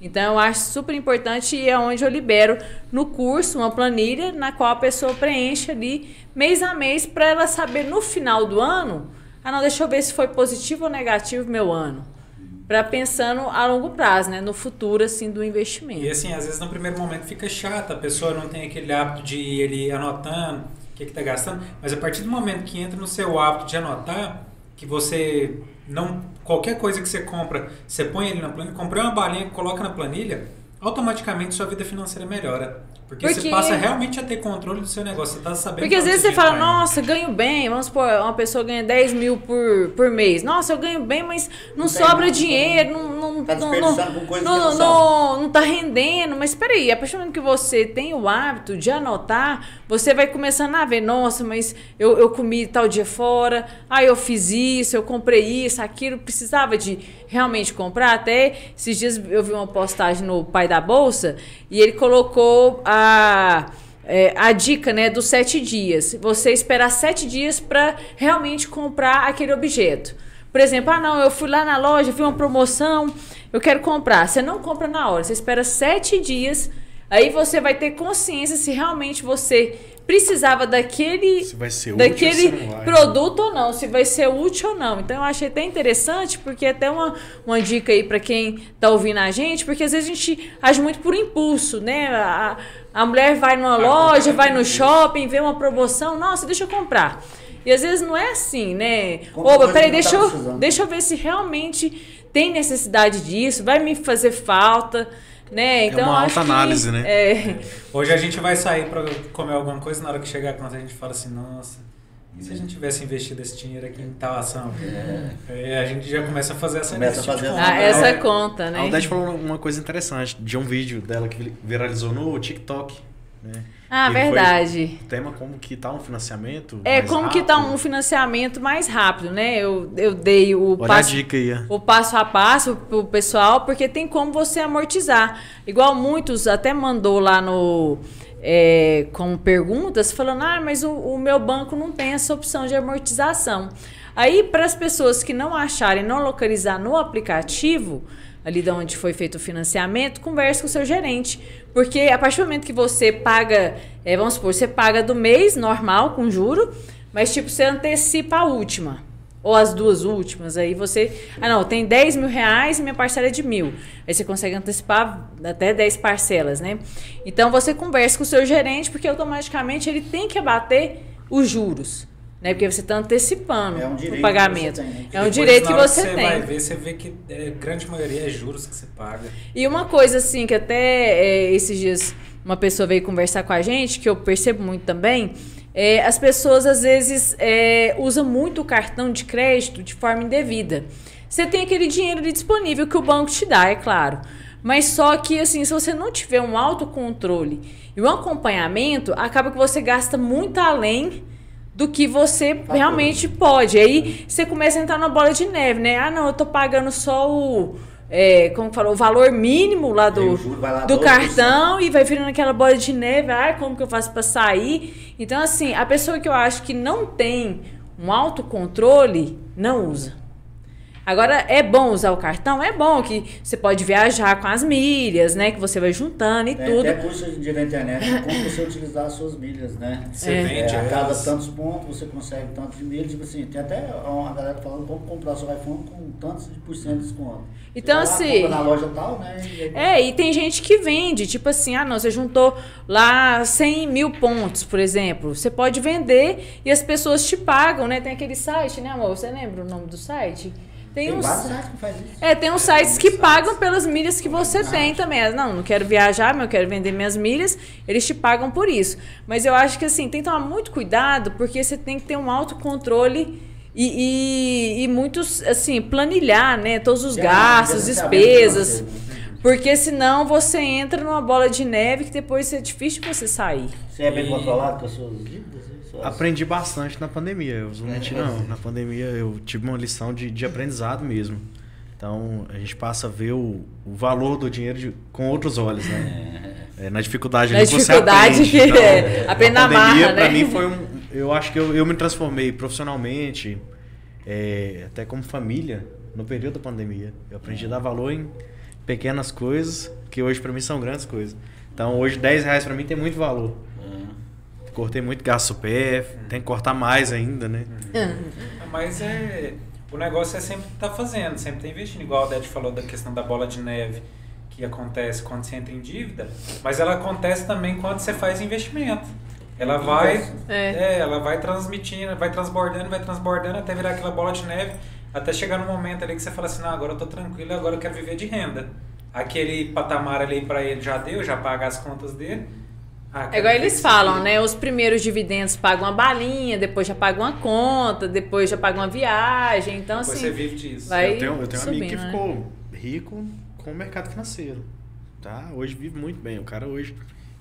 Então, eu acho super importante e é onde eu libero no curso uma planilha na qual a pessoa preenche ali mês a mês para ela saber no final do ano, ah não, deixa eu ver se foi positivo ou negativo meu ano. Para pensando a longo prazo, né, no futuro assim do investimento. E assim, às vezes no primeiro momento fica chato, a pessoa não tem aquele hábito de ir ele anotando o que está gastando, mas a partir do momento que entra no seu hábito de anotar, que você não. Qualquer coisa que você compra, você põe ele na planilha, comprei uma balinha, coloca na planilha, automaticamente sua vida financeira melhora. Porque, Porque- você passa realmente a ter controle do seu negócio, você tá sabendo Porque às vezes você fala, indo. nossa, ganho bem. Vamos supor, uma pessoa ganha 10 mil por, por mês. Nossa, eu ganho bem, mas não, sobra nada, dinheiro, não, não, Tá não, não não, não tá rendendo. Mas peraí, a partir do momento que você tem o hábito de anotar, você vai começando a ver, nossa, mas eu, eu comi tal dia fora, ah, eu fiz isso, eu comprei isso, aquilo, precisava de realmente comprar. Até esses dias eu vi uma postagem no Pai da Bolsa e ele colocou a é, a dica né, dos sete dias. Você esperar sete dias para realmente comprar aquele objeto. Por exemplo, ah, não, eu fui lá na loja, vi uma promoção, eu quero comprar. Você não compra na hora, você espera sete dias, aí você vai ter consciência se realmente você precisava daquele daquele produto ou não, se vai ser útil ou não. Então eu achei até interessante, porque é até uma, uma dica aí para quem tá ouvindo a gente, porque às vezes a gente age muito por impulso, né? A, a mulher vai numa loja, vai no shopping, vê uma promoção, nossa, deixa eu comprar. E às vezes não é assim, né? Opa, peraí, deixa eu, deixa eu ver se realmente tem necessidade disso, vai me fazer falta, né? Então uma eu acho autoanálise, que, né? É, Hoje a gente vai sair para comer alguma coisa, na hora que chegar a conta a gente fala assim, nossa, e se a gente tivesse investido esse dinheiro aqui em tal ação? É, a gente já começa a fazer essa Começa a tipo ah, Não, essa é- conta, A né? Aldete falou uma coisa interessante de um vídeo dela que viralizou no TikTok. né? Ah, E foi verdade. O tema como que tá um financiamento É, como que tá rápido. um financiamento mais rápido, né? Eu, eu dei o Olha passo, a dica aí. o passo a passo pro pessoal, porque tem como você amortizar. Igual muitos até mandou lá no é, com perguntas falando, ah, mas o, o meu banco não tem essa opção de amortização. Aí, para as pessoas que não acharem, não localizar no aplicativo, ali de onde foi feito o financiamento, converse com o seu gerente. Porque a partir do momento que você paga, é, vamos supor, você paga do mês normal, com juro, mas tipo, você antecipa a última. Ou as duas últimas, aí você. Ah, não, tem 10 mil reais e minha parcela é de mil. Aí você consegue antecipar até 10 parcelas, né? Então você conversa com o seu gerente, porque automaticamente ele tem que abater os juros. Né? Porque você está antecipando É um direito o que pagamento. você tem? É um Depois, direito que você você tem. vai ver, você vê que é, grande maioria é juros que você paga. E uma coisa assim, que até é, esses dias uma pessoa veio conversar com a gente, que eu percebo muito também, é, as pessoas às vezes é, usam muito o cartão de crédito de forma indevida. Você tem aquele dinheiro ali disponível que o banco te dá, é claro. Mas só que, assim, se você não tiver um autocontrole e um acompanhamento, acaba que você gasta muito além do que você realmente pode. Aí você começa a entrar na bola de neve, né? Ah, não, eu tô pagando só o. é, como que falou, o valor mínimo lá do, lá do 12%. cartão e vai virando aquela bola de neve. Ai, como que eu faço para sair? Então, assim, a pessoa que eu acho que não tem um autocontrole, não usa. Agora, é bom usar o cartão? É bom que você pode viajar com as milhas, né? Que você vai juntando e Tem tudo. até curso dia na internet de como você utilizar as suas milhas, né? Você É. vende É, a cada elas. tantos pontos você consegue tantos de milhas, tipo assim, tem até uma galera falando como comprar seu iPhone com tantos de por cento de desconto. Você Então, lá, assim, compra na loja tal, né? e aí- É, e tem gente que vende, tipo assim, ah não, você juntou lá 100 mil pontos, por exemplo. Você pode vender e as pessoas te pagam, né? Tem aquele site, né, amor? Você lembra o nome do site? Tem, Tem uns. sites que faz isso. É, tem uns sites que pagam pelas milhas que você tem também. Ah, Não, não quero viajar, mas eu quero vender minhas milhas, eles te pagam por isso. Mas eu acho que assim, tem que tomar muito cuidado, porque você tem que ter um autocontrole e, e, e muitos, assim, planilhar, né? Todos os gastos, despesas. né? Porque senão você entra numa bola de neve que depois é difícil você sair. Você é bem E- controlado com as suas dívidas? Aprendi bastante na pandemia, eu vou mentir É. não. Na pandemia eu tive uma lição de, de aprendizado mesmo. Então a gente passa a ver o, o valor do dinheiro de- com outros olhos, né? É, na dificuldade Na ali você dificuldade aprende. que Então, é, aprende a na pandemia marra, pra né? mim foi um... Eu acho que eu, eu me transformei profissionalmente, é, até como família, no período da pandemia. Eu aprendi a dar valor em pequenas coisas, que hoje pra mim são grandes coisas. Então hoje 10 reais pra mim tem muito valor. Cortei muito gasto supérfluo, tem que cortar mais ainda, né? Mas é. O negócio é sempre estar fazendo, sempre estar investindo. Igual a Dete falou da questão da bola de neve, que acontece quando você entra em dívida, mas ela acontece também quando você faz investimento. Ela vai, É. é, ela vai transmitindo, vai transbordando, vai transbordando até virar aquela bola de neve, até chegar no momento ali que você fala assim, não, agora eu tô tranquilo, agora eu quero viver de renda. Aquele patamar ali pra ele já deu, já paga as contas dele. Ah, É igual eles falam, né? Os primeiros dividendos pagam uma balinha, depois já pagam uma conta, depois já pagam uma viagem. Então, Depois assim. você vive disso. vai- eu tenho, eu tenho um amigo que subindo, né? ficou rico com o mercado financeiro. Tá? Hoje vive muito bem. O cara hoje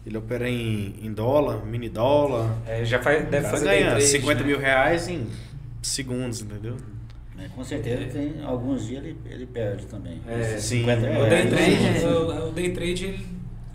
ele opera em, em dólar, mini dólar. É, já faz, deve fazer ganha trade, 50 né? mil reais em segundos, entendeu? É, com certeza tem alguns dias ele, ele perde também. É, sim, 50 é, mil O day É, trade, o, o day trade, ele,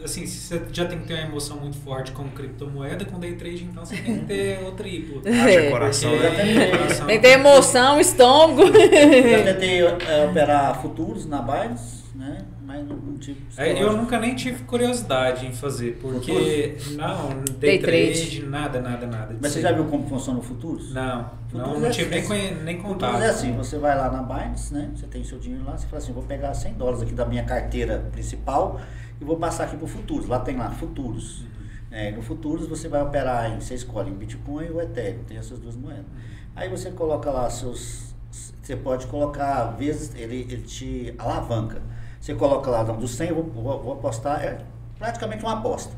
assim, se você já tem que ter uma emoção muito forte com criptomoeda, com day trade, então você tem que ter o triplo. Haja É. coração, né? coração- Tem que ter emoção, estômago. Eu já tentei é, operar futuros na Binance, né? Mas não, não tive. É, eu nunca nem tive curiosidade em fazer, porque não, Day day, trade. trade, nada, nada, nada. Mas você já viu como funciona o futuros? Não, não, Futuros não é tive nem, assim, nem Futuros contato. é assim, você vai lá na Binance, né? Você tem seu dinheiro lá, você fala assim, vou pegar 100 dólares aqui da minha carteira principal e vou passar aqui pro futuros. Lá tem lá, futuros. É, no futuros você vai operar em, você escolhe em Bitcoin ou Ethereum, tem essas duas moedas. Aí você coloca lá seus, você pode colocar, às vezes ele, ele te alavanca. Você coloca lá, não, dos 100 eu vou, vou, vou apostar, é praticamente uma aposta.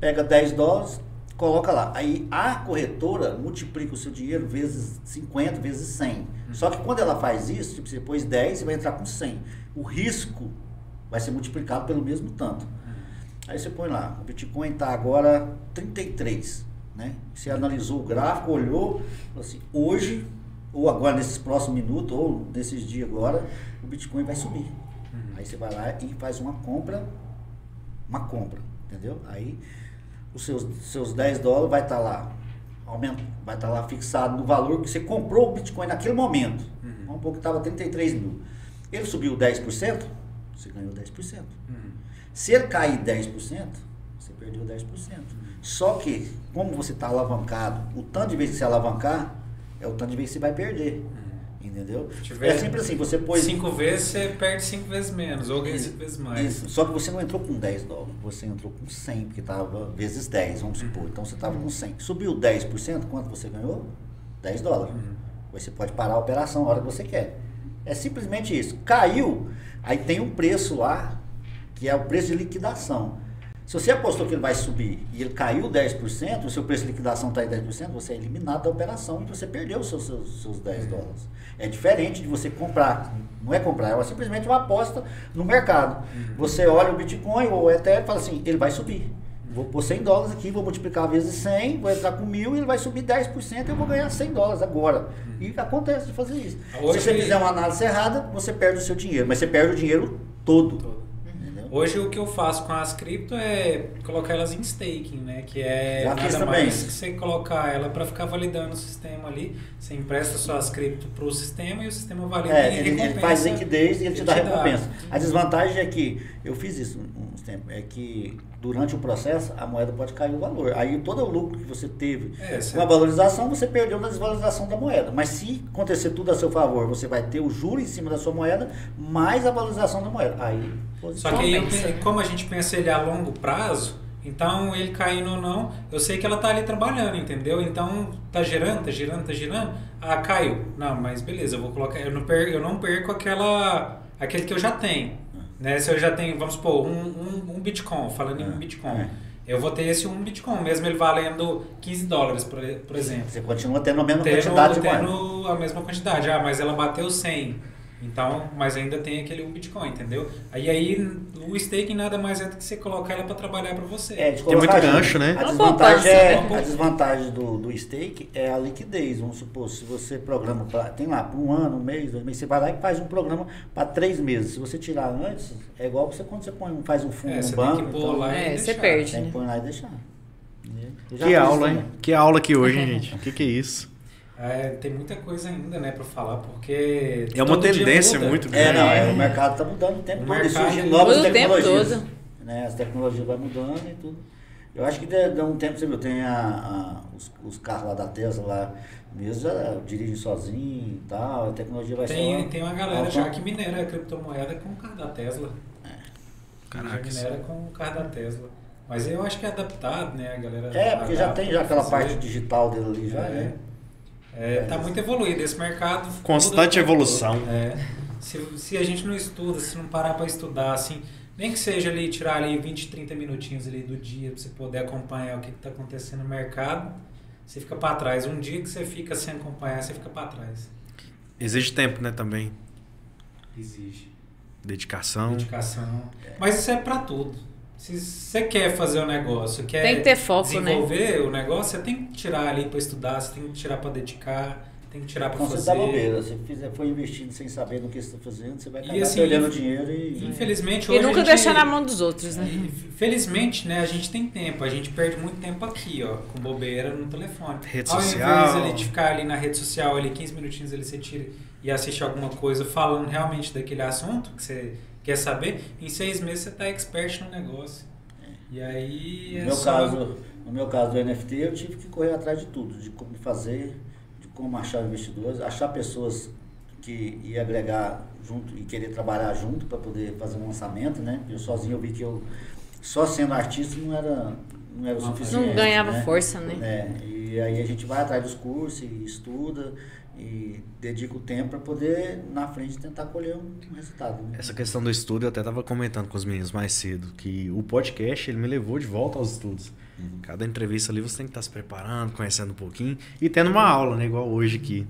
Pega 10 dólares, coloca lá. Aí a corretora multiplica o seu dinheiro vezes 50, vezes 100. Só que quando ela faz isso, tipo, você pôs 10, você vai entrar com 100. O risco vai ser multiplicado pelo mesmo tanto. Aí você põe lá, o Bitcoin está agora 33, né? Você analisou o gráfico, olhou, falou assim, hoje, ou agora nesses próximos minutos, ou nesses dias agora, o Bitcoin vai subir. Aí você vai lá e faz uma compra, uma compra, entendeu? Aí os seus, seus 10 dólares vai estar lá, aumenta, vai estar lá fixado no valor que você comprou o Bitcoin naquele momento. Vamos supor que estava 33 mil. Ele subiu 10%, você ganhou 10%. Se ele cair 10%, você perdeu 10%. Só que, como você está alavancado, o tanto de vezes que você alavancar, é o tanto de vezes que você vai perder. Entendeu? Se tiver É sempre assim, você pôs. Cinco vezes, você perde cinco vezes menos, ou ganha Isso, cinco vezes mais. Isso. Só que você não entrou com 10 dólares, você entrou com 100, porque estava vezes 10, vamos supor. Então você estava com 100. Subiu 10%, quanto você ganhou? 10 dólares. Você pode parar a operação a hora que você quer. É simplesmente isso. Caiu, aí tem um preço lá, que é o preço de liquidação. Se você apostou que ele vai subir e ele caiu 10%, o seu preço de liquidação está em 10%, você é eliminado da operação e você perdeu os seus, seus, seus 10 dólares. É diferente de você comprar. Não é comprar, é simplesmente uma aposta no mercado. Você olha o Bitcoin ou o Ethereum e fala assim, ele vai subir. Vou pôr 100 dólares aqui, vou multiplicar vezes 100, vou entrar com mil e ele vai subir 10% e eu vou ganhar 100 dólares agora. E acontece de fazer isso. Hoje- Se você fizer uma análise errada, você perde o seu dinheiro, mas você perde o dinheiro todo. Todo. Hoje o que eu faço com as cripto é colocar elas em staking, né? Que é Já nada mais que você colocar ela para ficar validando o sistema ali. Você empresta suas cripto para o sistema e o sistema valida É, e ele, ele faz liquidez e ele te dá Ele te dá. recompensa. A desvantagem é que, eu fiz isso uns tempos, é que durante o processo a moeda pode cair o valor. Aí todo o lucro que você teve É, com a valorização, você perdeu na desvalorização da moeda. Mas se acontecer tudo a seu favor, você vai ter o juro em cima da sua moeda, mais a valorização da moeda. Aí, Só que aí, como a gente pensa ele a longo prazo, então ele caindo ou não, eu sei que ela tá ali trabalhando, entendeu? Então tá girando, tá girando, tá girando. Ah, caiu. Não, mas beleza, eu vou colocar. Eu não perco, eu não perco aquela, aquele que eu já tenho. Né? Se eu já tenho, vamos supor, um, um, um Bitcoin, falando em um É, Bitcoin. é. Eu vou ter esse um Bitcoin, mesmo ele valendo 15 dólares, por, por exemplo. você continua tendo a mesma Tendo, quantidade tendo a mesma quantidade. Ah, mas ela bateu 100. Então, mas ainda tem aquele um Bitcoin, entendeu? Aí, aí o staking nada mais é do que você colocar ela para trabalhar para você. É, de Tem muito gancho, né? A desvantagem, é, né? a desvantagem do, do stake é a liquidez. Vamos supor, se você programa, pra, tem lá, para um ano, um mês, dois meses, você vai lá e faz um programa para três meses. Se você tirar antes, é igual você quando você põe, um- faz um fundo É, no você banco. tem que pôr então, lá e É, você deixar. perde. Tem né? que pôr lá e deixar. Que aula, hein? Que aula aqui hoje, hein, gente? O que, que é isso? É, tem muita coisa ainda, né, para falar, porque. É uma tendência muito É, grande. não, é, o mercado está mudando o tempo O todo e mercado surgindo muda novas tempo tecnologias. todo. Né? As tecnologias vão mudando e tudo. Eu acho que dá dá um tempo, você viu, tem a, a- os, os carros lá da Tesla lá, mesmo já dirigem sozinho e tal, a tecnologia vai Tem, só... tem uma galera Ela já que minera a criptomoeda com o carro da Tesla. Caraca. Já minera com o carro da Tesla. Mas eu acho que é adaptado, né, a galera. É, porque já tem já aquela fazer. parte digital dele ali, já É. é. É, tá muito evoluído esse mercado. Constante evolução. É. Se, se a gente não estuda, se não parar para estudar, assim, nem que seja ali tirar ali 20, 30 minutinhos ali do dia para você poder acompanhar o que está acontecendo no mercado, você fica para trás. Um dia que você fica sem acompanhar, você fica para trás. Exige tempo, né, também. Exige Dedicação. dedicação. Mas isso é para tudo. Se você quer fazer o negócio, quer Tem que ter foco, né? desenvolver o negócio, você tem que tirar ali para estudar, você tem que tirar para dedicar, tem que tirar para Então você fazer. dá bobeira, você fizer, foi investindo sem saber no que você está fazendo, você vai E acabar assim, perdendo dinheiro e... Infelizmente, E nunca gente- deixar na mão dos outros, né? E, Felizmente, né, a gente tem tempo, a gente perde muito tempo aqui, ó, com bobeira no telefone. Rede Ao social. invés ali, de ficar ali na rede social, ali 15 minutinhos ali você tira e assiste alguma coisa falando realmente daquele assunto que você quer saber, em seis meses você tá expert no negócio. E aí No é meu, só- caso, no meu caso do NFT, eu tive que correr atrás de tudo, de como fazer, de como achar investidores, achar pessoas que ia agregar junto e querer trabalhar junto para poder fazer um lançamento, né? Eu sozinho eu vi que eu só sendo artista não era não era o suficiente. Não ganhava né? força, né? É, e aí a gente vai atrás dos cursos e estuda e dedica o tempo para poder na frente tentar colher um resultado. Né? Essa questão do estudo, eu até tava comentando com os meninos mais cedo, que o podcast, ele me levou de volta aos estudos. Cada entrevista ali você tem que estar se preparando, conhecendo um pouquinho e tendo uma aula, né? Igual hoje aqui.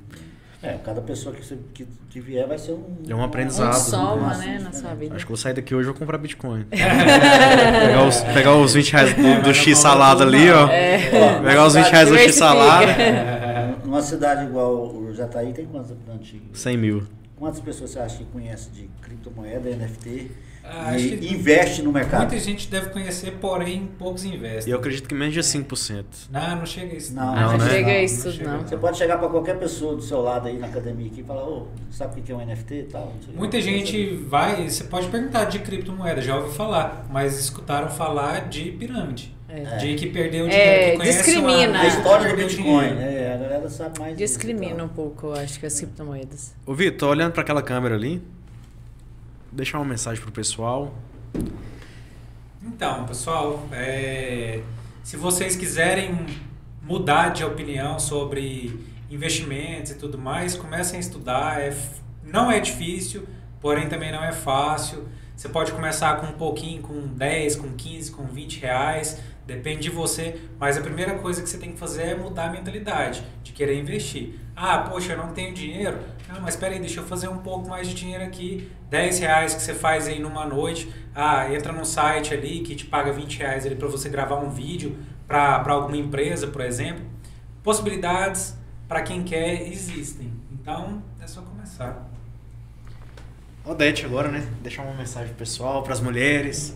É, cada pessoa que, você- que, que vier vai ser um. É um aprendizado. Um soma, né, na sua vida. Acho que eu vou sair daqui hoje e vou comprar Bitcoin. pegar, os, pegar os 20 reais do, É, do mas X salada compra ali, ó. É. Pegar os 20 reais do X salada. Numa cidade igual o Jataí, tem quantos habitantes? 100 mil. Quantas pessoas você acha que conhece de criptomoeda, NFT Ah, e investe no mercado? Muita gente deve conhecer, porém poucos E investem. eu acredito que menos de 5%. Não, não chega a isso. Não, não né? chega a Não, isso não chega. não. Você pode chegar para qualquer pessoa do seu lado aí na academia aqui e falar, ô, sabe o que é um NFT e tal? Não. Muita gente vai, você pode perguntar de criptomoeda, já ouviu falar, mas escutaram falar de pirâmide. É. De que perdeu dinheiro, É, que conhece discrimina. uma- A história do Bitcoin, dinheiro. é, sabe mais. disso Discrimina um pouco, eu acho, que as criptomoedas. Ô, Vitor, tô olhando para aquela câmera ali. Deixar uma mensagem pro pessoal. Então, pessoal, é, se vocês quiserem mudar de opinião sobre investimentos e tudo mais, comecem a estudar. É não é difícil, porém também não é fácil. Você pode começar com um pouquinho, com 10, com 15, com 20 reais, depende de você. Mas a primeira coisa que você tem que fazer é mudar a mentalidade de querer investir. Ah, poxa, eu não tenho dinheiro. Ah, mas espera aí, deixa eu fazer um pouco mais de dinheiro aqui. 10 reais que você faz aí numa noite. Ah, entra num site ali que te paga 20 reais ali para você gravar um vídeo para alguma empresa, por exemplo. Possibilidades para quem quer existem. Então é só começar. Odete agora, né? Deixar uma mensagem pessoal, pras mulheres.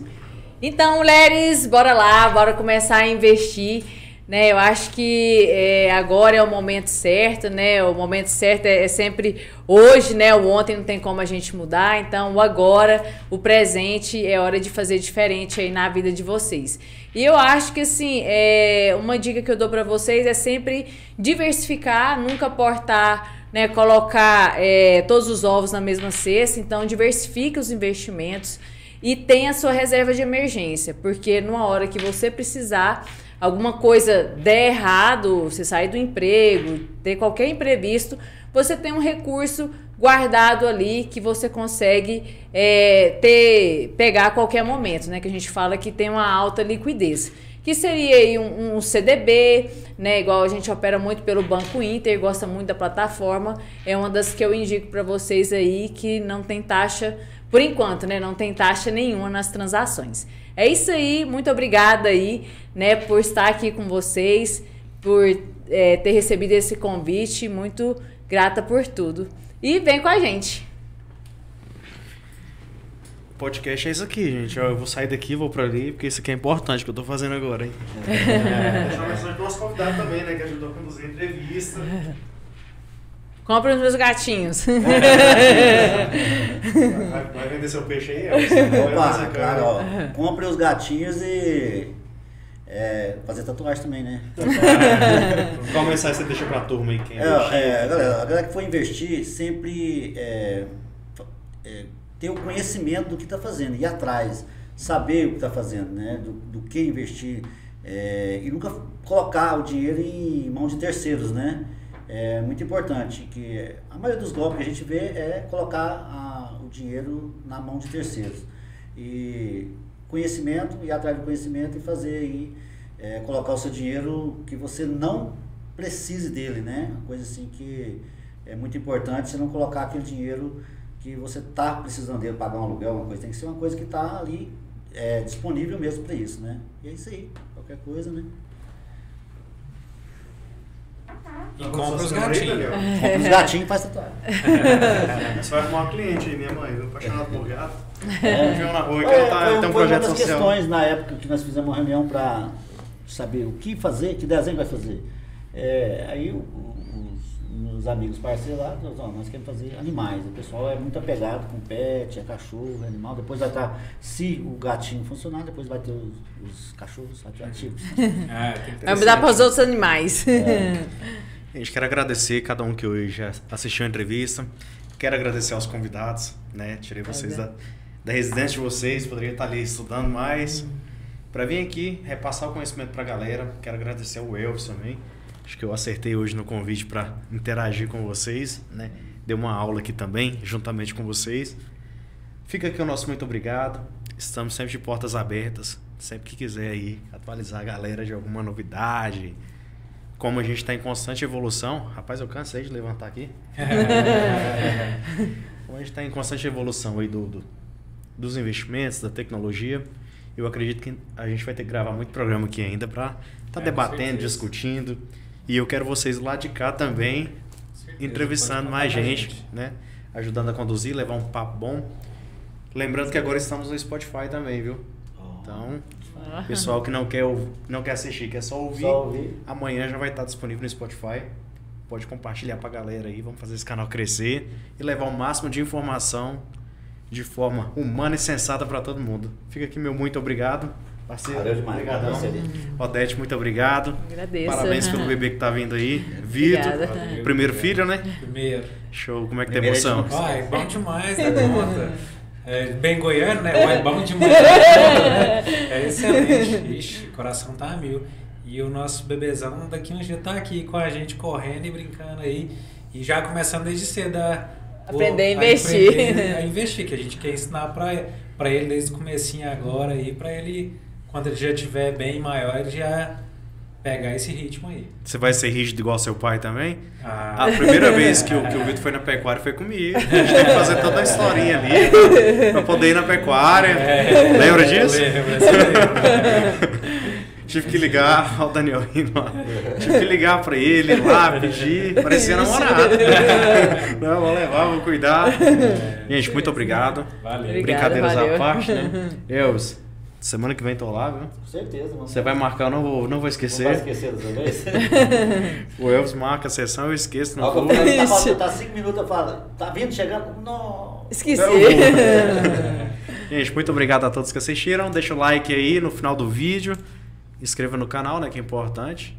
Então, mulheres, bora lá, bora começar a investir. Né, eu acho que é, agora é o momento certo, né? O momento certo é, é sempre hoje, né? O ontem não tem como a gente mudar. Então, o agora, o presente, é hora de fazer diferente aí na vida de vocês. E eu acho que assim, é, uma dica que eu dou para vocês é sempre diversificar, nunca portar, né? Colocar é, todos os ovos na mesma cesta. Então, diversifique os investimentos e tenha a sua reserva de emergência, porque numa hora que você precisar, alguma coisa der errado, você sair do emprego, ter qualquer imprevisto, você tem um recurso guardado ali que você consegue é, ter pegar a qualquer momento, né? Que a gente fala que tem uma alta liquidez. Que seria um, um CDB, né? Igual a gente opera muito pelo Banco Inter, gosta muito da plataforma. É uma das que eu indico para vocês aí que não tem taxa por enquanto, né? Não tem taxa nenhuma nas transações. É isso aí, muito obrigada aí, né, por estar aqui com vocês, por é, ter recebido esse convite, muito grata por tudo. E vem com a gente. O podcast é isso aqui, gente. Eu vou sair daqui, vou pra ali, porque isso aqui é importante que eu tô fazendo agora, hein? Deixar uma mensagem pro nosso convidado também, né? Que ajudou a conduzir a entrevista. Compre os meus gatinhos. Vai, vai vender seu peixe aí? Opa, claro, ó. Compre os gatinhos e. é, fazer tatuagem também, né? Qual mensagem você deixa pra turma aí? Quem É, é, galera, a galera que for investir sempre é, é, ter o conhecimento do que está fazendo, ir atrás, saber o que está fazendo, né? Do, do que investir é, e nunca colocar o dinheiro em mãos de terceiros, né? É muito importante que a maioria dos golpes que a gente vê é colocar a- o dinheiro na mão de terceiros. E conhecimento, ir atrás do conhecimento e fazer aí, é, colocar o seu dinheiro que você não precise dele, né? Uma coisa assim que é muito importante você não colocar aquele dinheiro que você está precisando dele, pagar um aluguel, uma coisa. Tem que ser uma coisa que está ali é, disponível mesmo para isso, né? E é isso aí. Qualquer coisa, né? E compra os gatinhos. Compra os gatinhos e faz tatuagem. Você vai arrumar um cliente aí, minha mãe, eu apaixonado por gato. É. Viu na rua que Foi- ela tá, foi- tem um foi projeto uma das social. questões na época que nós fizemos uma reunião para saber o que fazer, que desenho vai fazer. É, aí o- o- os, os amigos parceiros lá, nós, ó, nós queremos fazer animais. O pessoal é muito apegado com pet, é cachorro, é animal. Depois vai estar, se o gatinho funcionar, depois vai ter os, os cachorros radioativos. Ah, ter Vai mudar para os outros animais. Gente, quero agradecer cada um que hoje assistiu a entrevista. Quero agradecer aos convidados, né? Tirei vocês da, da residência de vocês, poderia estar ali estudando mais. Para vir aqui, repassar o conhecimento para a galera. Quero agradecer ao Elvis também. Acho que eu acertei hoje no convite para interagir com vocês, né? Deu uma aula aqui também, juntamente com vocês. Fica aqui o nosso muito obrigado. Estamos sempre de portas abertas. Sempre que quiser aí atualizar a galera de alguma novidade, como a gente está em constante evolução, rapaz, eu cansei de levantar aqui. como a gente está em constante evolução aí do, do- dos investimentos, da tecnologia, eu acredito que a gente vai ter que gravar muito programa aqui ainda para estar É, com debatendo, discutindo. E eu quero vocês lá de cá também, Certeza, entrevistando mais a gente, né? Ajudando a conduzir, levar um papo bom. Lembrando que agora estamos no Spotify também, viu? Então, pessoal que não quer, não quer assistir, quer só ouvir, Só ouvir. amanhã já vai estar disponível no Spotify. Pode compartilhar pra galera aí, vamos fazer esse canal crescer e levar o máximo de informação de forma humana e sensata para todo mundo. Fica aqui meu muito obrigado. Parceiro, Valeu demais, obrigadão. Odete, muito obrigado. Agradeço. Parabéns pelo bebê que tá vindo aí. Vitor, primeiro filho, né? Primeiro. Show, como é que tá a Primeiro emoção? Vai, bom demais da conta. É, bem goiano, né? Vai bom demais né? É excelente. Ixi, o coração tá a mil. E o nosso bebezão daqui um dia tá aqui com a gente correndo e brincando aí. E já começando desde cedo a... Aprender a investir. aprender a investir, que a gente quer ensinar pra, pra ele desde o comecinho agora aí, pra ele, quando ele já estiver bem maior, ele já pegar esse ritmo aí. Você vai ser rígido igual seu pai também? Ah, A primeira vez que o, que o Vitor foi na pecuária foi comigo. A gente tem que fazer toda a historinha ali pra, pra poder ir na pecuária. É. Lembra disso? Lembra. Tive que ligar, ó o Daniel rindo lá. Tive que ligar pra ele lá, pedir. Parecia namorado. Não, vou levar, vou cuidar. Gente, muito obrigado. Valeu. Obrigada, Brincadeiras valeu. à parte, né? Elvis, semana que vem tô lá, viu? Com certeza, mano. Você vai marcar, eu não vou, não vou Não vai esquecer. esquecer dessa vez? O Elvis marca a sessão, eu esqueço, não vou. tá tá cinco minutos, eu falo, tá vindo, chegando? Não. Esqueci. Vou. Gente, muito obrigado a todos que assistiram. Deixa o like aí no final do vídeo. Inscreva no canal, né? Que é importante.